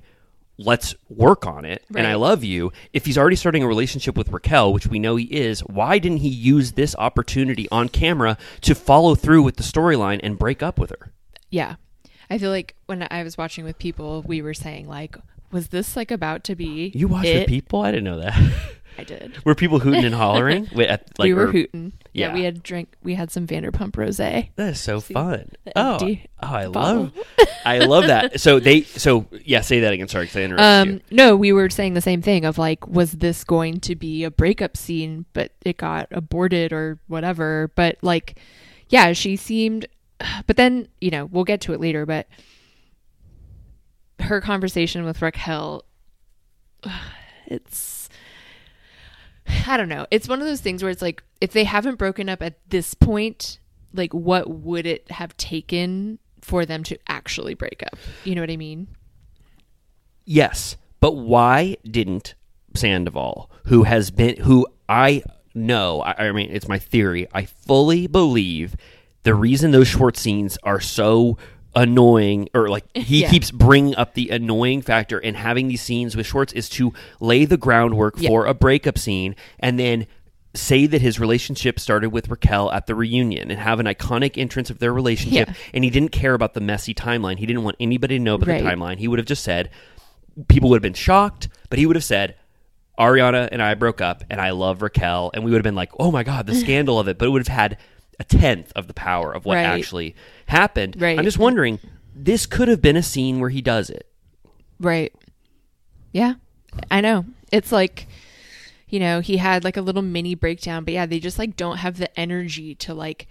Speaker 6: "Let's work on it," and I love you, if he's already starting a relationship with Raquel, which we know he is, why didn't he use this opportunity on camera to follow through with the storyline and break up with her?
Speaker 7: Yeah. I feel like when I was watching with people, we were saying like, was this like about to be?
Speaker 6: You watched
Speaker 7: it?
Speaker 6: with people? I didn't know that.
Speaker 7: I did.
Speaker 6: Were people hooting and hollering? Wi- at, like,
Speaker 7: we were
Speaker 6: or-
Speaker 7: hooting. Yeah.
Speaker 6: Yeah.
Speaker 7: we had drink. We had some Vanderpump Rosé.
Speaker 6: That is so
Speaker 7: See,
Speaker 6: fun. Oh, oh, I
Speaker 7: bottle.
Speaker 6: love, I love that. So they, so yeah, say that again. Sorry, because I interrupted you.
Speaker 7: Um, no, we were saying the same thing of like, was this going to be a breakup scene, but it got aborted or whatever. But like, yeah, she seemed, but then, you know, we'll get to it later, but her conversation with Raquel, it's, I don't know. It's one of those things where it's like, if they haven't broken up at this point, like, what would it have taken for them to actually break up? You know what I mean?
Speaker 6: Yes, but why didn't Sandoval, who has been, who I know, I, I mean, it's my theory. I fully believe the reason those short scenes are so annoying, or like he
Speaker 7: Yeah.
Speaker 6: keeps bringing up the annoying factor in having these scenes with shorts, is to lay the groundwork
Speaker 7: Yeah.
Speaker 6: for a breakup scene, and then say that his relationship started with Raquel at the reunion and have an iconic entrance of their relationship
Speaker 7: Yeah.
Speaker 6: and he didn't care about the messy timeline. He didn't want anybody to know about
Speaker 7: Right.
Speaker 6: the timeline. He would have just said people would have been shocked, but he would have said Ariana and I broke up and I love Raquel and we would have been like, "Oh my god, the scandal of it." But it would have had a tenth of the power of what
Speaker 7: Right.
Speaker 6: actually happened.
Speaker 7: Right.
Speaker 6: I'm just wondering, this could have been a scene where he does it.
Speaker 7: Right. Yeah, I know. It's like, you know, he had like a little mini breakdown, but yeah, they just like don't have the energy to like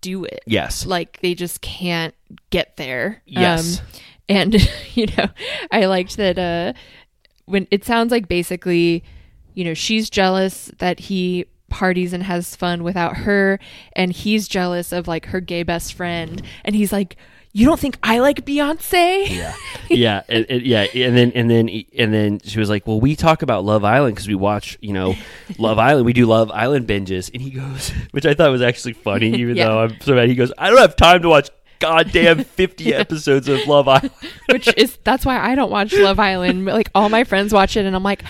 Speaker 7: do it.
Speaker 6: Yes.
Speaker 7: Like they just can't get there.
Speaker 6: Yes.
Speaker 7: Um, and you know, I liked that uh when it sounds like basically, you know, she's jealous that he parties and has fun without her and he's jealous of like her gay best friend and he's like you don't think I like Beyonce?
Speaker 6: Yeah, yeah, and, and- yeah, and then and then and then she was like, "Well, we talk about Love Island because we watch, you know, Love Island. We do Love Island binges." And he goes, which I thought was actually funny, even
Speaker 7: Yeah.
Speaker 6: though I'm so mad. He goes, "I don't have time to watch goddamn fifty episodes of Love Island."
Speaker 7: which is that's why I don't watch Love Island. Like all my friends watch it, and I'm like,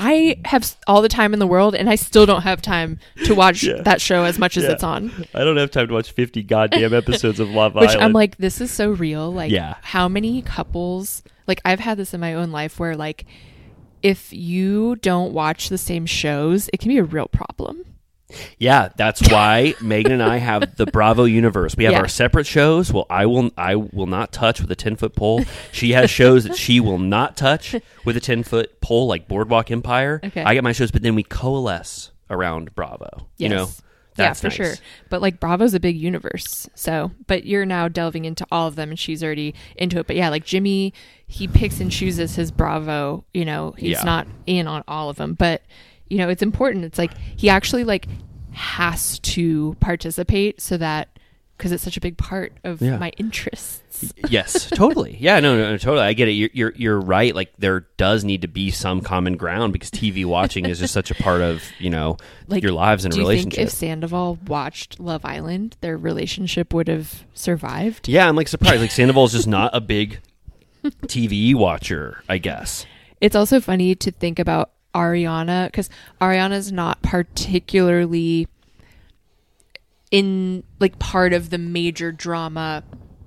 Speaker 7: I have all the time in the world, and I still don't have time to watch
Speaker 6: Yeah.
Speaker 7: that show as much as
Speaker 6: Yeah.
Speaker 7: it's on.
Speaker 6: I don't have time to watch fifty goddamn episodes of Love
Speaker 7: Which
Speaker 6: Island.
Speaker 7: I'm like, this is so real. Like,
Speaker 6: Yeah.
Speaker 7: how many couples? Like, I've had this in my own life where, like, if you don't watch the same shows, it can be a real problem.
Speaker 6: Yeah, that's why Megan and I have the Bravo universe. We have
Speaker 7: Yeah.
Speaker 6: our separate shows. Well, I will I will not touch with a ten foot pole. She has shows that she will not touch with a ten foot pole, like Boardwalk Empire.
Speaker 7: Okay.
Speaker 6: I get my shows, but then we coalesce around Bravo. You know,
Speaker 7: Yes. yeah,
Speaker 6: That's
Speaker 7: for
Speaker 6: nice.
Speaker 7: sure. But like Bravo's a big universe. So, but you're now delving into all of them and she's already into it. But yeah, like Jimmy, he picks and chooses his Bravo, you know, he's
Speaker 6: Yeah.
Speaker 7: not in on all of them, but you know, it's important. It's like he actually like has to participate so that because it's such a big part of
Speaker 6: Yeah.
Speaker 7: my interests.
Speaker 6: yes, totally. Yeah, no, no, no, totally. I get it. You're, you're you're right. Like there does need to be some common ground because TV watching is just such a part of you know
Speaker 7: Like
Speaker 6: your lives and
Speaker 7: do you think if Sandoval watched Love Island, their relationship would have survived?
Speaker 6: yeah, I'm like surprised. Like Sandoval's just not a big TV watcher. I guess.
Speaker 7: It's also funny to think about Ariana because Ariana's not particularly in like part of the major drama.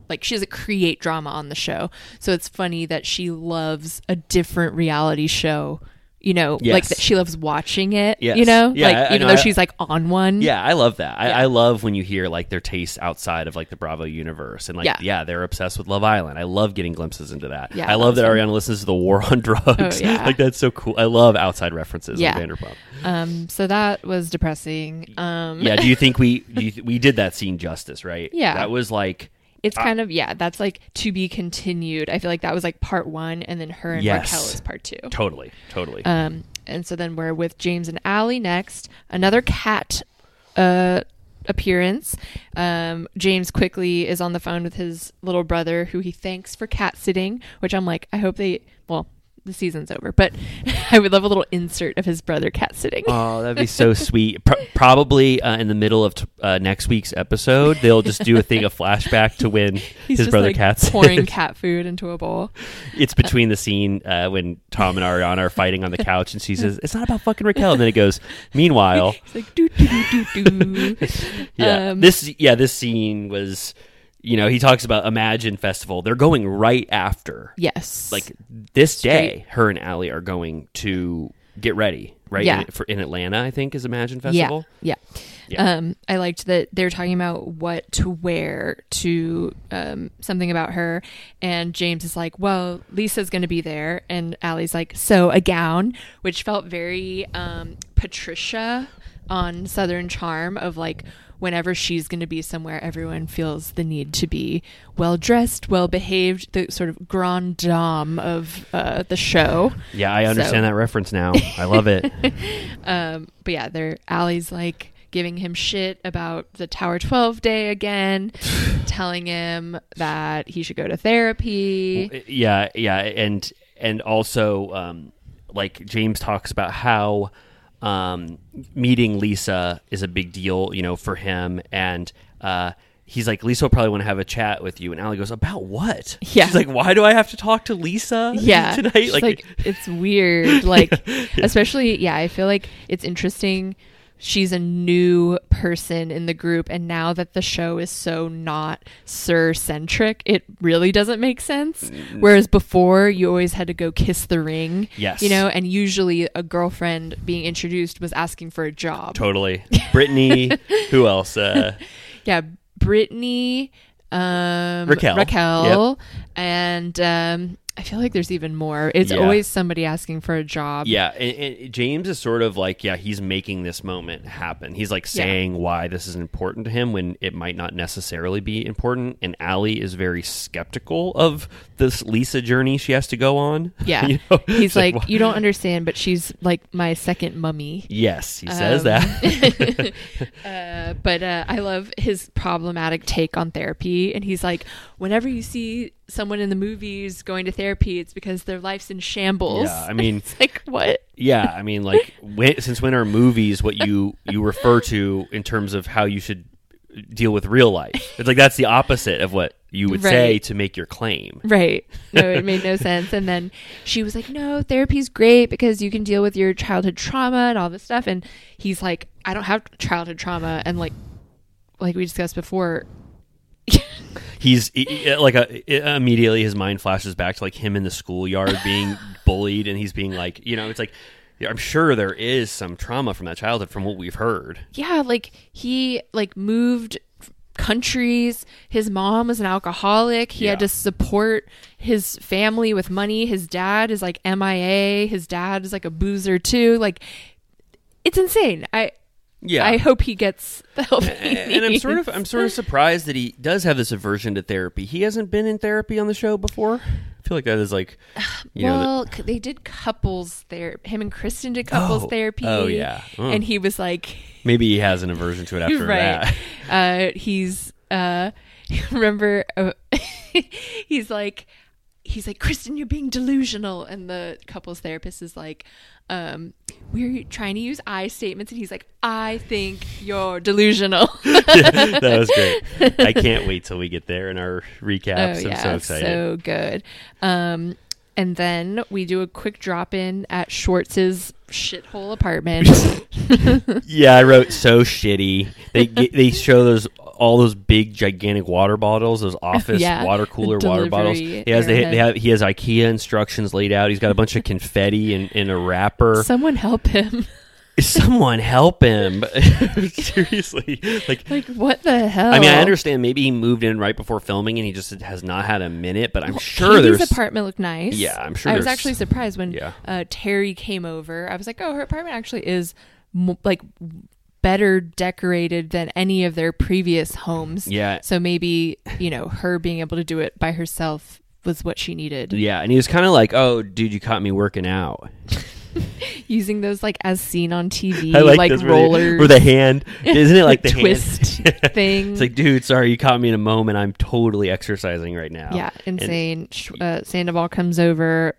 Speaker 7: Like she doesn't create drama on the show, so it's funny that she loves a different reality show. You know, like that she loves watching it.
Speaker 6: Yes.
Speaker 7: You know,
Speaker 6: Yeah,
Speaker 7: like
Speaker 6: I- I
Speaker 7: even
Speaker 6: know.
Speaker 7: though
Speaker 6: I-
Speaker 7: she's like on one.
Speaker 6: Yeah, I love that. I, I love when you hear like their tastes outside of like the Bravo universe, and like
Speaker 7: Yeah.
Speaker 6: yeah, they're obsessed with Love Island. I love getting glimpses into that.
Speaker 7: Yeah,
Speaker 6: I love that
Speaker 7: that's
Speaker 6: Ariana listens to the War on Drugs.
Speaker 7: Oh, yeah.
Speaker 6: like that's so cool. I love outside references.
Speaker 7: Yeah.
Speaker 6: like Vanderpump.
Speaker 7: Um. So that was depressing. Um.
Speaker 6: Yeah. Do you think we you we did that scene justice? Right.
Speaker 7: Yeah.
Speaker 6: That was like
Speaker 7: It's
Speaker 6: uh,
Speaker 7: kind of yeah, that's like to be continued. I feel like that was like part one, and then her and
Speaker 6: Yes.
Speaker 7: Raquel is part two.
Speaker 6: totally, totally.
Speaker 7: Um, and so then we're with James and Ally next. Another cat uh appearance. Um, James quickly is on the phone with his little brother, who he thanks for cat sitting. Which I'm like, I hope they well. The season's over, but I would love a little insert of his brother cat sitting.
Speaker 6: Oh, that'd be so sweet. Pro- probably uh, in the middle of t- uh, next week's episode, they'll just do a thing, a flashback to when
Speaker 7: He's
Speaker 6: his brother
Speaker 7: like
Speaker 6: Cat's
Speaker 7: pouring cat food into a bowl.
Speaker 6: It's between the scene uh, when Tom and Ariana are fighting on the couch, and she says, "It's not about fucking Raquel," and then it goes, "Meanwhile,
Speaker 7: It's like doo doo doo doo doo.
Speaker 6: yeah,
Speaker 7: Um,
Speaker 6: this yeah, this scene was." You know, he talks about Imagine Festival. They're going right after.
Speaker 7: Yes.
Speaker 6: Like this
Speaker 7: Straight.
Speaker 6: day, her and Ally are going to get ready, right?
Speaker 7: Yeah.
Speaker 6: In, for, in Atlanta, I think, is Imagine Festival.
Speaker 7: Yeah, yeah. Um, I liked that they're talking about what to wear to um, something about her, and James is like, "Well, Lisa's going to be there," and Ally's like, "So a gown," which felt very um, Patricia on Southern Charm of like. Whenever she's going to be somewhere, everyone feels the need to be well dressed, well behaved, the sort of grand dame of uh, the show.
Speaker 6: Yeah, I understand
Speaker 7: So-
Speaker 6: that reference now. I love it.
Speaker 7: um, but yeah, they're Ally's like giving him shit about the Tower 12 day again, telling him that he should go to therapy.
Speaker 6: yeah yeah and and also um like james talks about how um meeting lisa is a big deal you know for him and uh he's like lisa will probably want to have a chat with you and Ally goes about what
Speaker 7: Yeah.
Speaker 6: she's like why do i have to talk to lisa
Speaker 7: Yeah,
Speaker 6: tonight
Speaker 7: She's like, it's weird. Like, especially, yeah, I feel like it's interesting. She's a new person in the group, and now that the show is so not Sur centric, it really doesn't make sense. Whereas before, you always had to go kiss the ring,
Speaker 6: Yes.
Speaker 7: you know, and usually a girlfriend being introduced was asking for a job.
Speaker 6: totally brittany who else uh
Speaker 7: yeah, Brittany, um,
Speaker 6: Raquel.
Speaker 7: Raquel, and um, I feel like there's even more. It's
Speaker 6: Yeah.
Speaker 7: always somebody asking for a job.
Speaker 6: Yeah, and, and James is sort of like, yeah, he's making this moment happen. He's like
Speaker 7: Yeah.
Speaker 6: saying why this is important to him when it might not necessarily be important. And Ally is very skeptical of this Lisa journey she has to go on.
Speaker 7: Yeah.
Speaker 6: You know?
Speaker 7: He's
Speaker 6: It's
Speaker 7: like, you don't understand, but she's like my second mummy.
Speaker 6: Yes, he says
Speaker 7: Um,
Speaker 6: that.
Speaker 7: uh, but uh, I love his problematic take on therapy. And he's like, whenever you see someone in the movies going to therapy, it's because their life's in shambles.
Speaker 6: Yeah, I mean-
Speaker 7: it's like, what?
Speaker 6: yeah, I mean, like, when, since when are movies what you you refer to in terms of how you should deal with real life? It's like that's the opposite of what you would say to make your claim.
Speaker 7: Right. No, it made no sense. And then she was like, no, therapy's great because you can deal with your childhood trauma and all this stuff. And he's like, I don't have childhood trauma. And like, like we discussed before,
Speaker 6: he's he- like a, immediately his mind flashes back to like him in the schoolyard being bullied and he's being like you know it's like I'm sure there is some trauma from that childhood, from what we've heard.
Speaker 7: yeah, like he like moved countries. His mom was an alcoholic. He had to support his family with money. His dad is like MIA. His dad is like a boozer too. Like it's insane. I
Speaker 6: Yeah.
Speaker 7: I hope he gets the help he
Speaker 6: and I'm sort of. I'm sort of surprised that he does have this aversion to therapy. He hasn't been in therapy on the show before. I feel like that is like, you know,
Speaker 7: well, they did couples there. Him and Kristen did couples
Speaker 6: Oh.
Speaker 7: therapy.
Speaker 6: Oh, yeah. Mm.
Speaker 7: and he was like,
Speaker 6: maybe he has an aversion to it after
Speaker 7: right.
Speaker 6: that.
Speaker 7: Uh, he's uh, remember uh, he's like he's like Kristen, you're being delusional, and the couples therapist is like, um, we're trying to use I statements, and he's like, I think you're delusional.
Speaker 6: that was great. I can't wait till we get there in our recaps.
Speaker 7: Oh,
Speaker 6: I'm so excited.
Speaker 7: So good. Um, and then we do a quick drop in at Schwartz's shithole apartment.
Speaker 6: yeah, I wrote so shitty. They get, they show those all those big gigantic water bottles, those office
Speaker 7: Yeah,
Speaker 6: water cooler water bottles. He has they, they have he has IKEA instructions laid out. He's got a bunch of confetti in, in a wrapper.
Speaker 7: Someone help him.
Speaker 6: Someone help him! Seriously, like
Speaker 7: like what the hell?
Speaker 6: I mean, I understand. Maybe he moved in right before filming, and he just has not had a minute. But I'm sure
Speaker 7: Katie's
Speaker 6: there's
Speaker 7: apartment looked nice.
Speaker 6: Yeah, I'm sure
Speaker 7: I was actually surprised when
Speaker 6: Yeah.
Speaker 7: uh, Terry came over. I was like, oh, her apartment actually is mo- like better decorated than any of their previous homes.
Speaker 6: Yeah.
Speaker 7: So maybe you know her being able to do it by herself was what she needed.
Speaker 6: Yeah, and he was kind of like, "Oh, dude, you caught me working out."
Speaker 7: Using those like as seen on TV,
Speaker 6: I like,
Speaker 7: like
Speaker 6: this
Speaker 7: rollers
Speaker 6: where the hand isn't it like the hand-
Speaker 7: twist thing.
Speaker 6: It's like, dude, sorry, you caught me in a moment. I'm totally exercising right now.
Speaker 7: Yeah, insane. Sh uh, Sandoval comes over,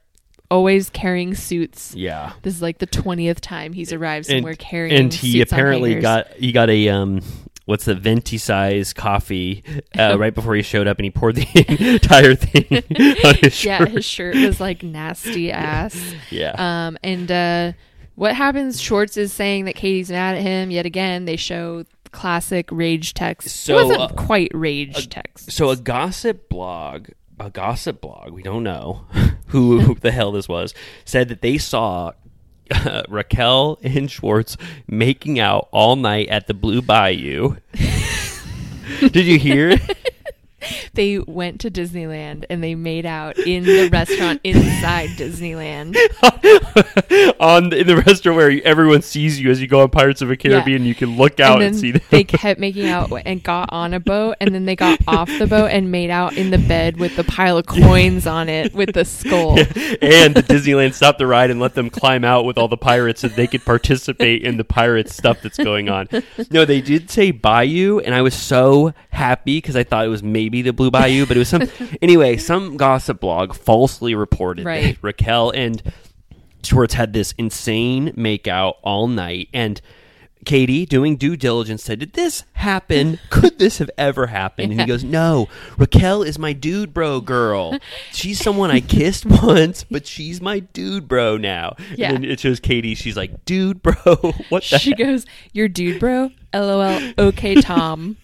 Speaker 7: always carrying suits.
Speaker 6: Yeah.
Speaker 7: this is like the twentieth time he's arrived
Speaker 6: and,
Speaker 7: somewhere carrying.
Speaker 6: and he apparently got he got a um what's the venti size coffee uh, right before he showed up and he poured the entire thing on his shirt.
Speaker 7: Yeah, his shirt was like nasty ass.
Speaker 6: Yeah.
Speaker 7: Um, and uh, what happens? Schwartz is saying that Katie's mad at him yet again. They show classic rage text.
Speaker 6: So,
Speaker 7: it wasn't
Speaker 6: uh,
Speaker 7: quite rage text.
Speaker 6: So a gossip blog, a gossip blog, we don't know who, who the hell this was, said that they saw uh, Raquel and Schwartz making out all night at the Blue Bayou. Did you hear?
Speaker 7: They went to Disneyland and they made out in the restaurant inside Disneyland.
Speaker 6: on the, in the restaurant where everyone sees you as you go on Pirates of the Caribbean, you can look out and,
Speaker 7: and
Speaker 6: see them.
Speaker 7: they kept making out and got on a boat and then they got off the boat and made out in the bed with the pile of coins on it with the skull.
Speaker 6: and the Disneyland stopped the ride and let them climb out with all the pirates so they could participate in the pirate stuff that's going on. No, they did say Bayou, and I was so happy because I thought it was maybe the Blue Bayou, but it was some. anyway, some gossip blog falsely reported
Speaker 7: Right.
Speaker 6: that Raquel and Schwartz had this insane makeout all night, and Katie, doing due diligence, said, Did this happen? Could this have ever happened? And he goes, No, Raquel is my dude bro girl. She's someone I kissed once, but she's my dude bro now.
Speaker 7: Yeah.
Speaker 6: And it shows Katie, she's like, Dude bro, what
Speaker 7: She
Speaker 6: heck?
Speaker 7: goes, "Your dude, bro." LOL. Okay, Tom.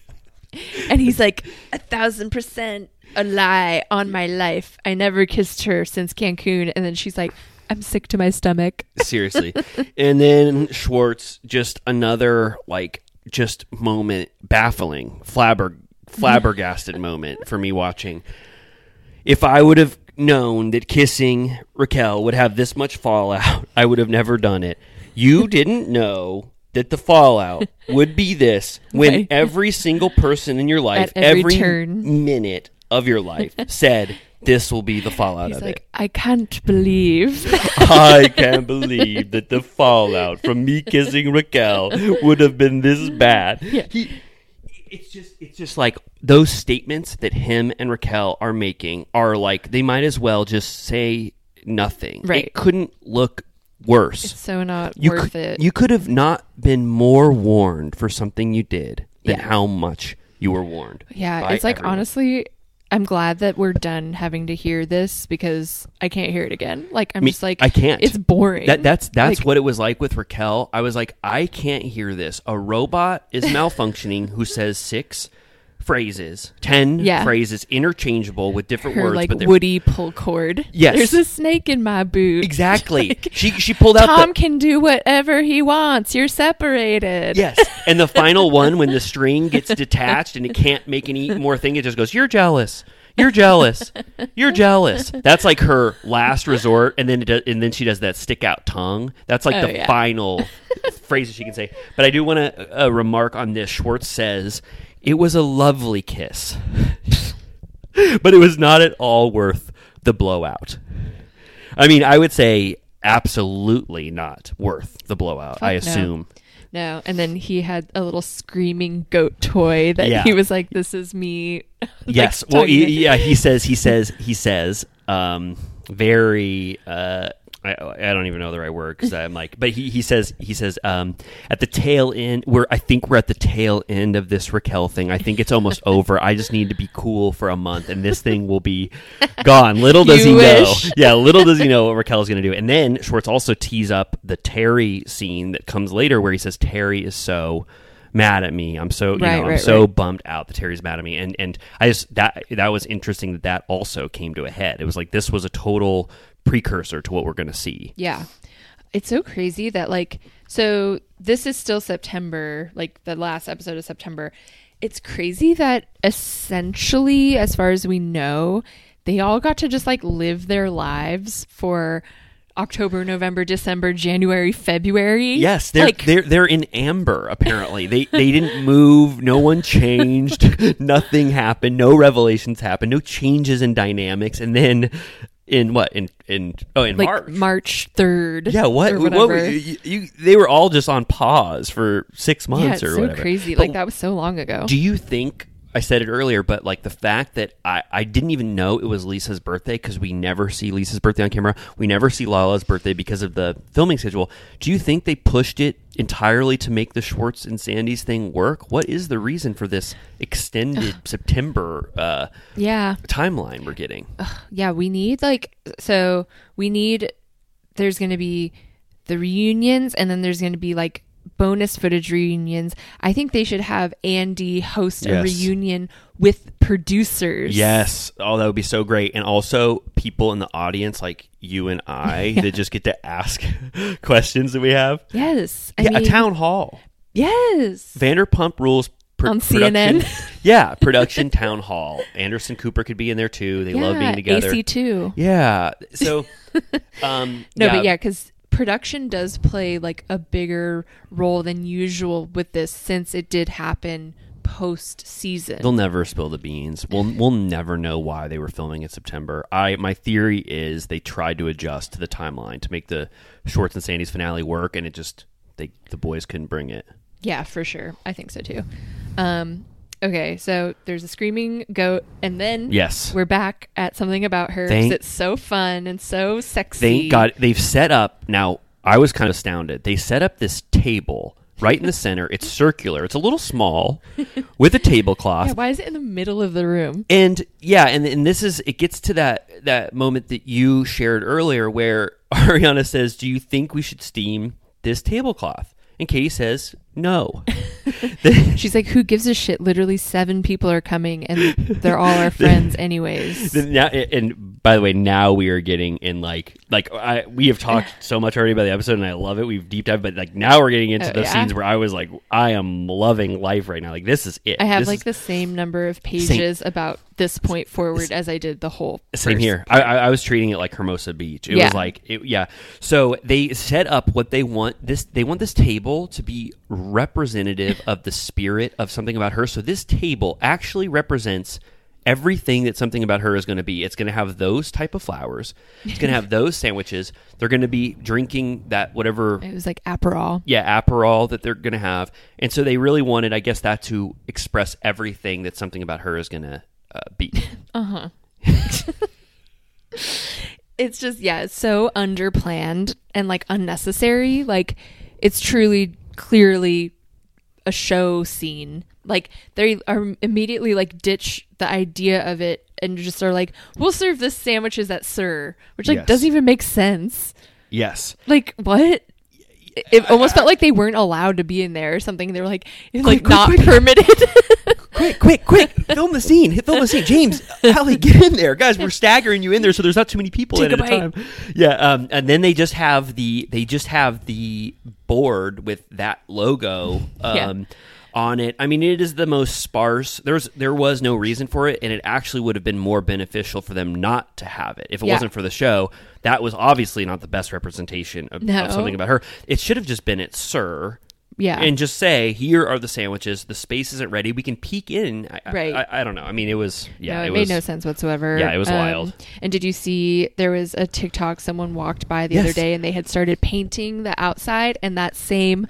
Speaker 7: And he's like, "A thousand percent a lie on my life. I never kissed her since Cancun." And then she's like, "I'm sick to my stomach."
Speaker 6: Seriously. and then Schwartz, just another like just moment, baffling, flabber, flabbergasted moment for me watching. If I would have known that kissing Raquel would have this much fallout, I would have never done it. You didn't know that the fallout would be this when
Speaker 7: Right.
Speaker 6: every single person in your life,
Speaker 7: At every
Speaker 6: every minute of your life said, This will be the fallout
Speaker 7: He's
Speaker 6: of
Speaker 7: like,
Speaker 6: it.
Speaker 7: "I can't believe."
Speaker 6: I can't believe that the fallout from me kissing Raquel would have been this bad. He, it's just it's just like those statements that him and Raquel are making are like they might as well just say nothing.
Speaker 7: Right.
Speaker 6: It couldn't look worse.
Speaker 7: It's so not
Speaker 6: you
Speaker 7: worth
Speaker 6: could,
Speaker 7: it.
Speaker 6: You could have not been more warned for something you did than
Speaker 7: Yeah.
Speaker 6: how much you were warned.
Speaker 7: Yeah, it's like
Speaker 6: everyone.
Speaker 7: honestly, I'm glad that we're done having to hear this because I can't hear it again. Like I'm
Speaker 6: Me-
Speaker 7: just like
Speaker 6: I can't.
Speaker 7: It's boring.
Speaker 6: That that's that's
Speaker 7: Like,
Speaker 6: what it was like with Raquel. I was like, I can't hear this. A robot is malfunctioning who says six phrases, ten
Speaker 7: Yeah.
Speaker 6: phrases interchangeable with different
Speaker 7: Her
Speaker 6: words,
Speaker 7: like
Speaker 6: but they're-
Speaker 7: Woody pull cord.
Speaker 6: Yes.
Speaker 7: There's a snake in my boot.
Speaker 6: Exactly. she she pulled out
Speaker 7: Tom
Speaker 6: the
Speaker 7: can do whatever he wants. You're separated.
Speaker 6: Yes. And the final one, when the string gets detached and it can't make any more thing, it just goes, You're jealous. You're jealous. You're jealous. That's like her last resort, and then it does, and then she does that stick out tongue. That's like
Speaker 7: Oh,
Speaker 6: the
Speaker 7: yeah.
Speaker 6: final phrases she can say. But I do want to uh, remark on this. Schwartz says it was a lovely kiss, but it was not at all worth the blowout. I mean, I would say absolutely not worth the blowout. I
Speaker 7: Fuck no.
Speaker 6: assume.
Speaker 7: No, and then he had a little screaming goat toy that
Speaker 6: Yeah.
Speaker 7: he was like, "This is me." like,
Speaker 6: yes. well, he, yeah. He says. He says. He says. Um, very. Uh, I, I don't even know the right word because I'm like, but he, he says he says um, at the tail end. We're I think we're at the tail end of this Raquel thing. I think it's almost over. I just need to be cool for a month, and this thing will be gone. Little does he
Speaker 7: wish.
Speaker 6: know. Yeah, little does he know what Raquel's going to do. And then Schwartz also tees up the Terry scene that comes later, where he says Terry is so mad at me. I'm so you
Speaker 7: Right,
Speaker 6: know I'm
Speaker 7: right,
Speaker 6: so
Speaker 7: right.
Speaker 6: bummed out that Terry's mad at me. And and I just that that was interesting that that also came to a head. It was like this was a total precursor to what we're going to see.
Speaker 7: Yeah. It's so crazy that like so this is still September, like the last episode of September. It's crazy that essentially as far as we know, they all got to just like live their lives for October, November, December, January, February.
Speaker 6: Yes, they're
Speaker 7: like
Speaker 6: they're they're in amber. Apparently, they they didn't move. No one changed. Nothing happened. No revelations happened. No changes in dynamics. And then in what in in oh in
Speaker 7: like
Speaker 6: March.
Speaker 7: March 3rd.
Speaker 6: Yeah, what? what
Speaker 7: whatever.
Speaker 6: you, you, they were all just on pause for six
Speaker 7: yeah,
Speaker 6: months
Speaker 7: it's
Speaker 6: or
Speaker 7: so
Speaker 6: whatever.
Speaker 7: crazy.
Speaker 6: But
Speaker 7: like that was so long ago.
Speaker 6: Do you think I said it earlier, but like the fact that I, I didn't even know it was Lisa's birthday because we never see Lisa's birthday on camera. We never see Lala's birthday because of the filming schedule. Do you think they pushed it entirely to make the Schwartz and Sandy's thing work? What is the reason for this extended September uh,
Speaker 7: yeah.
Speaker 6: timeline we're getting?
Speaker 7: yeah, we need like so we need there's going to be the reunions and then there's going to be like bonus footage reunions. I think they should have Andy host a reunion with producers.
Speaker 6: Yes. Oh, that would be so great. And also people in the audience like you and I that just get to ask questions that we have.
Speaker 7: Yes. I
Speaker 6: yeah, a town hall.
Speaker 7: Yes.
Speaker 6: Vanderpump Rules pro-
Speaker 7: On CNN.
Speaker 6: yeah, production town hall. Anderson Cooper could be in there too. They love being
Speaker 7: Yeah,
Speaker 6: together.
Speaker 7: AC too.
Speaker 6: Yeah. So, um,
Speaker 7: No,
Speaker 6: yeah,
Speaker 7: but yeah, because production does play like a bigger role than usual with this since it did happen post season.
Speaker 6: They'll never spill the beans. We'll we'll never know why they were filming in September. I my theory is they tried to adjust to the timeline to make the Schwartz and Sandy's finale work, and it just they the boys couldn't bring it.
Speaker 7: Yeah, for sure. I think so too. Um, okay, so there's a screaming goat, and then
Speaker 6: Yes.
Speaker 7: we're back at something about her. 'cause
Speaker 6: Thank-
Speaker 7: it's so fun and so sexy.
Speaker 6: Thank God they've set up now. I was kind of astounded. They set up this table right in the center. It's circular. It's a little small with a tablecloth.
Speaker 7: Yeah, why is it in the middle of the room?
Speaker 6: And yeah, and and this is it gets to that that moment that you shared earlier where Ariana says, "Do you think we should steam this tablecloth?" And Katie says, "No."
Speaker 7: She's like, "Who gives a shit?" Literally, seven people are coming, and they're all our friends, anyways.
Speaker 6: Then now, and by the way, now we are getting in like like I we have talked so much already about the episode, and I love it. We've deep dived, but like now we're getting into
Speaker 7: Oh,
Speaker 6: those
Speaker 7: yeah?
Speaker 6: scenes where I was like, I am loving life right now. Like this is it.
Speaker 7: I have
Speaker 6: This
Speaker 7: like
Speaker 6: is-
Speaker 7: the same number of pages about this point forward as I did the whole.
Speaker 6: Same here. I, I, I was treating it like Hermosa Beach. It
Speaker 7: Yeah.
Speaker 6: was like, it, yeah. So they set up what they want. This they want this table to be representative of the spirit of something about her. So this table actually represents everything that something about her is going to be. It's going to have those type of flowers. It's going to have those sandwiches. They're going to be drinking that whatever
Speaker 7: It was like Aperol.
Speaker 6: yeah, Aperol that they're going to have. And so they really wanted, I guess, that to express everything that something about her is going to uh, be.
Speaker 7: Uh huh. it's just yeah, it's so underplanned and like unnecessary. Like it's truly clearly a show scene. Like they are immediately like ditch the idea of it and just are like, we'll serve this sandwiches at Sur, which like
Speaker 6: Yes.
Speaker 7: doesn't even make sense.
Speaker 6: yes.
Speaker 7: Like what? It almost felt like they weren't allowed to be in there or something. They were like, it's like
Speaker 6: quick,
Speaker 7: not
Speaker 6: quick.
Speaker 7: permitted.
Speaker 6: quick, quick, quick! Film the scene. Hit film the scene. James, Ally, get in there, guys. We're staggering you in there, so there's not too many people
Speaker 7: Take
Speaker 6: in at a
Speaker 7: bite.
Speaker 6: time. Yeah, um, and then they just have the they just have the board with that logo.
Speaker 7: Yeah.
Speaker 6: On it, I mean, it is the most sparse. There's there was no reason for it, and it actually would have been more beneficial for them not to have it if it
Speaker 7: Yeah.
Speaker 6: wasn't for the show. That was obviously not the best representation of,
Speaker 7: No.
Speaker 6: of something about her. It should have just been it, sir.
Speaker 7: Yeah.
Speaker 6: and just say, "Here are the sandwiches. The space isn't ready. We can peek in." I, I-
Speaker 7: Right.
Speaker 6: I, I don't know. I mean, it was yeah.
Speaker 7: no, it,
Speaker 6: it
Speaker 7: made
Speaker 6: was,
Speaker 7: no sense whatsoever.
Speaker 6: Yeah, it was
Speaker 7: Um,
Speaker 6: wild.
Speaker 7: And did you see there was a TikTok someone walked by the other day and they had started painting the outside and that same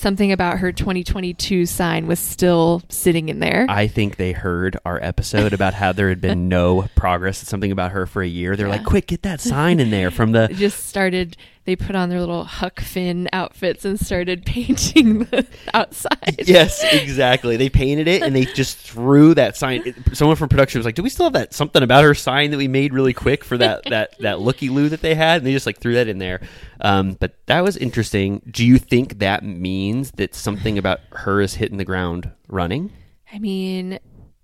Speaker 7: something about her 2022 sign was still sitting in there.
Speaker 6: I think they heard our episode about how there had been no progress. Something about her for a year. They're like, "Quick, get that sign in there from the."
Speaker 7: It just started they put on their little Huck Finn outfits and started painting the outside.
Speaker 6: Yes, exactly. They painted it and they just threw that sign. Someone from production was like, "Do we still have that something about her sign that we made really quick for that that that looky loo that they had?" And they just like threw that in there. Um, but that was interesting. Do you think that means that something about her is hitting the ground running?
Speaker 7: I mean,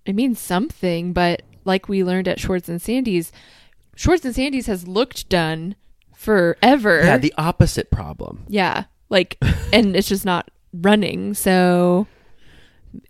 Speaker 7: it means something, but like we learned at Schwartz and Sandy's, Schwartz and Sandy's has looked done forever.
Speaker 6: Yeah, the opposite problem.
Speaker 7: Yeah, like, and it's just not running. So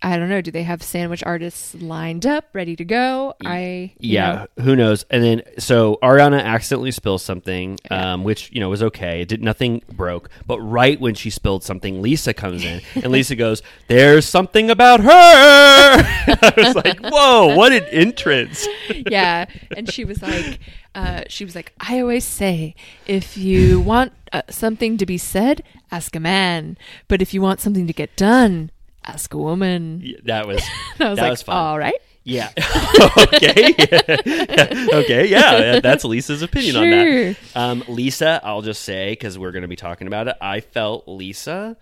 Speaker 7: I don't know. Do they have sandwich artists lined up, ready to go? I
Speaker 6: Yeah,
Speaker 7: know,
Speaker 6: who knows? And then so Ariana accidentally spills something, um, which you know was okay. It did nothing broke, but right when she spilled something, Lisa comes in, and Lisa goes, "There's something about her." I was like, "Whoa, what an entrance!"
Speaker 7: yeah, and she was like, uh, she was like, I always say, if you want uh, something to be said, ask a man, but if you want something to get done, ask a woman.
Speaker 6: That was
Speaker 7: I was
Speaker 6: that
Speaker 7: like,
Speaker 6: was fun.
Speaker 7: all right.
Speaker 6: Yeah. okay. okay. Yeah. That's Lisa's opinion on that. Um, Lisa, I'll just say because we're going to be talking about it. I felt Lisa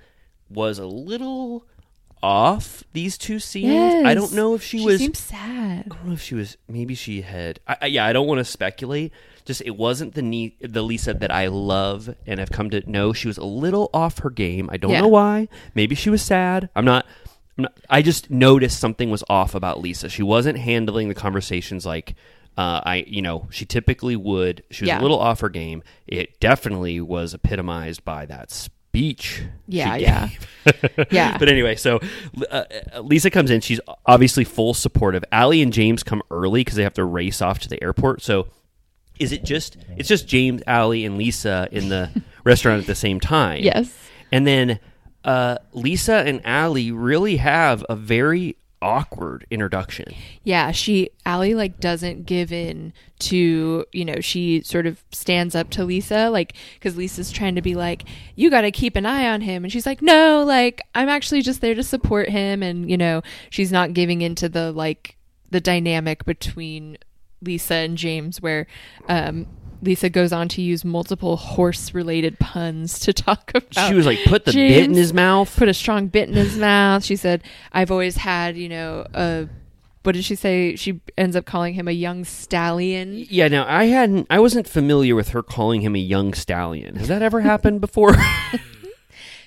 Speaker 6: was a little off these two scenes. I don't know if she,
Speaker 7: She
Speaker 6: was.
Speaker 7: seems sad.
Speaker 6: I don't know if she was. Maybe she had. I, I, yeah. I don't want to speculate. Just it wasn't the ne- the Lisa that I love and have come to know. She was a little off her game. I don't
Speaker 7: Yeah.
Speaker 6: know why. Maybe she was sad. I'm not. I'm not. I just noticed something was off about Lisa. She wasn't handling the conversations like. Uh, I, you know, she typically would. She was
Speaker 7: Yeah.
Speaker 6: a little off her game. It definitely was epitomized by that speech.
Speaker 7: Yeah, yeah. Yeah.
Speaker 6: But anyway, so uh, uh, Lisa comes in. She's obviously full supportive. Ally and James come early because they have to race off to the airport. So is it just it's just James, Ally, and Lisa in the restaurant at the same time?
Speaker 7: Yes.
Speaker 6: And then uh, Lisa and Ally really have a very awkward introduction.
Speaker 7: Yeah, she Ally like doesn't give in to you know she sort of stands up to Lisa like because Lisa's trying to be like you got to keep an eye on him and she's like no like I'm actually just there to support him and you know she's not giving into the like the dynamic between Lisa and James where um Lisa goes on to use multiple horse related puns to talk about.
Speaker 6: She was like, "Put the bit in his mouth."
Speaker 7: Put a strong bit in his mouth. She said, I've always had, you know, a. What did she say? She ends up calling him a young stallion.
Speaker 6: Yeah, now I hadn't I wasn't familiar with her calling him a young stallion. Has that ever happened before?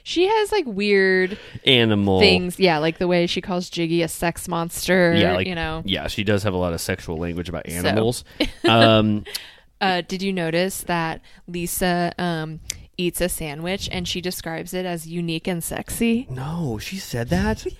Speaker 7: She has like weird
Speaker 6: Animal
Speaker 7: things. Yeah, like the way she calls Jiggy a sex monster.
Speaker 6: Yeah, like
Speaker 7: you know.
Speaker 6: Yeah, she does have a lot of sexual language about
Speaker 7: So-
Speaker 6: animals. um,
Speaker 7: Uh, did you notice that Lisa um, eats a sandwich and she describes it as unique and sexy?
Speaker 6: no, she said that.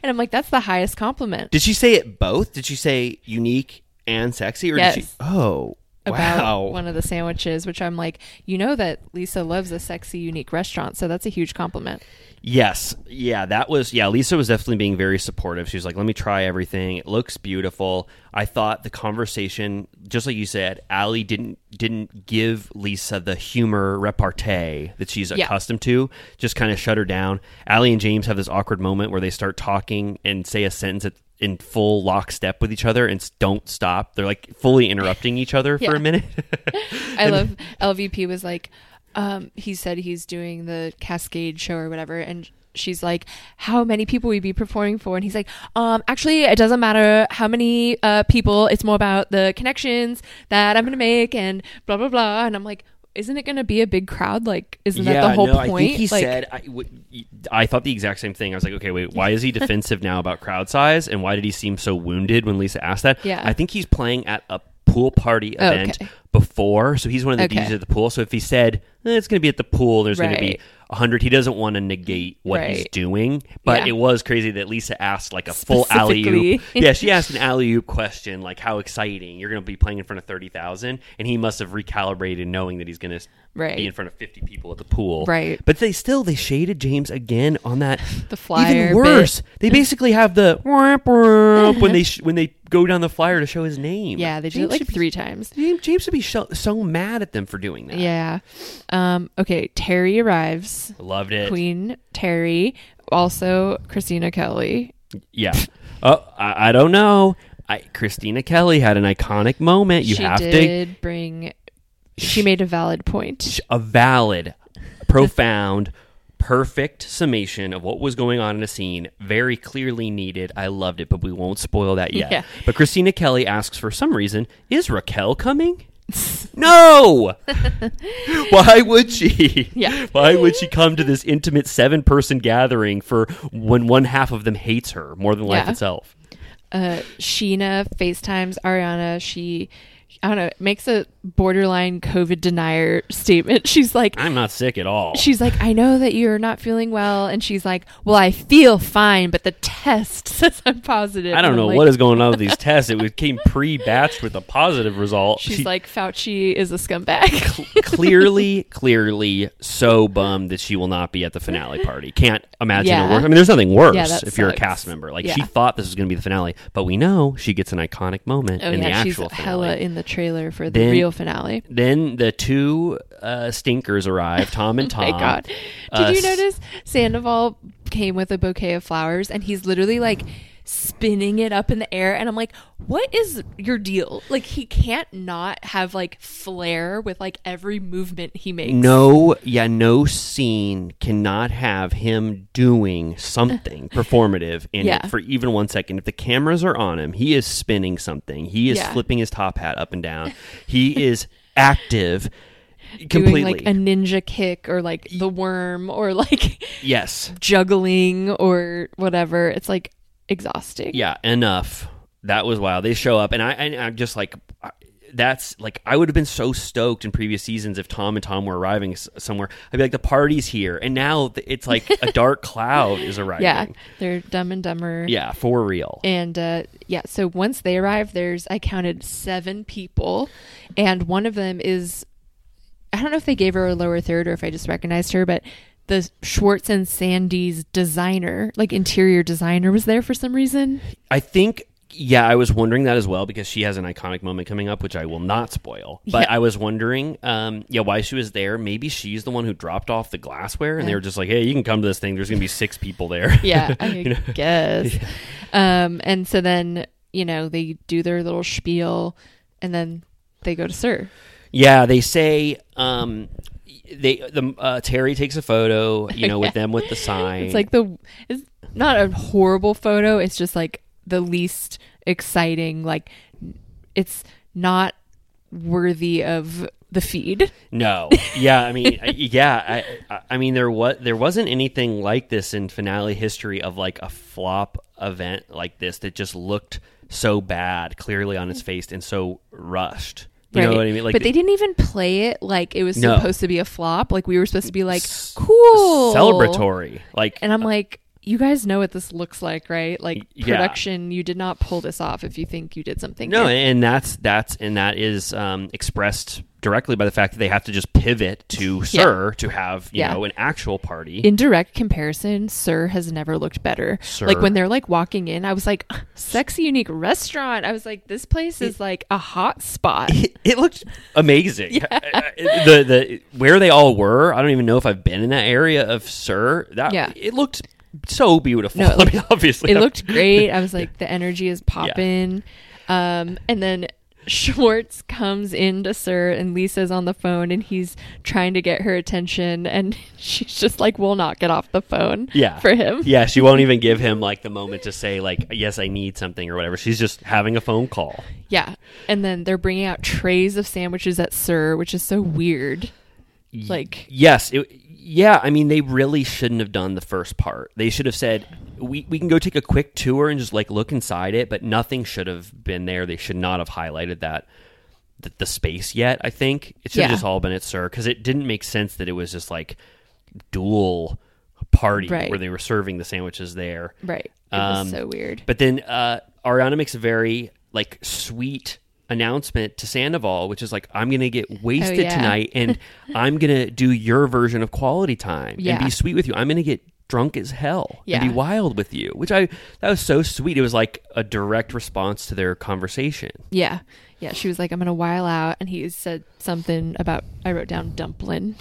Speaker 7: And I'm like, that's the highest compliment.
Speaker 6: Did she say it both? Did she say unique and sexy, or did she? Oh,
Speaker 7: about
Speaker 6: wow.
Speaker 7: one of the sandwiches, which I'm like, you know that Lisa loves a sexy, unique restaurant, so that's a huge compliment.
Speaker 6: Yes, yeah, that was yeah. Lisa was definitely being very supportive. She was like, "Let me try everything. It looks beautiful." I thought the conversation, just like you said, Ally didn't didn't give Lisa the humor repartee that she's
Speaker 7: Yeah.
Speaker 6: accustomed to. Just kind of shut her down. Ally and James have this awkward moment where they start talking and say a sentence at, in full lockstep with each other and don't stop. They're like fully interrupting each other
Speaker 7: Yeah.
Speaker 6: for a minute.
Speaker 7: I love LVP was like, um, he said he's doing the Cascade show or whatever, and she's like, "How many people will you be performing for?" And he's like, "Um, actually, it doesn't matter how many uh people. It's more about the connections that I'm gonna make and blah blah blah." And I'm like, isn't it going to be a big crowd? Like, isn't that the whole
Speaker 6: no,
Speaker 7: point?
Speaker 6: I think he
Speaker 7: like,
Speaker 6: said. I, w- I thought the exact same thing. I was like, okay, wait, why is he defensive now about crowd size, and why did he seem so wounded when Lisa asked that?
Speaker 7: Yeah.
Speaker 6: I think he's playing at a pool party
Speaker 7: Oh,
Speaker 6: event
Speaker 7: okay.
Speaker 6: Before, so he's one of the
Speaker 7: Okay.
Speaker 6: DJs at the pool. So if he said eh, it's going to be at the pool, there's going to be
Speaker 7: Right.
Speaker 6: hundred. He doesn't want to negate what he's doing, but
Speaker 7: Yeah.
Speaker 6: it was crazy that Lisa asked like a full alley oop. Yeah, she asked an alley oop question, like how exciting you're going to be playing in front of thirty thousand, and he must have recalibrated, knowing that he's going to
Speaker 7: Right.
Speaker 6: be in front of fifty people at the pool,
Speaker 7: Right.
Speaker 6: But they still they shaded James again on that
Speaker 7: The flyer
Speaker 6: Even worse,
Speaker 7: bit.
Speaker 6: they basically have the when they sh- when they go down the flyer to show his name.
Speaker 7: yeah, they did
Speaker 6: James
Speaker 7: it like
Speaker 6: should be-
Speaker 7: three times.
Speaker 6: James, James should be so, so mad at them for doing that.
Speaker 7: Yeah. Um, okay, Terry arrives.
Speaker 6: Loved it.
Speaker 7: Queen Terry. Also, Kristina Kelly.
Speaker 6: Yeah. Oh, I, I don't know. I, Kristina Kelly had an iconic moment. You
Speaker 7: she
Speaker 6: have to
Speaker 7: bring. She made a valid point.
Speaker 6: a valid, profound, perfect summation of what was going on in a scene. Very clearly needed. I loved it, but we won't spoil that yet.
Speaker 7: Yeah.
Speaker 6: But Kristina Kelly asks for some reason, is Raquel coming? no. Why would she?
Speaker 7: Yeah.
Speaker 6: Why would she come to this intimate seven person gathering for when one half of them hates her more than life
Speaker 7: Yeah.
Speaker 6: itself?
Speaker 7: Uh, Scheana FaceTimes Ariana. She, I don't know, makes a borderline COVID denier statement. She's like,
Speaker 6: I'm not sick at all.
Speaker 7: She's like, I know that you're not feeling well, and she's like, Well, I feel fine, but the test says I'm positive.
Speaker 6: I don't know
Speaker 7: like-
Speaker 6: what is going on with these tests. It came pre-batched with a positive result.
Speaker 7: She's
Speaker 6: She-
Speaker 7: like, Fauci is a scumbag.
Speaker 6: clearly, clearly so bummed that she will not be at the finale party. Can't imagine
Speaker 7: Yeah.
Speaker 6: it worse. I mean, there's nothing worse
Speaker 7: Yeah,
Speaker 6: if you're a cast member. Like she thought this was going to be the finale, but we know she gets an iconic moment
Speaker 7: oh
Speaker 6: in
Speaker 7: yeah,
Speaker 6: the
Speaker 7: she's
Speaker 6: actual finale.
Speaker 7: hella in the trailer for the
Speaker 6: Then-
Speaker 7: real finale.
Speaker 6: Then the two uh, stinkers arrive, Tom and Tom.
Speaker 7: Oh my god! Did
Speaker 6: Uh,
Speaker 7: you notice Sandoval came with a bouquet of flowers, and he's literally like spinning it up in the air, and I'm like, what is your deal? Like he can't not have like flair with like every movement he makes.
Speaker 6: No, yeah, no scene cannot have him doing something performative in
Speaker 7: Yeah.
Speaker 6: it for even one second. If the cameras are on him, he is spinning something. He is
Speaker 7: Yeah.
Speaker 6: flipping his top hat up and down. He is active completely.
Speaker 7: doing like a ninja kick or like the worm or like
Speaker 6: yes.
Speaker 7: juggling or whatever. It's like exhausting.
Speaker 6: Yeah, enough. That was wild. They show up, and I, I I'm just like, that's like I would have been so stoked in previous seasons if Tom and Tom were arriving s- somewhere. I'd be like, the party's here, and now th- it's like a dark cloud is arriving.
Speaker 7: Yeah, they're dumb and dumber.
Speaker 6: Yeah, for real.
Speaker 7: And uh, yeah, so once they arrive, there's I counted seven people, and one of them is I don't know if they gave her a lower third or if I just recognized her, but the Schwartz and Sandy's designer, like interior designer, was there for some reason.
Speaker 6: I think, yeah, I was wondering that as well because she has an iconic moment coming up, which I will not spoil. But
Speaker 7: Yeah.
Speaker 6: I was wondering, um, yeah, why she was there. Maybe she's the one who dropped off the glassware, and they were just like, "Hey, you can come to this thing. There's going to be six people there."
Speaker 7: Yeah, I
Speaker 6: You know?
Speaker 7: guess. Um, and so then you know they do their little spiel, and then they go to Sur.
Speaker 6: Yeah, they say um, they the uh, Terry takes a photo, you know, with them with the sign.
Speaker 7: It's like the it's not a horrible photo. It's just like the least exciting. Like it's not worthy of the feed.
Speaker 6: No, yeah, I mean, yeah, I, I- I mean, there was there wasn't anything like this in finale history of like a flop event like this that just looked so bad, clearly on its face, and so rushed. You know what I mean? Like
Speaker 7: but they didn't even play it like it was
Speaker 6: No.
Speaker 7: supposed to be a flop. Like we were supposed to be like cool,
Speaker 6: celebratory, like
Speaker 7: And I'm like, you guys know what this looks like, right? Like
Speaker 6: yeah.
Speaker 7: production, you did not pull this off if you think you did something.
Speaker 6: no,
Speaker 7: here.
Speaker 6: and that's that's and that is um, expressed directly by the fact that they have to just pivot to Sur to have you
Speaker 7: Yeah.
Speaker 6: know an actual party.
Speaker 7: in direct comparison, Sur has never looked better.
Speaker 6: Sur.
Speaker 7: Like when they're like walking in, I was like, sexy, unique restaurant. I was like, this place is like a hot spot.
Speaker 6: it looked amazing. the the where they all were, I don't even know if I've been in that area of Sur. That
Speaker 7: Yeah.
Speaker 6: it looked so beautiful.
Speaker 7: No, it
Speaker 6: I mean, obviously,
Speaker 7: it looked great. I was like, the energy is popping. Um, and then Schwartz comes into Sur, and Lisa's on the phone, and he's trying to get her attention, and she's just like, will not get off the phone.
Speaker 6: Yeah,
Speaker 7: for him.
Speaker 6: Yeah, she won't even give him like the moment to say like, "Yes, I need something" or whatever. She's just having a phone call.
Speaker 7: Yeah. And then they're bringing out trays of sandwiches at Sur, which is so weird. Like,
Speaker 6: Yes, it, yeah. I mean, they really shouldn't have done the first part. They should have said, "We we can go take a quick tour and just like look inside it," but nothing should have been there. They should not have highlighted that the, the space yet. I think it should have just all been at Sur because it didn't make sense that it was just like dual party
Speaker 7: Right.
Speaker 6: where they were serving the sandwiches there.
Speaker 7: Right. It was so weird.
Speaker 6: But then uh, Ariana makes a very like sweet announcement to Sandoval, which is like, "I'm gonna get wasted
Speaker 7: Oh, yeah.
Speaker 6: tonight, and I'm gonna do your version of quality time and be sweet with you. I'm gonna get drunk as hell
Speaker 7: Yeah.
Speaker 6: and be wild with you." Which I that was so sweet. It was like a direct response to their conversation.
Speaker 7: yeah. Yeah. She was like, I'm going to while out. And he said something about, I wrote down dumpling.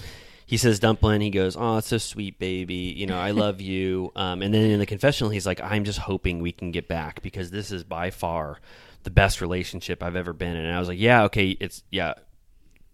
Speaker 6: he says dumpling he goes oh it's so sweet baby you know i love you um, and then in the confessional he's like i'm just hoping we can get back because this is by far the best relationship i've ever been in and i was like yeah okay it's yeah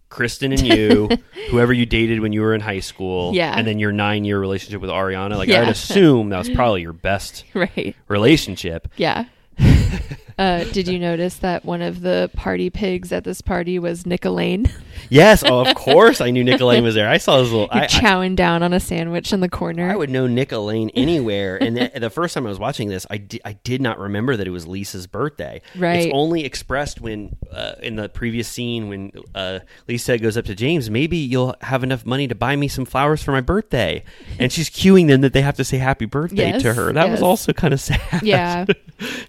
Speaker 6: kristen and you whoever you dated when you were in high school
Speaker 7: Yeah.
Speaker 6: and then your nine year relationship with ariana like
Speaker 7: Yeah.
Speaker 6: i'd assume that was probably your best
Speaker 7: Right.
Speaker 6: relationship
Speaker 7: Yeah. uh, did you notice that one of the party pigs at this party was Nick Elaine?
Speaker 6: Yes oh of course i knew nick Elaine was there i saw his little I, I-
Speaker 7: chowing down on a sandwich in the corner.
Speaker 6: I would know Nick Elaine anywhere. and the, the first time I was watching this, I, di- I did not remember that it was Lisa's birthday.
Speaker 7: Right.
Speaker 6: It's only expressed when, uh, in the previous scene, when uh, Lisa goes up to James, maybe you'll have enough money to buy me some flowers for my birthday. And she's cueing them that they have to say happy birthday
Speaker 7: Yes,
Speaker 6: to her. That was also kind of sad.
Speaker 7: yeah.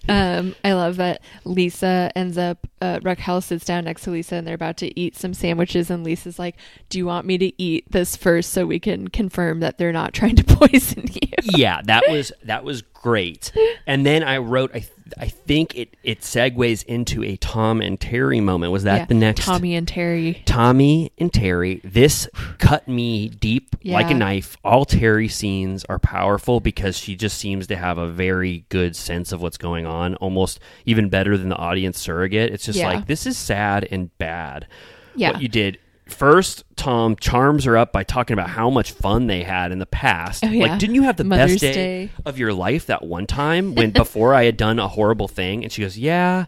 Speaker 7: Um, I love that Lisa ends up, uh, Raquel sits down next to Lisa and they're about to eat some sandwiches. And Lisa's like, Do you want me to eat this first so we can confirm that they're not trying to poison you?
Speaker 6: yeah, that was that was great. And then I wrote, I th- I think it it segues into a Tom and Terry moment. Was that
Speaker 7: Yeah,
Speaker 6: the next
Speaker 7: Tommy and Terry.
Speaker 6: Tommy and Terry. This cut me deep like a knife. All Terry scenes are powerful because she just seems to have a very good sense of what's going on, almost even better than the audience surrogate. It's just
Speaker 7: Yeah.
Speaker 6: like this is sad and bad.
Speaker 7: Yeah.
Speaker 6: What you did first, Tom charms her up by talking about how much fun they had in the past.
Speaker 7: Oh, yeah.
Speaker 6: Like, didn't you have the
Speaker 7: Mother's
Speaker 6: best day,
Speaker 7: Day.
Speaker 6: of your life that one time when before I had done a horrible thing? And she goes, Yeah,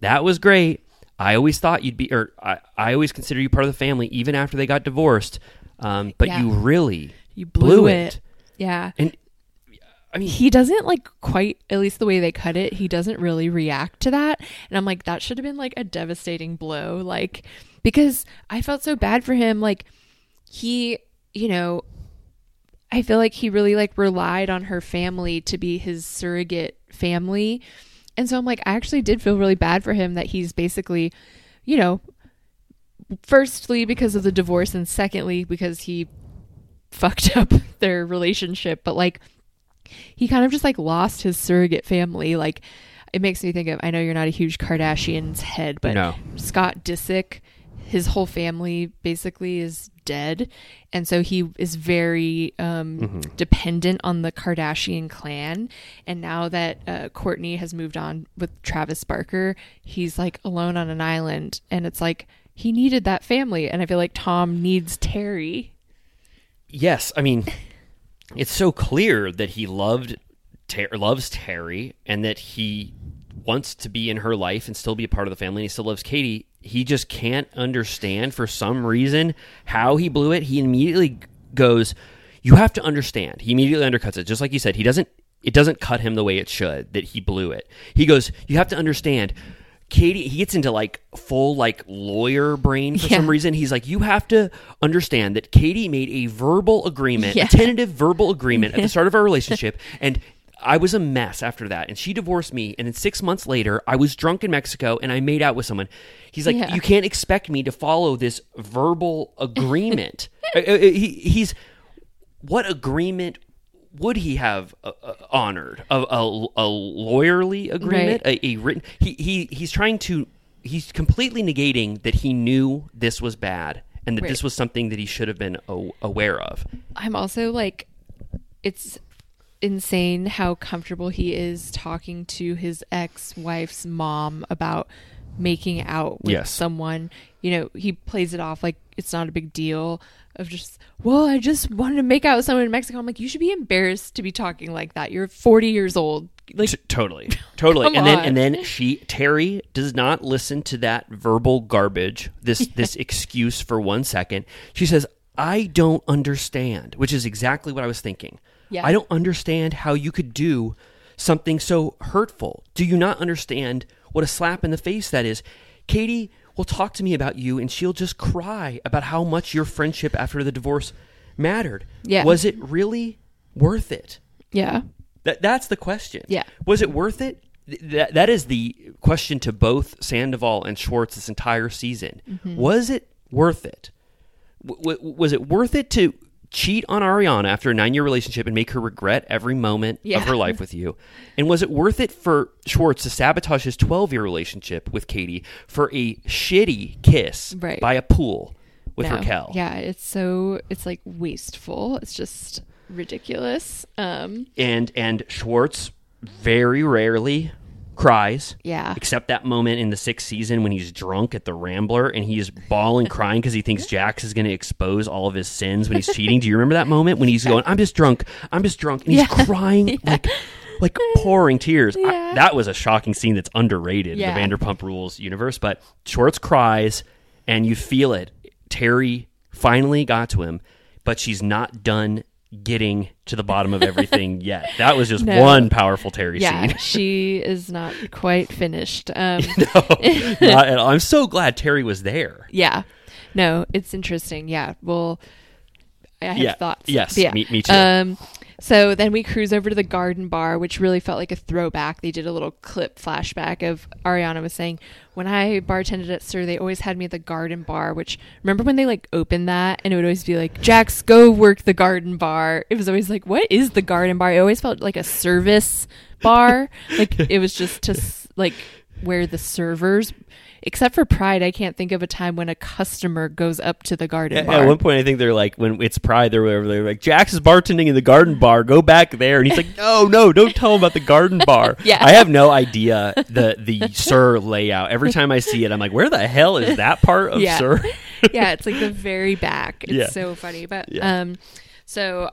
Speaker 6: that was great. I always thought you'd be, or I, I always considered you part of the family, even after they got divorced. Um, but
Speaker 7: Yeah.
Speaker 6: you really
Speaker 7: You blew, it. Yeah.
Speaker 6: And I mean,
Speaker 7: he doesn't like quite, at least the way they cut it, he doesn't really react to that. And I'm like, that should have been like a devastating blow. Like, because I felt so bad for him. Like, he, you know, I feel like he really like relied on her family to be his surrogate family. And so I'm like, I actually did feel really bad for him that he's basically, you know, firstly because of the divorce and secondly because he fucked up their relationship, but like he kind of just like lost his surrogate family. Like it makes me think of I know you're not a huge Kardashians head, but
Speaker 6: No.
Speaker 7: Scott Disick, his whole family basically is dead, and so he is very um,
Speaker 6: Mhm.
Speaker 7: dependent on the Kardashian clan. And now that uh, Kourtney has moved on with Travis Barker, he's like alone on an island, and it's like he needed that family, and I feel like Tom needs Terry.
Speaker 6: yes, I mean, it's so clear that he loved Ter- loves Terry and that he wants to be in her life and still be a part of the family. And he still loves Katie. He just can't understand for some reason how he blew it. He immediately goes, "You have to understand." He immediately undercuts it, just like you said. He doesn't. It doesn't cut him the way it should. That he blew it. He goes, "You have to understand." Katie, he gets into like full like lawyer brain for
Speaker 7: Yeah.
Speaker 6: some reason. He's like, you have to understand that Katie made a verbal agreement,
Speaker 7: Yeah.
Speaker 6: a tentative verbal agreement at the start of our relationship, and I was a mess after that. And she divorced me, and then six months later, I was drunk in Mexico and I made out with someone. He's like,
Speaker 7: Yeah.
Speaker 6: you can't expect me to follow this verbal agreement. Uh, uh, he, he's what agreement would he have uh, uh, honored? A, a, a lawyerly agreement, a, a written. He, he he's trying to. He's completely negating that he knew this was bad and that
Speaker 7: Right.
Speaker 6: this was something that he should have been aware of.
Speaker 7: I'm also like, it's insane how comfortable he is talking to his ex wife's mom about making out with
Speaker 6: Yes.
Speaker 7: someone. You know, he plays it off like it's not a big deal. Of just, well, I just wanted to make out with someone in Mexico. I'm like, you should be embarrassed to be talking like that. You're 40 years old. Like,
Speaker 6: T- totally, totally. And then
Speaker 7: on.
Speaker 6: and then she Terry does not listen to that verbal garbage. This this excuse for one second. She says, I don't understand, which is exactly what I was thinking.
Speaker 7: Yeah.
Speaker 6: I don't understand how you could do something so hurtful. Do you not understand what a slap in the face that is? Katie will talk to me about you and she'll just cry about how much your friendship after the divorce mattered.
Speaker 7: Yeah.
Speaker 6: Was it really worth it?
Speaker 7: Yeah.
Speaker 6: That that's the question.
Speaker 7: Yeah.
Speaker 6: Was it worth it? That that is the question to both Sandoval and Schwartz this entire season.
Speaker 7: Mhm.
Speaker 6: Was it worth it? W- was it worth it to cheat on Ariana after a nine-year relationship and make her regret every moment
Speaker 7: Yeah.
Speaker 6: of her life with you? And was it worth it for Schwartz to sabotage his twelve-year relationship with Katie for a shitty kiss
Speaker 7: Right.
Speaker 6: by a pool with
Speaker 7: No.
Speaker 6: Raquel?
Speaker 7: Yeah, it's so it's like wasteful. It's just ridiculous. Um
Speaker 6: and and Schwartz very rarely cries.
Speaker 7: Yeah.
Speaker 6: Except that moment in the sixth season when he's drunk at the Rambler and he's bawling, crying because he thinks Jax is going to expose all of his sins when he's cheating. Do you remember that moment when he's going, "I'm just drunk, I'm just drunk," and he's
Speaker 7: Yeah.
Speaker 6: crying like like pouring tears. I- that was a shocking scene that's underrated
Speaker 7: Yeah.
Speaker 6: in the Vanderpump Rules universe. But Schwartz cries, and you feel it. Terry finally got to him, but she's not done getting to the bottom of everything yet. That was just
Speaker 7: No.
Speaker 6: one powerful Terry
Speaker 7: yeah,
Speaker 6: scene.
Speaker 7: she is not quite finished. Um
Speaker 6: Not at all. I'm so glad Terry was there.
Speaker 7: Yeah. No, it's interesting. Yeah. Well, I have
Speaker 6: Yeah.
Speaker 7: thoughts.
Speaker 6: Yes,
Speaker 7: yeah.
Speaker 6: me- me too.
Speaker 7: Um, so then we cruise over to the garden bar, which really felt like a throwback. They did a little clip flashback of Ariana was saying, when I bartended at Sur, they always had me at the garden bar, which remember when they like opened that and it would always be like, Jax, go work the garden bar. It was always like, what is the garden bar? It always felt like a service bar. like it was just to like where the servers except for pride i can't think of a time when a customer goes up to the garden
Speaker 6: At,
Speaker 7: bar
Speaker 6: at one point, I think they're like, when it's Pride, they're whatever. They're like, Jax is bartending in the garden bar. Go back there. And he's like, no, no, don't tell him about the garden bar.
Speaker 7: Yeah.
Speaker 6: I have no idea the the Sur layout. Every time I see it, I'm like, where the hell is that part of
Speaker 7: yeah.
Speaker 6: Sur?
Speaker 7: yeah it's like the very back it's
Speaker 6: Yeah.
Speaker 7: so funny but
Speaker 6: Yeah.
Speaker 7: um so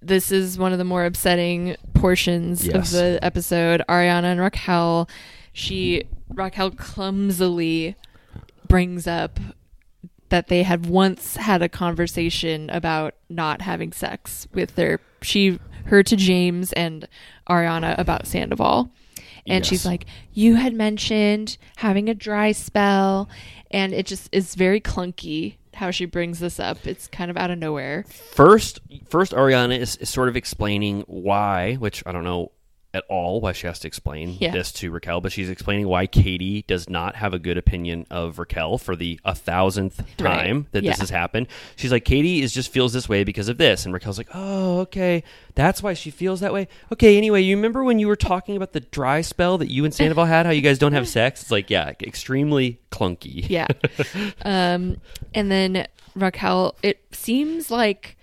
Speaker 7: this is one of the more upsetting portions
Speaker 6: Yes.
Speaker 7: of the episode ariana and raquel she raquel clumsily brings up that they had once had a conversation about not having sex with their she her to James and Ariana about Sandoval. And
Speaker 9: Yes.
Speaker 7: she's like, You had mentioned having a dry spell and it just is very clunky how she brings this up. It's kind of out of nowhere.
Speaker 6: First, first Ariana is, is sort of explaining why, which I don't know at all why she has to explain
Speaker 7: Yeah.
Speaker 6: this to Raquel, but she's explaining why Katie does not have a good opinion of Raquel for the a thousandth
Speaker 7: Right.
Speaker 6: time that
Speaker 7: Yeah.
Speaker 6: this has happened. She's like, Katie is just feels this way because of this, and Raquel's like, oh, okay, that's why she feels that way. Okay, anyway, you remember when you were talking about the dry spell that you and Sandoval had, how you guys don't have sex? It's like, yeah, extremely clunky.
Speaker 7: Yeah. um, and then Raquel, it seems like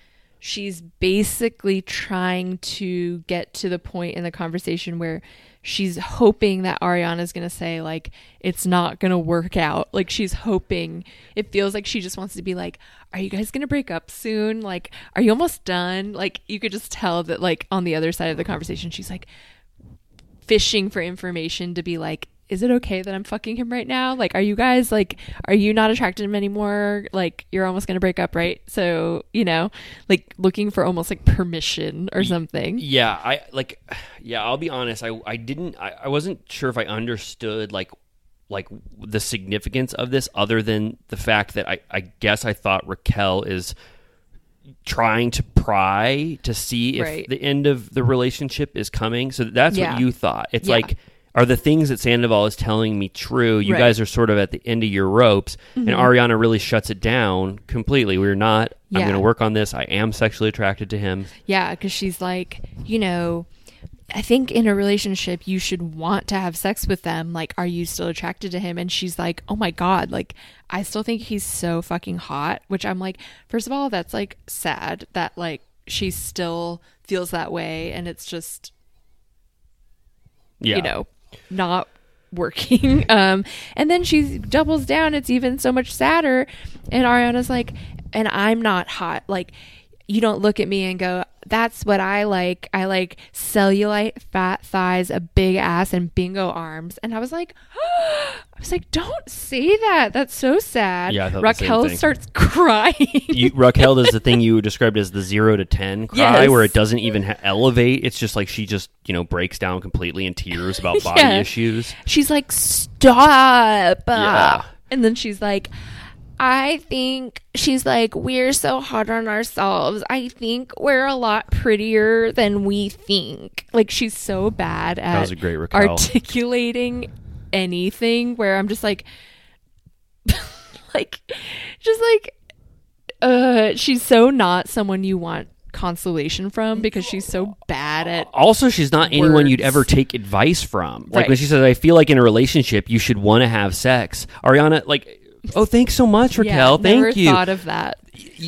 Speaker 7: she's basically trying to get to the point in the conversation where she's hoping that Ariana's going to say, like, it's not going to work out. Like, she's hoping. It feels like she just wants to be like, are you guys going to break up soon? Like, are you almost done? Like, you could just tell that, like, on the other side of the conversation, she's like, fishing for information to be like is it okay that I'm fucking him right now? Like, are you guys like, are you not attracted to him anymore? Like, you're almost gonna break up, right? So, you know, like looking for almost like permission or something.
Speaker 6: Yeah, I like. Yeah, I'll be honest. I I didn't. I, I wasn't sure if I understood like like the significance of this, other than the fact that I I guess I thought Raquel is trying to pry to see if
Speaker 7: Right.
Speaker 6: the end of the relationship is coming. So that's
Speaker 7: Yeah.
Speaker 6: what you thought. It's
Speaker 7: Yeah.
Speaker 6: like. Are the things that Sandoval is telling me true? You
Speaker 7: Right.
Speaker 6: guys are sort of at the end of your ropes,
Speaker 7: Mhm.
Speaker 6: and Ariana really shuts it down completely. We're not. I'm going to work on this. I am sexually attracted to him.
Speaker 7: Yeah, because she's like, you know, I think in a relationship you should want to have sex with them. Like, are you still attracted to him? And she's like, oh my god, like I still think he's so fucking hot. Which I'm like, first of all, that's like sad that like she still feels that way, and it's just
Speaker 6: Yeah.
Speaker 7: you know, not working. Um, and then she doubles down. It's even so much sadder. And Ariana's like, and I'm not hot. Like, you don't look at me and go, that's what I like. I like cellulite, fat thighs, a big ass, and bingo arms. And I was like, I was like, don't say that. That's so sad.
Speaker 6: Yeah, I thought the same
Speaker 7: Raquel starts crying.
Speaker 6: you, Raquel does the thing you described as the zero to ten cry,
Speaker 7: Yes.
Speaker 6: where it doesn't even ha- elevate. It's just like she just you know breaks down completely in tears about body
Speaker 7: Yeah.
Speaker 6: issues.
Speaker 7: She's like, stop.
Speaker 6: Yeah.
Speaker 7: And then she's like, I think she's like, we're so hard on ourselves. I think we're a lot prettier than we think. Like, she's so bad at
Speaker 6: That was a great Raquel.
Speaker 7: articulating anything where I'm just like, like, just like, uh, she's so not someone you want consolation from because she's so bad at
Speaker 6: Also, she's not anyone you'd ever take advice from. Like
Speaker 7: Right.
Speaker 6: when she says, "I feel like in a relationship you should want to have sex." Ariana, like, oh, thanks so much, Raquel.
Speaker 7: Yeah, never
Speaker 6: Thank you.
Speaker 7: thought of that.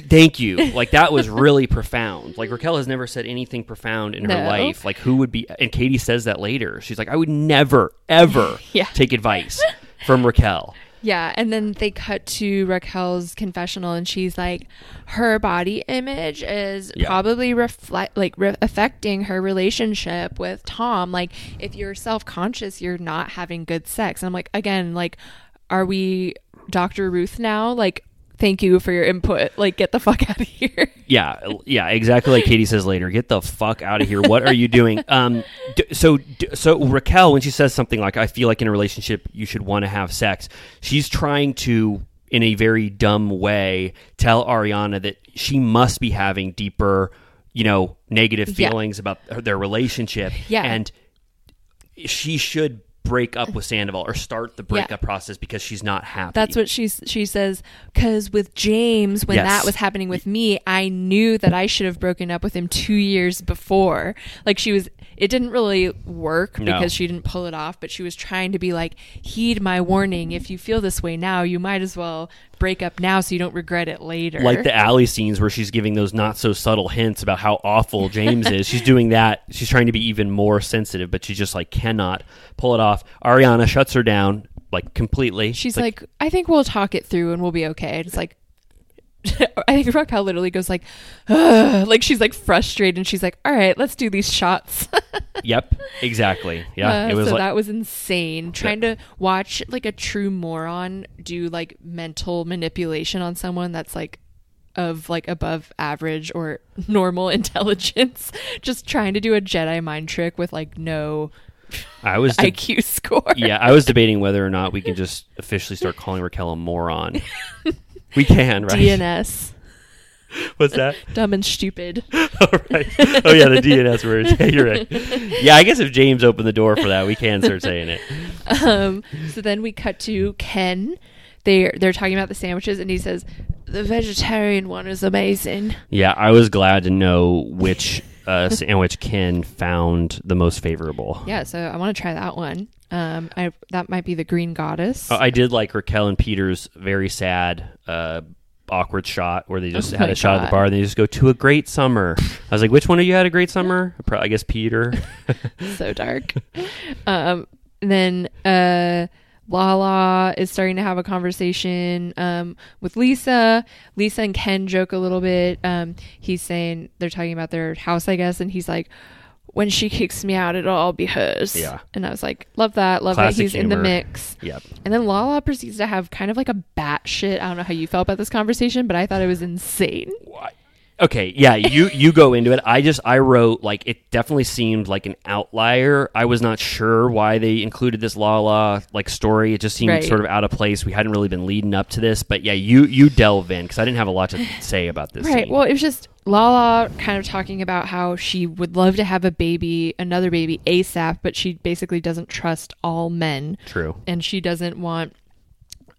Speaker 6: Thank you. Like that was really profound. Like Raquel has never said anything profound in her life. Like who would be? And Katie says that later. She's like, I would never, ever
Speaker 7: Yeah.
Speaker 6: take advice from Raquel.
Speaker 7: Yeah, and then they cut to Raquel's confessional, and she's like, her body image is
Speaker 6: Yeah.
Speaker 7: probably reflect like re- affecting her relationship with Tom. Like, if you're self conscious, you're not having good sex. And I'm like, again, like, are we Dr. Ruth now? Like, thank you for your input. Like, get the fuck out of here.
Speaker 6: Yeah, yeah, exactly like Katie says later. Get the fuck out of here. What are you doing? Um, d- so, d- so Raquel, when she says something like, "I feel like in a relationship you should want to have sex," she's trying to, in a very dumb way, tell Ariana that she must be having deeper, you know, negative
Speaker 7: Yeah.
Speaker 6: feelings about her- their relationship.
Speaker 7: Yeah.
Speaker 6: and she should break up with Sandoval or start the breakup process because she's not happy.
Speaker 7: That's what she's she says cuz with James when
Speaker 6: Yes.
Speaker 7: that was happening with me I knew that I should have broken up with him 2 years before like she was it didn't really work
Speaker 6: No.
Speaker 7: because she didn't pull it off but she was trying to be like heed my warning if you feel this way now you might as well break up now so you don't regret it later
Speaker 6: like the alley scenes where she's giving those not so subtle hints about how awful James is. She's doing that. She's trying to be even more sensitive, but she just like cannot pull it off. Ariana shuts her down like completely.
Speaker 7: She's like, I think we'll talk it through and we'll be okay. And it's like, I think Raquel literally goes like, Ugh. like she's like frustrated and she's like, all right, let's do these shots.
Speaker 6: "Yep, exactly. Yeah,
Speaker 7: Uh,
Speaker 6: it was
Speaker 7: so
Speaker 6: like
Speaker 7: that was insane. Trying to watch like a true moron do like mental manipulation on someone that's like of like above average or normal intelligence, just trying to do a Jedi mind trick with like no
Speaker 6: I was de-
Speaker 7: IQ score.
Speaker 6: yeah, I was debating whether or not we can just officially start calling Raquel a moron. We can, right?
Speaker 7: DNS.
Speaker 6: What's that?
Speaker 7: Dumb and stupid.
Speaker 6: oh, right. Oh, yeah, the DNS word. Yeah, you're right. Yeah, I guess if James opened the door for that, we can start saying it.
Speaker 7: Um, so then we cut to Ken. They're they're talking about the sandwiches, and he says the vegetarian one is amazing.
Speaker 6: Yeah, I was glad to know which uh, sandwich Ken found the most favorable.
Speaker 7: Yeah, so I want to try that one. Um, I that might be the Green Goddess.
Speaker 6: Oh, I did like Raquel and Peter's very sad, uh, awkward shot where they just
Speaker 7: Oh
Speaker 6: had a shot at the bar and they just go to a great summer. I was like, which one of you had a great summer? Pro- I guess Peter.
Speaker 7: so dark. um, and then uh, Lala is starting to have a conversation um, with Lisa. Lisa and Ken joke a little bit. Um, he's saying they're talking about their house, I guess, and he's like, "When she kicks me out, it'll all be hers."
Speaker 6: Yeah.
Speaker 7: and I was like, "Love that. Love
Speaker 6: Classic
Speaker 7: that he's in the mix."
Speaker 6: Yep.
Speaker 7: And then Lala proceeds to have kind of like a batshit. I don't know how you felt about this conversation, but I thought it was insane. What?
Speaker 6: Okay, yeah, you you go into it. I just I wrote like it definitely seemed like an outlier. I was not sure why they included this La La like story. It just seemed
Speaker 7: Right.
Speaker 6: sort of out of place. We hadn't really been leading up to this, but yeah, you you delve in because I didn't have a lot to say about this.
Speaker 7: Right.
Speaker 6: scene.
Speaker 7: Well, it was just Lala kind of talking about how she would love to have a baby, another baby ASAP, but she basically doesn't trust all men.
Speaker 6: True.
Speaker 7: And she doesn't want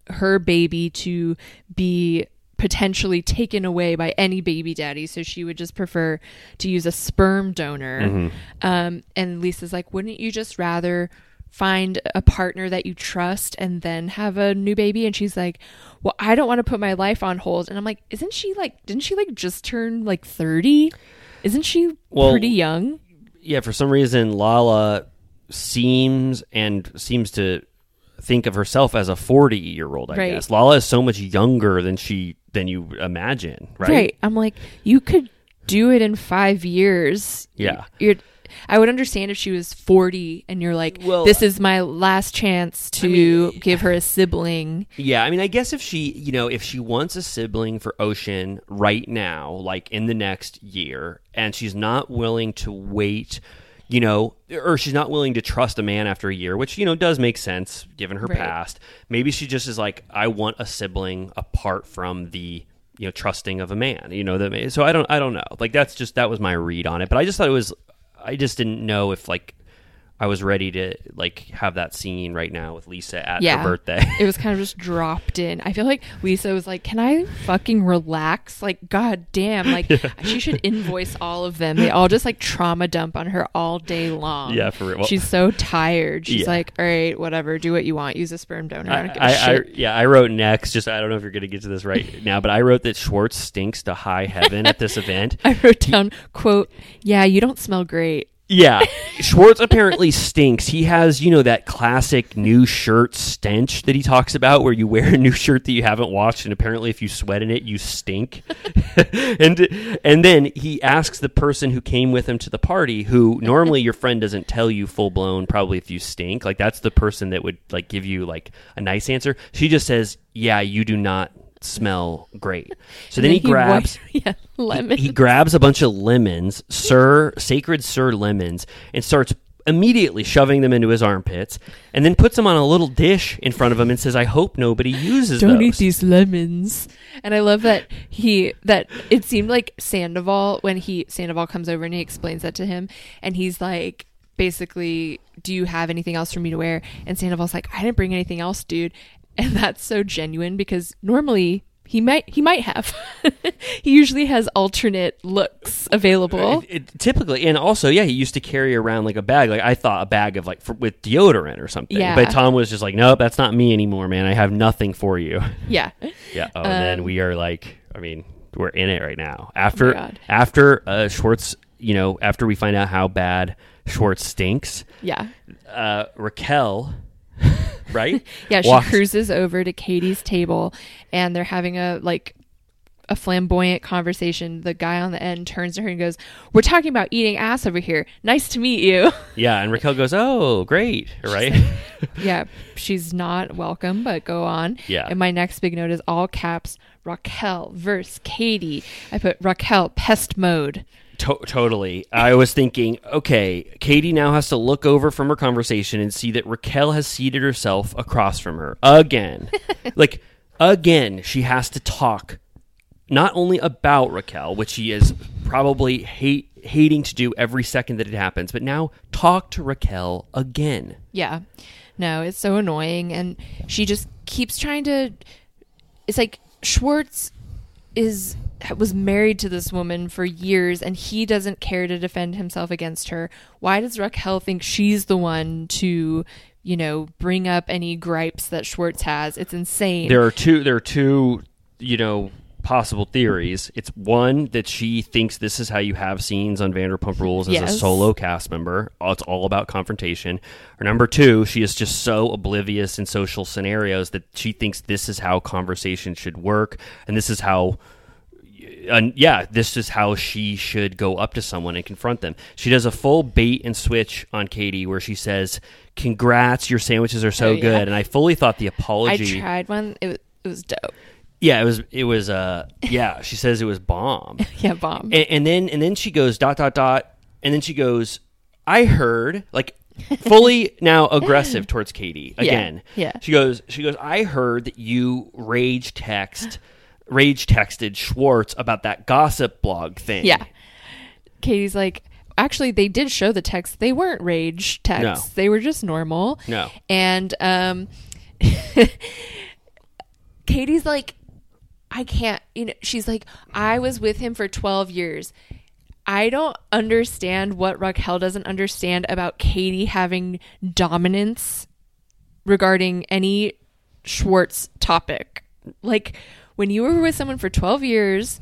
Speaker 7: her baby to be potentially taken away by any baby daddy so she would just prefer to use a sperm donor
Speaker 6: Mhm.
Speaker 7: um, and lisa's like wouldn't you just rather find a partner that you trust and then have a new baby and she's like well i don't want to put my life on hold and i'm like isn't she like didn't she like just turn like 30 isn't she
Speaker 6: Well,
Speaker 7: pretty young
Speaker 6: yeah, for some reason, Lala seems and seems to think of herself as a forty-year-old. I
Speaker 7: Right.
Speaker 6: guess Lala is so much younger than she than you imagine, right?
Speaker 7: i'm like you could do it in five years.
Speaker 6: Yeah.
Speaker 7: You're. I would understand if she was 40 and you're like,
Speaker 6: Well,
Speaker 7: this is my last chance to give her a sibling.
Speaker 6: Yeah, I mean, I guess if she, you know, if she wants a sibling for Ocean right now, like in the next year, and she's not willing to wait, you know, or she's not willing to trust a man after a year, which, you know, does make sense given her
Speaker 7: Right.
Speaker 6: past. Maybe she just is like, I want a sibling apart from the you know trusting of a man you know that so i don't i don't know like that's just that was my read on it but i just thought it was i just didn't know if like i was ready to like have that scene right now with lisa at
Speaker 7: yeah.
Speaker 6: her birthday
Speaker 7: it was kind of just dropped in. I feel like Lisa was like, "Can I fucking relax?" Like, god damn, like she should invoice all of them. They all just like trauma dump on her all day long.
Speaker 6: Yeah, for real.
Speaker 7: She's so tired. She's
Speaker 6: Yeah.
Speaker 7: like, "All right, whatever, do what you want. Use a sperm donor." I, don't give a
Speaker 6: I, I, yeah, I wrote next. Just I don't know if you're going to get to this right now, but I wrote that Schwartz stinks to high heaven at this event.
Speaker 7: I wrote down quote, "Yeah, you don't smell great."
Speaker 6: Yeah, Schwartz apparently stinks. He has, you know, that classic new shirt stench that he talks about, where you wear a new shirt that you haven't washed, and apparently, if you sweat in it, you stink. and and then he asks the person who came with him to the party, who normally your friend doesn't tell you full blown, probably if you stink. Like that's the person that would like give you like a nice answer. She just says, "Yeah, you do not." Smell great so then,
Speaker 7: then
Speaker 6: he
Speaker 7: he
Speaker 6: grabs
Speaker 7: wipes- yeah,
Speaker 6: he- he grabs a bunch of lemons, Sur, sacred Sur lemons, and starts immediately shoving them into his armpits, and then puts them on a little dish in front of him and says, "I hope nobody uses
Speaker 7: Don't
Speaker 6: those."
Speaker 7: eat these lemons. And I love that he that it seemed like Sandoval when he Sandoval comes over and he explains that to him, and he's like basically, "Do you have anything else for me to wear?" And Sandoval's like, "I didn't bring anything else, dude." And that's so genuine because normally he might he might have. he usually has alternate looks available.
Speaker 6: It- it- typically, and also, yeah, he used to carry around like a bag. Like I thought, a bag of like for, with deodorant or something.
Speaker 7: Yeah.
Speaker 6: But Tom was just like, "Nope, that's not me anymore, man. I have nothing for you."
Speaker 7: Yeah.
Speaker 6: Yeah. Oh, and then
Speaker 7: Um,
Speaker 6: we are like, I mean, we're in it right now. After
Speaker 7: God.
Speaker 6: after uh, Schwartz, you know, after we find out how bad Schwartz stinks.
Speaker 7: Yeah.
Speaker 6: Uh, Raquel, right?
Speaker 7: Yeah, she
Speaker 6: Walks-
Speaker 7: cruises over to Katie's table and they're having a like a flamboyant conversation. The guy on the end turns to her and goes, "We're talking about eating ass over here. Nice to meet you."
Speaker 6: Yeah, and Raquel goes, "Oh, great!" Right?
Speaker 7: yeah, she's not welcome, but go on.
Speaker 6: Yeah.
Speaker 7: And my next big note is all caps Raquel versus Katie. I put Raquel pest mode.
Speaker 6: To- totally. I was thinking, okay, Katie now has to look over from her conversation and see that Raquel has seated herself across from her again. like, again, she has to talk not only about Raquel, which she is probably hate hating to do every second that it happens, but now talk to Raquel again.
Speaker 7: Yeah. No, it's so annoying. And she just keeps trying to. It's like Schwartz is was married to this woman for years and he doesn't care to defend himself against her. Why does Raquel think she's the one to, you know, bring up any gripes that Schwartz has? It's insane.
Speaker 6: There are two. There are two. You know, possible theories. It's one that she thinks this is how you have scenes on Vanderpump Rules as a solo cast member. Oh, It's all about confrontation. Or number two, she is just so oblivious in social scenarios that she thinks this is how conversation should work, and this is how. And yeah, this is how she should go up to someone and confront them. She does a full bait and switch on Katie, where she says, "Congrats, your sandwiches are so
Speaker 7: Oh, yeah.
Speaker 6: good." And I fully thought the apology.
Speaker 7: I tried one. It was, it was dope.
Speaker 6: Yeah, it was. It was. Uh, yeah, she says it was bomb.
Speaker 7: Yeah, bomb.
Speaker 6: And, and then and then she goes dot dot dot, and then she goes. I heard like fully now aggressive towards Katie
Speaker 7: Yeah,
Speaker 6: again.
Speaker 7: yeah.
Speaker 6: She goes. She goes. I heard that you rage text, rage texted Schwartz about that gossip blog thing.
Speaker 7: Yeah. Katie's like, actually, they did show the text. They weren't rage texts.
Speaker 6: No.
Speaker 7: They were just normal.
Speaker 6: No.
Speaker 7: And um, Katie's like, I can't, you know, she's like, I was with him for 12 years. I don't understand what Raquel doesn't understand about Katie having dominance regarding any Schwartz topic. Like, when you were with someone for 12 years,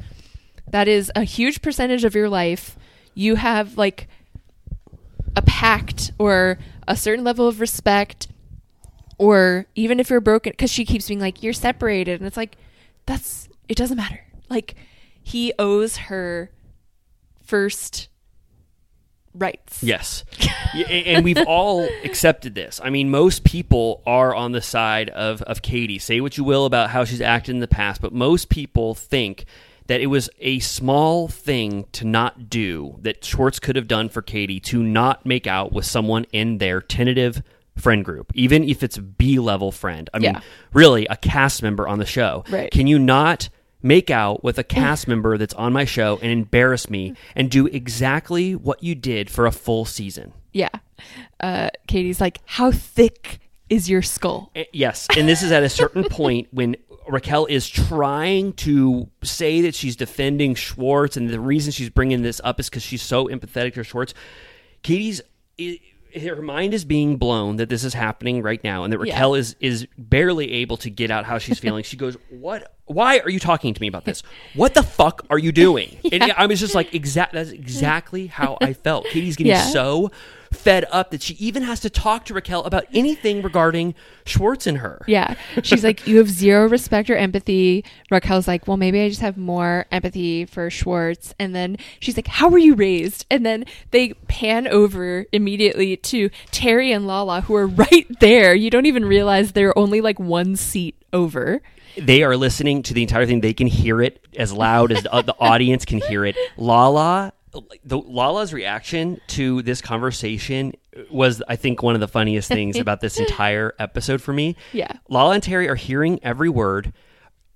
Speaker 7: that is a huge percentage of your life. You have like a pact or a certain level of respect, or even if you're broken, because she keeps being like, you're separated. And it's like, that's, it doesn't matter. Like, he owes her first rights.
Speaker 6: Yes. And we've all accepted this. I mean, most people are on the side of, of Katie. Say what you will about how she's acted in the past, but most people think that it was a small thing to not do that Schwartz could have done for Katie to not make out with someone in their tentative friend group, even if it's B level friend. I mean,
Speaker 7: Yeah.
Speaker 6: really a cast member on the show.
Speaker 7: Right.
Speaker 6: Can you not make out with a cast member that's on my show and embarrass me and do exactly what you did for a full season?
Speaker 7: Yeah. Uh, Katie's like, How thick is your skull?
Speaker 6: Eh, Yes, and this is at a certain point when Raquel is trying to say that she's defending Schwartz, and the reason she's bringing this up is because she's so empathetic to Schwartz. Katie's her mind is being blown that this is happening right now, and that
Speaker 7: Yeah.
Speaker 6: Raquel is is barely able to get out how she's feeling. she goes, "What? Why are you talking to me about this? What the fuck are you doing?" And I was just like, "Exact. That's exactly how I felt." Katie's getting
Speaker 7: Yeah.
Speaker 6: so fed up that she even has to talk to Raquel about anything regarding Schwartz and her.
Speaker 7: Yeah. She's like, You have zero respect or empathy. Raquel's like, Well, maybe I just have more empathy for Schwartz. And then she's like, How were you raised? And then they pan over immediately to Terry and Lala, who are right there. You don't even realize they're only like one seat over.
Speaker 6: They are listening to the entire thing. They can hear it as loud as the, the audience can hear it. Lala, the, Lala's reaction to this conversation was, I think, one of the funniest things about this entire episode for me.
Speaker 7: Yeah.
Speaker 6: Lala and Terry are hearing every word.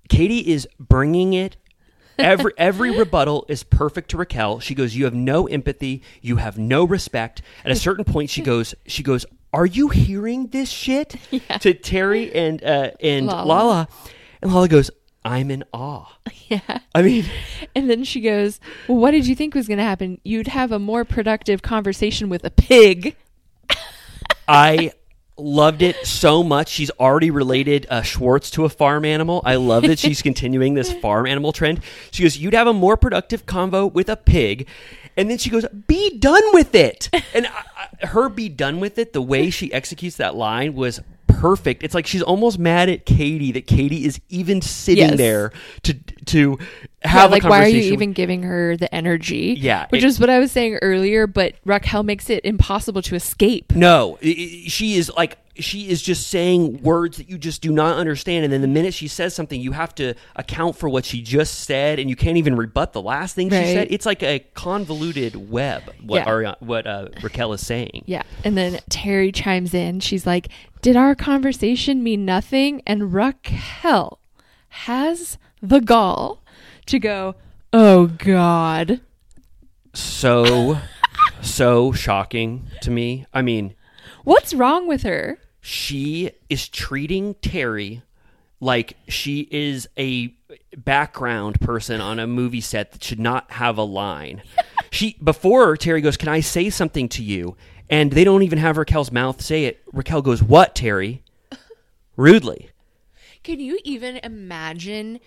Speaker 6: Katie is bringing it. Every every rebuttal is perfect to Raquel. She goes, "You have no empathy. You have no respect." At a certain point, she goes, "She goes, are you hearing this shit?" To Terry and uh, and
Speaker 7: Lala.
Speaker 6: Lala, and Lala goes, "I'm in awe."
Speaker 7: Yeah.
Speaker 6: I mean,
Speaker 7: And then she goes, Well, what did you think was going to happen? You'd have a more productive conversation with a pig.
Speaker 6: I loved it so much. She's already related uh, Schwartz to a farm animal. I love that she's continuing this farm animal trend. She goes, "You'd have a more productive convo with a pig," and then she goes, "Be done with it." And I, I, her "be done with it," the way she executes that line was perfect. It's like she's almost mad at Katie that Katie is even sitting
Speaker 7: Yes.
Speaker 6: there to to
Speaker 7: Yeah,
Speaker 6: have
Speaker 7: like why are you even giving her the energy?
Speaker 6: Yeah,
Speaker 7: which
Speaker 6: it-
Speaker 7: is what I was saying earlier. But Raquel makes it impossible to escape.
Speaker 6: No, she is like she is just saying words that you just do not understand, and then the minute she says something, you have to account for what she just said, and you can't even rebut the last thing she said. It's like a convoluted web. What
Speaker 7: Yeah.
Speaker 6: Ari- what uh, Raquel is saying.
Speaker 7: Yeah, and then Terry chimes in. She's like, "Did our conversation mean nothing?" And Raquel has the gall to go, "Oh God."
Speaker 6: So, so shocking to me. I mean,
Speaker 7: What's wrong with her?
Speaker 6: she is treating Terry like she is a background person on a movie set that should not have a line. she before Terry goes, "Can I say something to you?" and they don't even have Raquel's mouth say it. Raquel goes, "What, Terry?" rudely.
Speaker 7: Can you even imagine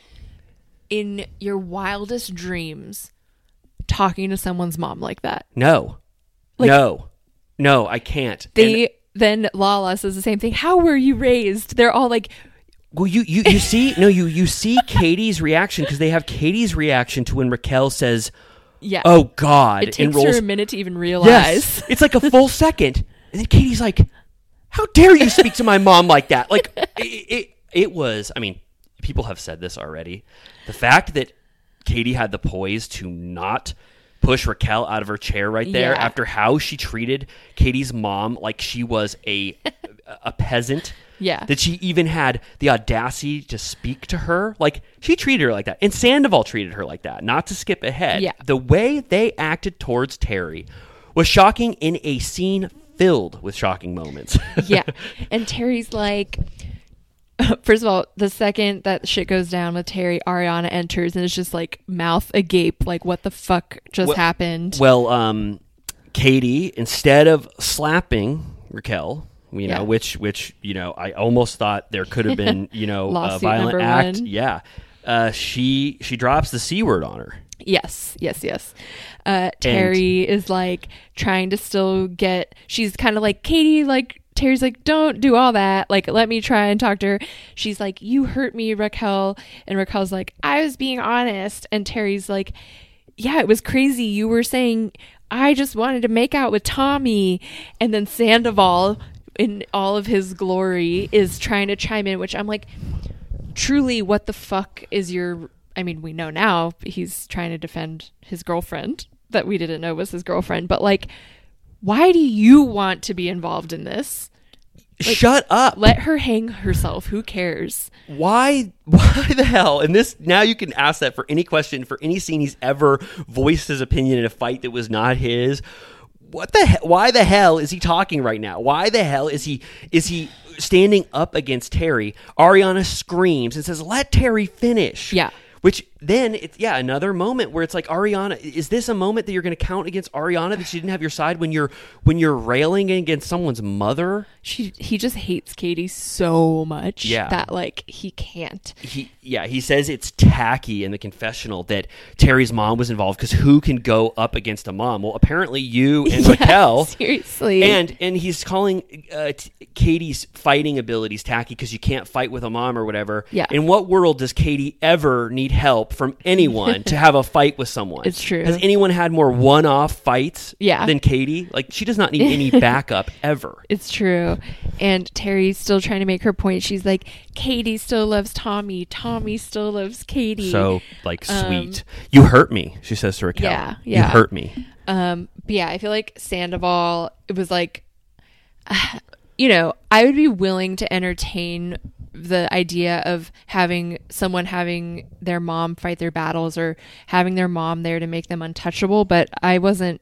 Speaker 7: in your wildest dreams talking to someone's mom like that?
Speaker 6: No.
Speaker 7: Like-
Speaker 6: no. No, I can't.
Speaker 7: They
Speaker 6: And-
Speaker 7: then Lala says the same thing. How were you raised? They're all like,
Speaker 6: Well, you, you, you see, no, you, you see Katie's reaction because they have Katie's reaction to when Raquel says,
Speaker 7: yeah.
Speaker 6: "Oh God!"
Speaker 7: It takes her a minute to even realize.
Speaker 6: Yes, it's like a full second, and then Katie's like, "How dare you speak to my mom like that?" Like it, it, it was. I mean, people have said this already. The fact that Katie had the poise to not push Raquel out of her chair right there
Speaker 7: Yeah.
Speaker 6: after how she treated Katie's mom like she was a a peasant.
Speaker 7: Yeah.
Speaker 6: That she even had the audacity to speak to her. Like, she treated her like that. And Sandoval treated her like that. Not to skip ahead.
Speaker 7: Yeah.
Speaker 6: The way they acted towards Terry was shocking in a scene filled with shocking moments.
Speaker 7: yeah. And Terry's like, first of all, the second that shit goes down with Terry, Ariana enters and it's just like mouth agape, like what the fuck just
Speaker 6: Well-
Speaker 7: happened?
Speaker 6: Well, um, Katie, instead of slapping Raquel, you know,
Speaker 7: Yeah.
Speaker 6: which which you know, I almost thought there could have been, you know, a violent act.
Speaker 7: one.
Speaker 6: Yeah, uh, she she drops the c word on her.
Speaker 7: Yes, yes, yes. Uh, Terry is like trying to still get. She's kind of like Katie. Like Terry's like, don't do all that. Like, let me try and talk to her. She's like, you hurt me, Raquel. And Raquel's like, I was being honest. And Terry's like, yeah, it was crazy. You were saying I just wanted to make out with Tommy, and then Sandoval, in all of his glory, is trying to chime in, which I'm like, truly, what the fuck is your? I mean, we know now he's trying to defend his girlfriend that we didn't know was his girlfriend, but like, why do you want to be involved in this? Like,
Speaker 6: Shut up.
Speaker 7: Let her hang herself. Who cares?
Speaker 6: why why the hell and this now you can ask that for any question for any scene he's ever voiced his opinion in a fight that was not his what the hell why the hell is he talking right now why the hell is he is he standing up against terry ariana screams and says let terry finish
Speaker 7: Yeah.
Speaker 6: which then it's yeah another moment where it's like ariana is this a moment that you're going to count against ariana that she didn't have your side when you're when you're railing against someone's mother
Speaker 7: She he just hates Katie so much
Speaker 6: Yeah.
Speaker 7: that like he can't.
Speaker 6: he yeah he says it's tacky in the confessional that Terry's mom was involved because who can go up against a mom? Well, apparently you and
Speaker 7: Yeah,
Speaker 6: Raquel.
Speaker 7: seriously.
Speaker 6: And and he's calling uh, t- Katie's fighting abilities tacky because you can't fight with a mom or whatever.
Speaker 7: Yeah.
Speaker 6: In what world does Katie ever need help from anyone to have a fight with someone?
Speaker 7: It's true.
Speaker 6: Has anyone had more one-off fights?
Speaker 7: Yeah.
Speaker 6: Than Katie? Like she does not need any backup ever.
Speaker 7: It's true. And Terry's still trying to make her point. She's like, Katie still loves Tommy. Tommy still loves Katie.
Speaker 6: So like
Speaker 7: Um,
Speaker 6: sweet. you hurt me, she says to Raquel.
Speaker 7: Yeah,
Speaker 6: You hurt me.
Speaker 7: Um, but yeah, I feel like Sandoval, it was like, you know, I would be willing to entertain the idea of having someone having their mom fight their battles or having their mom there to make them untouchable, but I wasn't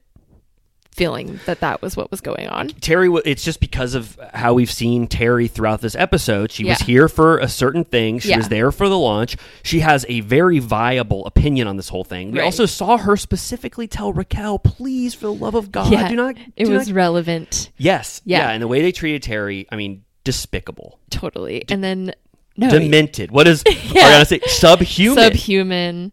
Speaker 7: feeling that that was what was going on.
Speaker 6: Terry, it's just because of how we've seen Terry throughout this episode. She was here for a certain thing. She
Speaker 7: Yeah.
Speaker 6: was there for the launch. She has a very viable opinion on this whole thing. We
Speaker 7: Right.
Speaker 6: also saw her specifically tell Raquel, "Please, for the love of God,
Speaker 7: yeah,
Speaker 6: do not."
Speaker 7: it was
Speaker 6: not-"
Speaker 7: relevant.
Speaker 6: yes,
Speaker 7: Yeah.
Speaker 6: yeah, and the way they treated Terry, I mean, despicable,
Speaker 7: Totally. And then, no.
Speaker 6: demented. What is
Speaker 7: Yeah.
Speaker 6: Ariana say? Subhuman.
Speaker 7: subhuman.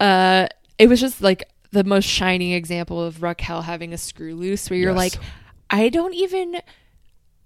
Speaker 7: Uh, it was just like the most shining example of Raquel having a screw loose, where you're
Speaker 6: Yes.
Speaker 7: like, I don't even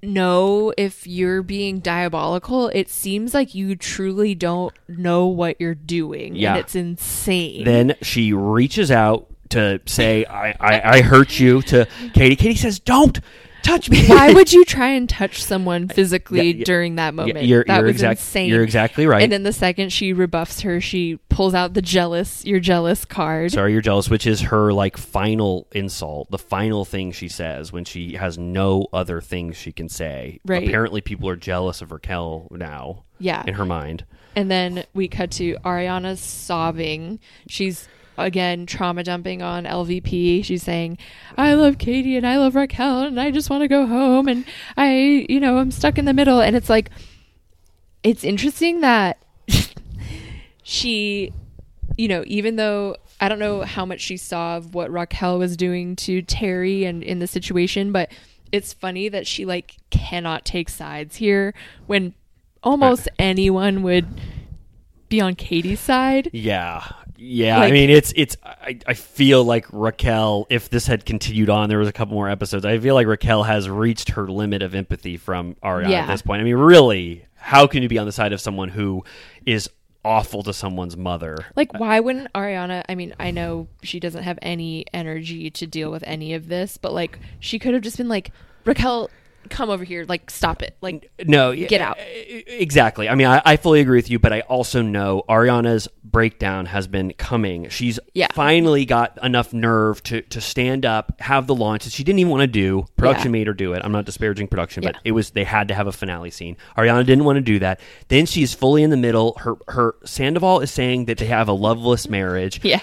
Speaker 7: know if you're being diabolical. It seems like you truly don't know what you're doing,
Speaker 6: Yeah.
Speaker 7: and it's insane.
Speaker 6: Then she reaches out to say, I, I, I hurt you to Katie. Katie says, Don't touch me.
Speaker 7: Why would you try and touch someone physically
Speaker 6: Yeah, yeah.
Speaker 7: during that
Speaker 6: Yeah,
Speaker 7: moment?
Speaker 6: you're-
Speaker 7: that
Speaker 6: you're
Speaker 7: was
Speaker 6: exact-
Speaker 7: insane.
Speaker 6: you're exactly right.
Speaker 7: And then the second she rebuffs her, she pulls out the jealous, you're jealous card.
Speaker 6: Sorry, you're jealous, which is her like final insult, the final thing she says when she has no other things she can say.
Speaker 7: Right.
Speaker 6: Apparently, people are jealous of Raquel now.
Speaker 7: Yeah.
Speaker 6: In her mind.
Speaker 7: And then we cut to Ariana's sobbing. She's again trauma dumping on LVP. She's saying, I love Katie and I love Raquel and I just want to go home and I, you know, I'm stuck in the middle. And it's like, it's interesting that she, you know, even though I don't know how much she saw of what Raquel was doing to Terry and in the situation, but it's funny that she like cannot take sides here when almost anyone would be on Katie's side.
Speaker 6: Yeah. Yeah, I mean it's it's I, I feel like Raquel if this had continued on there was a couple more episodes I feel like Raquel has reached her limit of empathy from Ariana
Speaker 7: Yeah.
Speaker 6: at this point. I mean really how can you be on the side of someone who is awful to someone's mother?
Speaker 7: Like, why wouldn't Ariana? I mean, I know she doesn't have any energy to deal with any of this, but like, she could have just been like, Raquel, come over here. Like, stop it. Like,
Speaker 6: No,
Speaker 7: get out.
Speaker 6: Exactly. I mean, I, I fully agree with you, but I also know Ariana's breakdown has been coming. She's
Speaker 7: Yeah.
Speaker 6: finally got enough nerve to, to stand up, have the launch that she didn't even want to do. Production
Speaker 7: Yeah.
Speaker 6: made her do it. I'm not disparaging production, but
Speaker 7: Yeah.
Speaker 6: it was they had to have a finale scene. Ariana didn't want to do that. Then she's fully in the middle. Her her Sandoval is saying that they have a loveless marriage.
Speaker 7: Yeah.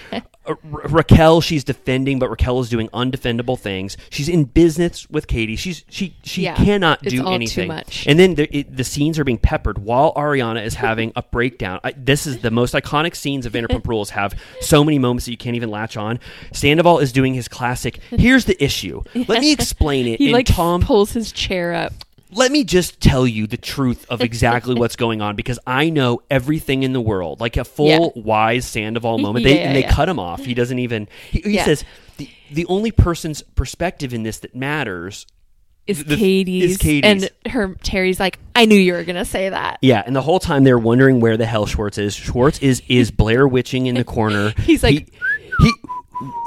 Speaker 6: Uh, Ra- Raquel, she's defending, but Raquel is doing undefendable things. She's in business with Katie. She's she she
Speaker 7: Yeah.
Speaker 6: cannot do anything. And then the, it, the scenes are being peppered while Ariana is having a breakdown. I, this is the most iconic scenes of Vanderpump Rules. Have so many moments that you can't even latch on. Sandoval is doing his classic. Here's the issue. Let me explain it.
Speaker 7: he like
Speaker 6: Tom
Speaker 7: pulls his chair up.
Speaker 6: Let me just tell you the truth of exactly what's going on because I know everything in the world. Like a full wise Sandoval moment. They
Speaker 7: Yeah,
Speaker 6: and they
Speaker 7: yeah.
Speaker 6: cut him off. He doesn't even he, he
Speaker 7: Yeah.
Speaker 6: says the the only person's perspective in this that matters
Speaker 7: Is
Speaker 6: the-
Speaker 7: Katie's,
Speaker 6: is Katie's.
Speaker 7: and her Terry's like, I knew you were gonna say that.
Speaker 6: Yeah, and the whole time they're wondering where the hell Schwartz is. Schwartz is is Blair witching in the corner.
Speaker 7: He's like-
Speaker 6: he, he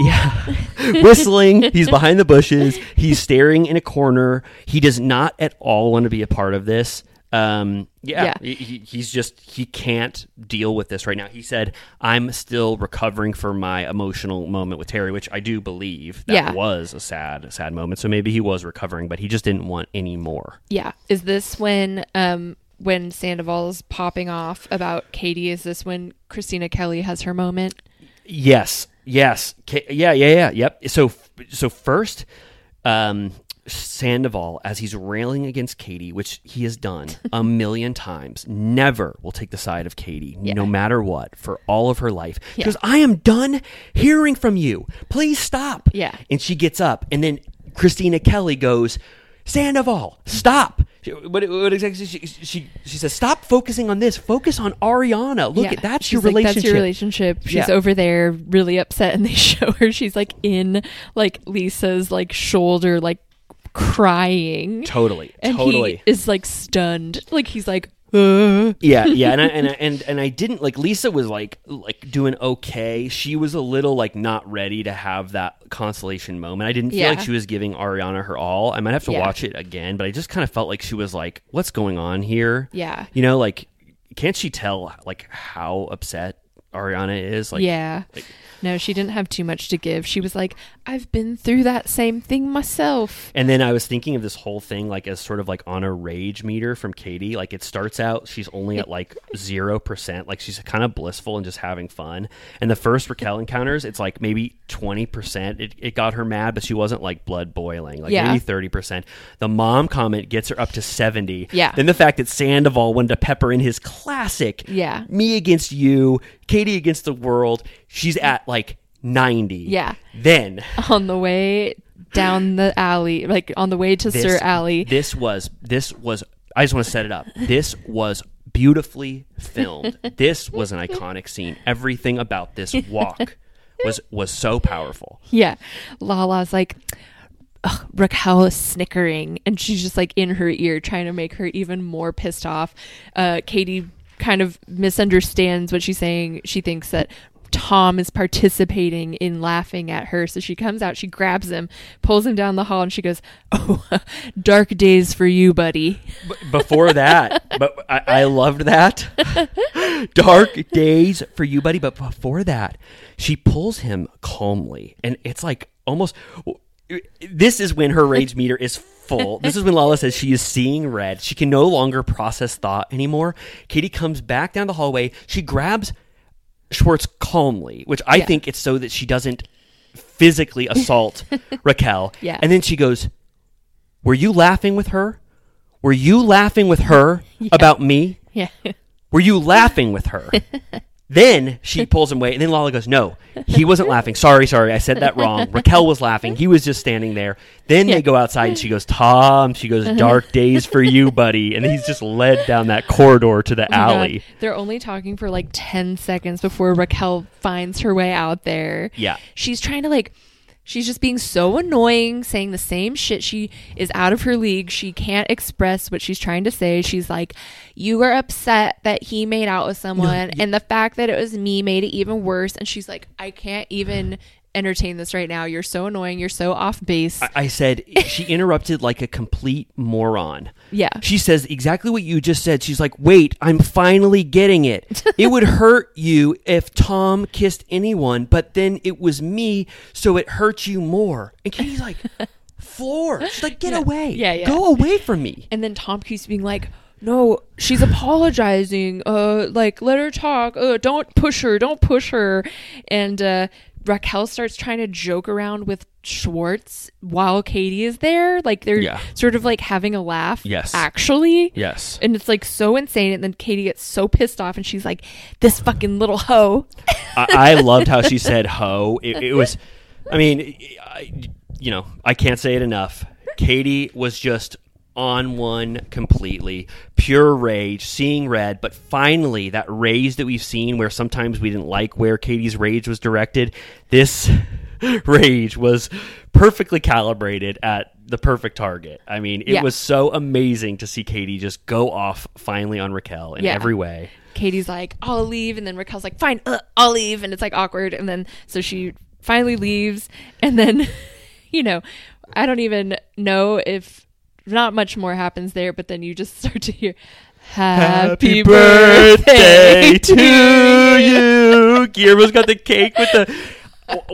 Speaker 6: Yeah. Whistling. He's behind the bushes. He's staring in a corner. He does not at all want to be a part of this. Um, yeah,
Speaker 7: Yeah.
Speaker 6: He, he- he's just he can't deal with this right now. He said, "I'm still recovering from my emotional moment with Terry," which I do believe that
Speaker 7: Yeah.
Speaker 6: was a sad, sad moment. So maybe he was recovering, but he just didn't want any more.
Speaker 7: Yeah. Is this when um when Sandoval's popping off about Katie? Is this when Kristina Kelly has her moment?
Speaker 6: Yes. Yes. K- yeah. Yeah. Yeah. Yep. So so first, um, Sandoval, as he's railing against Katie, which he has done a million times, never will take the side of Katie, no matter what, for all of her life. She goes, "I am done hearing from you. Please stop."
Speaker 7: Yeah.
Speaker 6: And she gets up, and then Kristina Kelly goes, "Sandoval, stop." She- What, what exactly? She, she she says, "Stop focusing on this. Focus on Ariana. Look,
Speaker 7: Yeah.
Speaker 6: at that's
Speaker 7: She's
Speaker 6: your
Speaker 7: like,
Speaker 6: relationship.
Speaker 7: That's your relationship. She's
Speaker 6: Yeah.
Speaker 7: over there really upset, and they show her. She's like in like Lisa's like shoulder, like crying.
Speaker 6: Totally,
Speaker 7: and
Speaker 6: totally.
Speaker 7: he is like stunned. Like he's like, uh.
Speaker 6: yeah, yeah, and I, and I, and and I didn't like Lisa was like like doing okay. She was a little like not ready to have that consolation moment. I didn't feel
Speaker 7: Yeah.
Speaker 6: like she was giving Ariana her all. I might have to
Speaker 7: Yeah.
Speaker 6: watch it again, but I just kind of felt like she was like, "What's going on here?"
Speaker 7: Yeah.
Speaker 6: you know, like can't she tell like how upset Ariana is? Like,
Speaker 7: yeah.
Speaker 6: like,
Speaker 7: no, she didn't have too much to give. She was like, I've been through that same thing myself.
Speaker 6: And then I was thinking of this whole thing like as sort of like on a rage meter from Katie. Like it starts out, she's only at like zero percent, like she's kind of blissful and just having fun. And the first Raquel encounters, it's like maybe twenty percent. It, it got her mad, but she wasn't like blood boiling, like
Speaker 7: Yeah.
Speaker 6: maybe thirty percent. The mom comment gets her up to seventy.
Speaker 7: Yeah.
Speaker 6: Then the fact that Sandoval wanted to pepper in his classic,
Speaker 7: Yeah.
Speaker 6: me against you, Katie against the world. She's at like ninety.
Speaker 7: Yeah.
Speaker 6: Then
Speaker 7: On the way down the alley, like on the way to Sur Alley.
Speaker 6: This was this was. I just want to set it up. This was beautifully filmed. this was an iconic scene. Everything about this walk was was so powerful.
Speaker 7: Yeah. Lala's like, Ugh, Raquel is snickering, and she's just like in her ear, trying to make her even more pissed off. Uh, Katie kind of misunderstands what she's saying. She thinks that Tom is participating in laughing at her. So she comes out, she grabs him, pulls him down the hall, and she goes, Oh, dark days for you, buddy.
Speaker 6: Before that, but I, I loved that. Dark days for you, buddy. But before that, she pulls him calmly, and it's like almost. This is when her rage meter is full. This is when Lala says she is seeing red. She can no longer process thought anymore. Katie comes back down the hallway. She grabs Schwartz calmly, which I
Speaker 7: Yeah.
Speaker 6: think it's so that she doesn't physically assault Raquel.
Speaker 7: Yeah.
Speaker 6: And then she goes, Were you laughing with her? Were you laughing with her about me?
Speaker 7: Yeah.
Speaker 6: Were you laughing with her? then she pulls him away, and then Lala goes, No, he wasn't laughing. Sorry, sorry, I said that wrong. Raquel was laughing. He was just standing there. Then they go outside, and she goes, Tom, she goes, uh-huh. Dark days for you, buddy. And he's just led down that corridor to the
Speaker 7: Oh
Speaker 6: alley.
Speaker 7: They're only talking for like 10 seconds before Raquel finds her way out there.
Speaker 6: Yeah.
Speaker 7: She's trying to like she's just being so annoying, saying the same shit. She is out of her league. She can't express what she's trying to say. She's like, "You were upset that he made out with someone and the fact that it was me made it even worse." And she's like, "I can't even entertain this right now. You're so annoying. You're so off base."
Speaker 6: I, I said, She interrupted like a complete moron.
Speaker 7: Yeah.
Speaker 6: She says exactly what you just said. She's like, wait, I'm finally getting it. It would hurt you if Tom kissed anyone, but then it was me, so it hurt you more. And Katie's like, floor. She's like, get
Speaker 7: Yeah.
Speaker 6: away.
Speaker 7: Yeah, yeah.
Speaker 6: Go away from me.
Speaker 7: And then Tom keeps being like, "No, she's apologizing. Uh, like let her talk. Uh, don't push her. Don't push her." And uh, Raquel starts trying to joke around with Schwartz while Katie is there. Like they're
Speaker 6: Yeah.
Speaker 7: sort of like having a laugh.
Speaker 6: Yes.
Speaker 7: actually.
Speaker 6: Yes.
Speaker 7: And it's like so insane. And then Katie gets so pissed off, and she's like, "This fucking little hoe."
Speaker 6: I, I loved how she said hoe. It, it was, I mean, I, you know, I can't say it enough. Katie was just on one completely, pure rage, seeing red. But finally, that rage that we've seen, where sometimes we didn't like where Katie's rage was directed, this rage was perfectly calibrated at the perfect target. I mean, it
Speaker 7: Yeah.
Speaker 6: was so amazing to see Katie just go off finally on Raquel in
Speaker 7: Yeah.
Speaker 6: every way.
Speaker 7: Katie's like, I'll leave. And then Raquel's like, fine, uh, I'll leave. And it's like awkward. And then so she finally leaves, and then, you know, I don't even know if not much more happens there, but then you just start to hear. Happy, birthday,
Speaker 6: to you. Guillermo's got the cake with the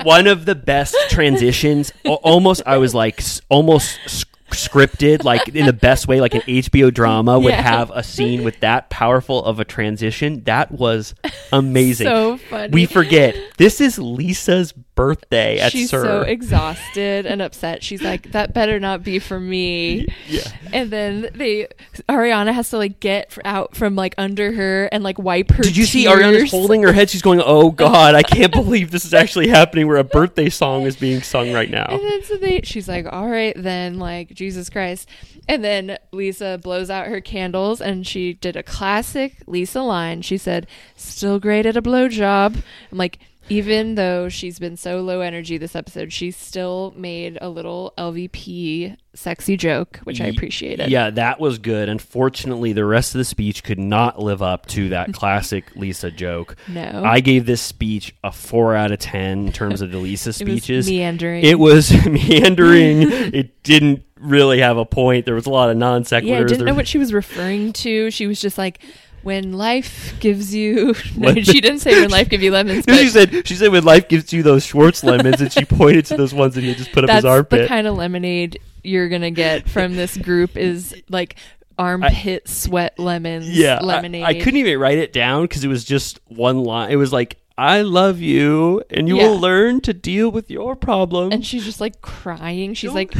Speaker 6: one of the best transitions. Almost, I was like almost scripted, like in the best way, like an HBO drama would
Speaker 7: Yeah.
Speaker 6: have a scene with that powerful of a transition. That was amazing.
Speaker 7: So funny.
Speaker 6: We forget this is Lisa's birthday at
Speaker 7: She's
Speaker 6: Sur.
Speaker 7: so exhausted and upset. She's like, "That better not be for me."
Speaker 6: yeah.
Speaker 7: And then they, Ariana has to like get out from like under her and like wipe her.
Speaker 6: Did you see
Speaker 7: tears.
Speaker 6: Ariana's holding her head? She's going, "Oh God, I can't believe this is actually happening. Where a birthday song is being sung right now."
Speaker 7: And then so they, she's like, "All right, then, like Jesus Christ." And then Lisa blows out her candles, and she did a classic Lisa line. She said, "Still great at a blowjob." I'm like, even though she's been so low energy this episode, she still made a little LVP sexy joke, which I appreciated.
Speaker 6: Yeah, that was good. Unfortunately, the rest of the speech could not live up to that classic Lisa joke.
Speaker 7: No.
Speaker 6: I gave this speech a four out of ten in terms of the Lisa
Speaker 7: was
Speaker 6: speeches.
Speaker 7: meandering.
Speaker 6: It was meandering. it didn't really have a point. There was a lot of non sequiturs.
Speaker 7: Yeah, I didn't
Speaker 6: There-
Speaker 7: know what she was referring to. She was just like, "When life gives you," no, she didn't say "When life gives you lemons,"
Speaker 6: No, she said she said when life gives you those Schwartz lemons, and she pointed to those ones that he just put up his armpit.
Speaker 7: the kind of lemonade you're gonna get from this group. Is like armpit sweat lemons.
Speaker 6: yeah, I-
Speaker 7: lemonade.
Speaker 6: I, couldn't even write it down because it was just one line. It was like, "I love you, and you
Speaker 7: Yeah.
Speaker 6: will learn to deal with your problems."
Speaker 7: And she's just like crying. She's like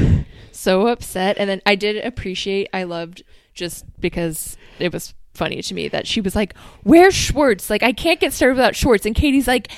Speaker 7: so upset. And then I did appreciate. I loved just because it was funny to me that she was like, "Where's Schwartz? Like I can't get started without Schwartz." And Katie's like,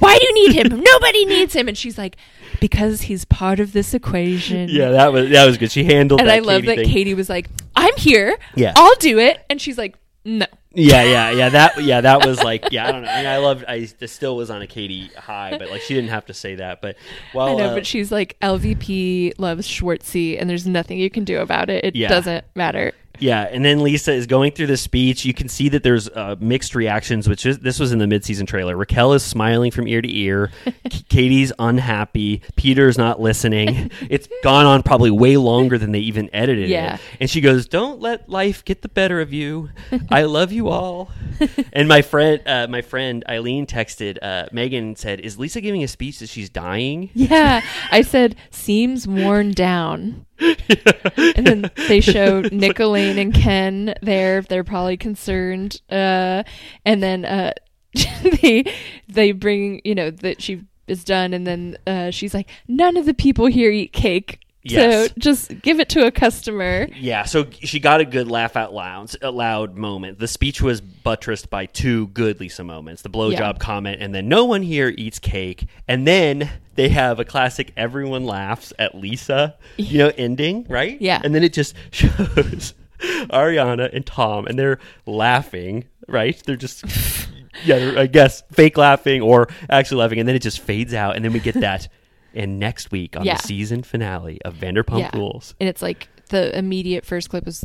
Speaker 7: "Why do you need him? Nobody needs him." And she's like, "Because he's part of this equation."
Speaker 6: yeah, that was that was good. She handled.
Speaker 7: and I love that
Speaker 6: thing.
Speaker 7: Katie was like, "I'm here.
Speaker 6: Yeah.
Speaker 7: I'll do it." And she's like, "No."
Speaker 6: Yeah, yeah, yeah. That yeah, that was like yeah. I don't know. I mean, I loved. I still was on a Katie high, but like she didn't have to say that. But well,
Speaker 7: I know,
Speaker 6: uh,
Speaker 7: but she's like LVP loves Schwartzy, and there's nothing you can do about it. It
Speaker 6: Yeah.
Speaker 7: doesn't matter.
Speaker 6: Yeah, and then Lisa is going through the speech. You can see that there's uh, mixed reactions, which is this was in the midseason trailer. Raquel is smiling from ear to ear. K- Katie's unhappy. Peter's not listening. It's gone on probably way longer than they even edited
Speaker 7: Yeah.
Speaker 6: it. And she goes, "Don't let life get the better of you. I love you all." and my friend, uh, my friend Eileen texted uh, Megan and said, "Is Lisa giving a speech that she's dying?"
Speaker 7: Yeah, I said seems worn down. and then they show Nick, Elaine, and Ken there. They're probably concerned. Uh, and then uh, they they bring you know that she is done, and then uh, she's like, none of the people here eat cake.
Speaker 6: Yes.
Speaker 7: So just give it to a customer.
Speaker 6: Yeah, so she got a good laugh out loud, a loud moment. The speech was buttressed by two good Lisa moments: the blowjob
Speaker 7: Yeah.
Speaker 6: comment, and then no one here eats cake. And then they have a classic "everyone laughs at Lisa," you know, ending right.
Speaker 7: Yeah.
Speaker 6: and then it just shows Ariana and Tom, and they're laughing. Right, they're just. Yeah, I guess fake laughing or actually laughing, and then it just fades out, and then we get that. And next week on
Speaker 7: Yeah.
Speaker 6: the season finale of Vanderpump
Speaker 7: Yeah.
Speaker 6: Rules,
Speaker 7: And it's like the immediate first clip was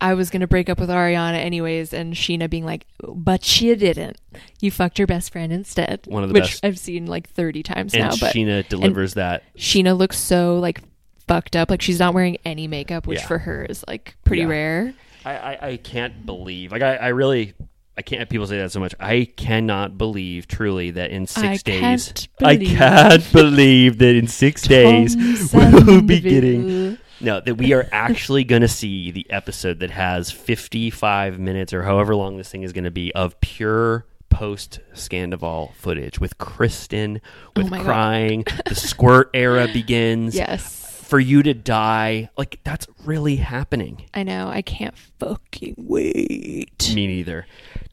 Speaker 7: I was going to break up with Ariana anyways and Scheana being like, "But she didn't. You fucked your best friend instead."
Speaker 6: One of the
Speaker 7: which
Speaker 6: best.
Speaker 7: I've seen like 30 times
Speaker 6: and
Speaker 7: now, but
Speaker 6: Scheana delivers that.
Speaker 7: Scheana looks so like fucked up. Like she's not wearing any makeup, which
Speaker 6: Yeah.
Speaker 7: for her is like pretty
Speaker 6: Yeah.
Speaker 7: rare.
Speaker 6: I, I, I can't believe. Like I, I really I can't. People say that so much. I cannot believe truly that in six
Speaker 7: I
Speaker 6: days.
Speaker 7: can't
Speaker 6: I
Speaker 7: believe.
Speaker 6: can't believe that in six days
Speaker 7: Tom
Speaker 6: we'll be getting. No, that we are actually going to see the episode that has 55 minutes or however long this thing is going to be of pure post Scandoval footage with Kristen, with
Speaker 7: Oh
Speaker 6: crying. the squirt era begins.
Speaker 7: Yes.
Speaker 6: For you to die, like that's really happening.
Speaker 7: I know. I can't fucking wait.
Speaker 6: Me neither.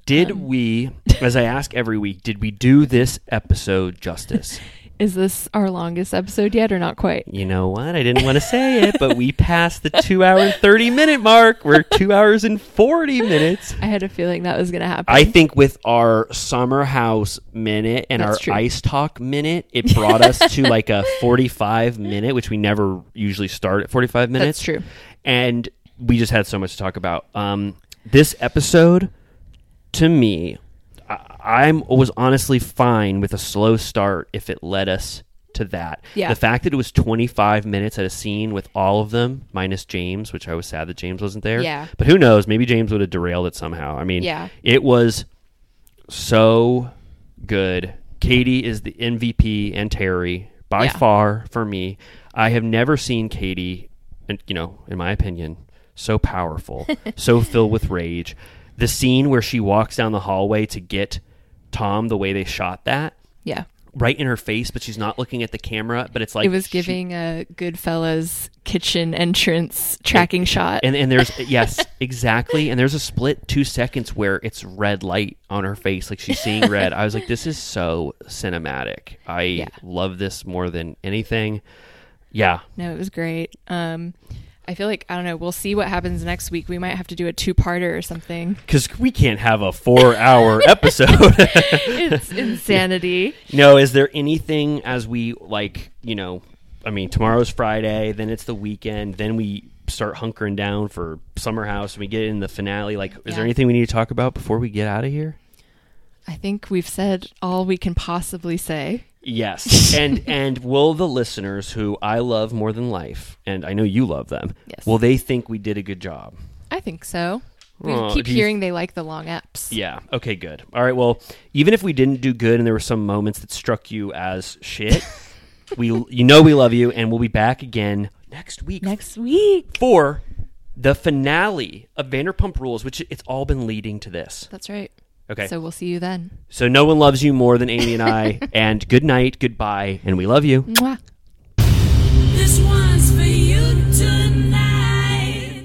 Speaker 6: Did
Speaker 7: Um,
Speaker 6: we, as I ask every week, did we do this episode justice?
Speaker 7: Is this our longest episode yet or not quite?
Speaker 6: You know what? I didn't want to say it, but we passed the two hour and 30 minute mark. We're two hours and 40 minutes.
Speaker 7: I had a feeling that was going to happen.
Speaker 6: I think with our summer house minute and
Speaker 7: That's
Speaker 6: our
Speaker 7: true.
Speaker 6: ice talk minute, it brought us to like a 45 minute, which we never usually start at 45 minutes.
Speaker 7: That's true.
Speaker 6: And we just had so much to talk about. Um, this episode, to me, I'm was honestly fine with a slow start if it led us to that.
Speaker 7: Yeah.
Speaker 6: The fact that it was 25 minutes at a scene with all of them minus James, which I was sad that James wasn't there.
Speaker 7: Yeah.
Speaker 6: But who knows? Maybe James would have derailed it somehow. I mean,
Speaker 7: Yeah.
Speaker 6: it was so good. Katie is the MVP and Terry by
Speaker 7: Yeah.
Speaker 6: far for me. I have never seen Katie, and you know, in my opinion, so powerful, so filled with rage. The scene where she walks down the hallway to get Tom, the way they shot that,
Speaker 7: Yeah.
Speaker 6: right in her face, but she's not looking at the camera. But it's like
Speaker 7: it was
Speaker 6: she-
Speaker 7: giving a Goodfellas kitchen entrance tracking shot.
Speaker 6: and and there's yes exactly and there's a split two seconds where it's red light on her face like she's seeing red i was like this is so cinematic i love this more than anything yeah
Speaker 7: No, it was great. Um, I feel like I don't know. We'll see what happens next week. We might have to do a two-parter or something.
Speaker 6: because we can't have a four hour episode
Speaker 7: It's insanity.
Speaker 6: no is there anything as we like you know i mean tomorrow's friday then it's the weekend then we start hunkering down for summer house and we get in the finale like is
Speaker 7: Yeah.
Speaker 6: there anything we need to talk about before we get out of here
Speaker 7: I think we've said all we can possibly say.
Speaker 6: Yes, and and will the listeners who I love more than life, and I know you love them,
Speaker 7: Yes.
Speaker 6: will they think we did a good job?
Speaker 7: I think so. We
Speaker 6: Oh,
Speaker 7: keep hearing they like the long eps.
Speaker 6: Yeah. Okay. Good. All right. Well, even if we didn't do good, and there were some moments that struck you as shit, we you know we love you, and we'll be back again next week.
Speaker 7: Next week
Speaker 6: for the finale of Vanderpump Rules, which it's all been leading to this.
Speaker 7: That's right.
Speaker 6: Okay.
Speaker 7: So we'll see you then.
Speaker 6: So no one loves you more than Amy and I. and good night, goodbye, and we love you.
Speaker 7: Mwah.
Speaker 5: This one's for you tonight.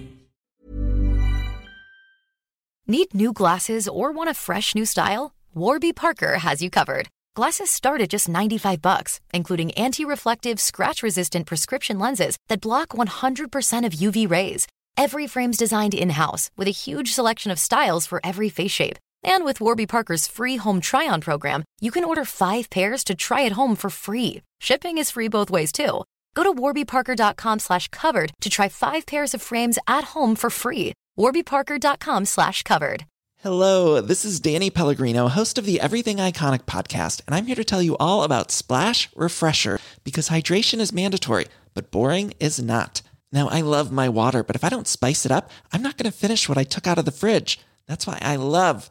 Speaker 9: Need new glasses or want a fresh new style? Warby Parker has you covered. Glasses start at just 95 bucks, including anti-reflective, scratch-resistant prescription lenses that block 100% of UV rays. Every frame's designed in-house with a huge selection of styles for every face shape. And with Warby Parker's free home try-on program, you can order five pairs to try at home for free. Shipping is free both ways too. Go to warbyparker.com slash covered to try five pairs of frames at home for free. warbyparker.com slash covered.
Speaker 10: Hello, this is Danny Pellegrino, host of the Everything Iconic podcast, and I'm here to tell you all about Splash Refresher because hydration is mandatory, but boring is not. Now, I love my water, but if I don't spice it up, I'm not going to finish what I took out of the fridge. That's why I love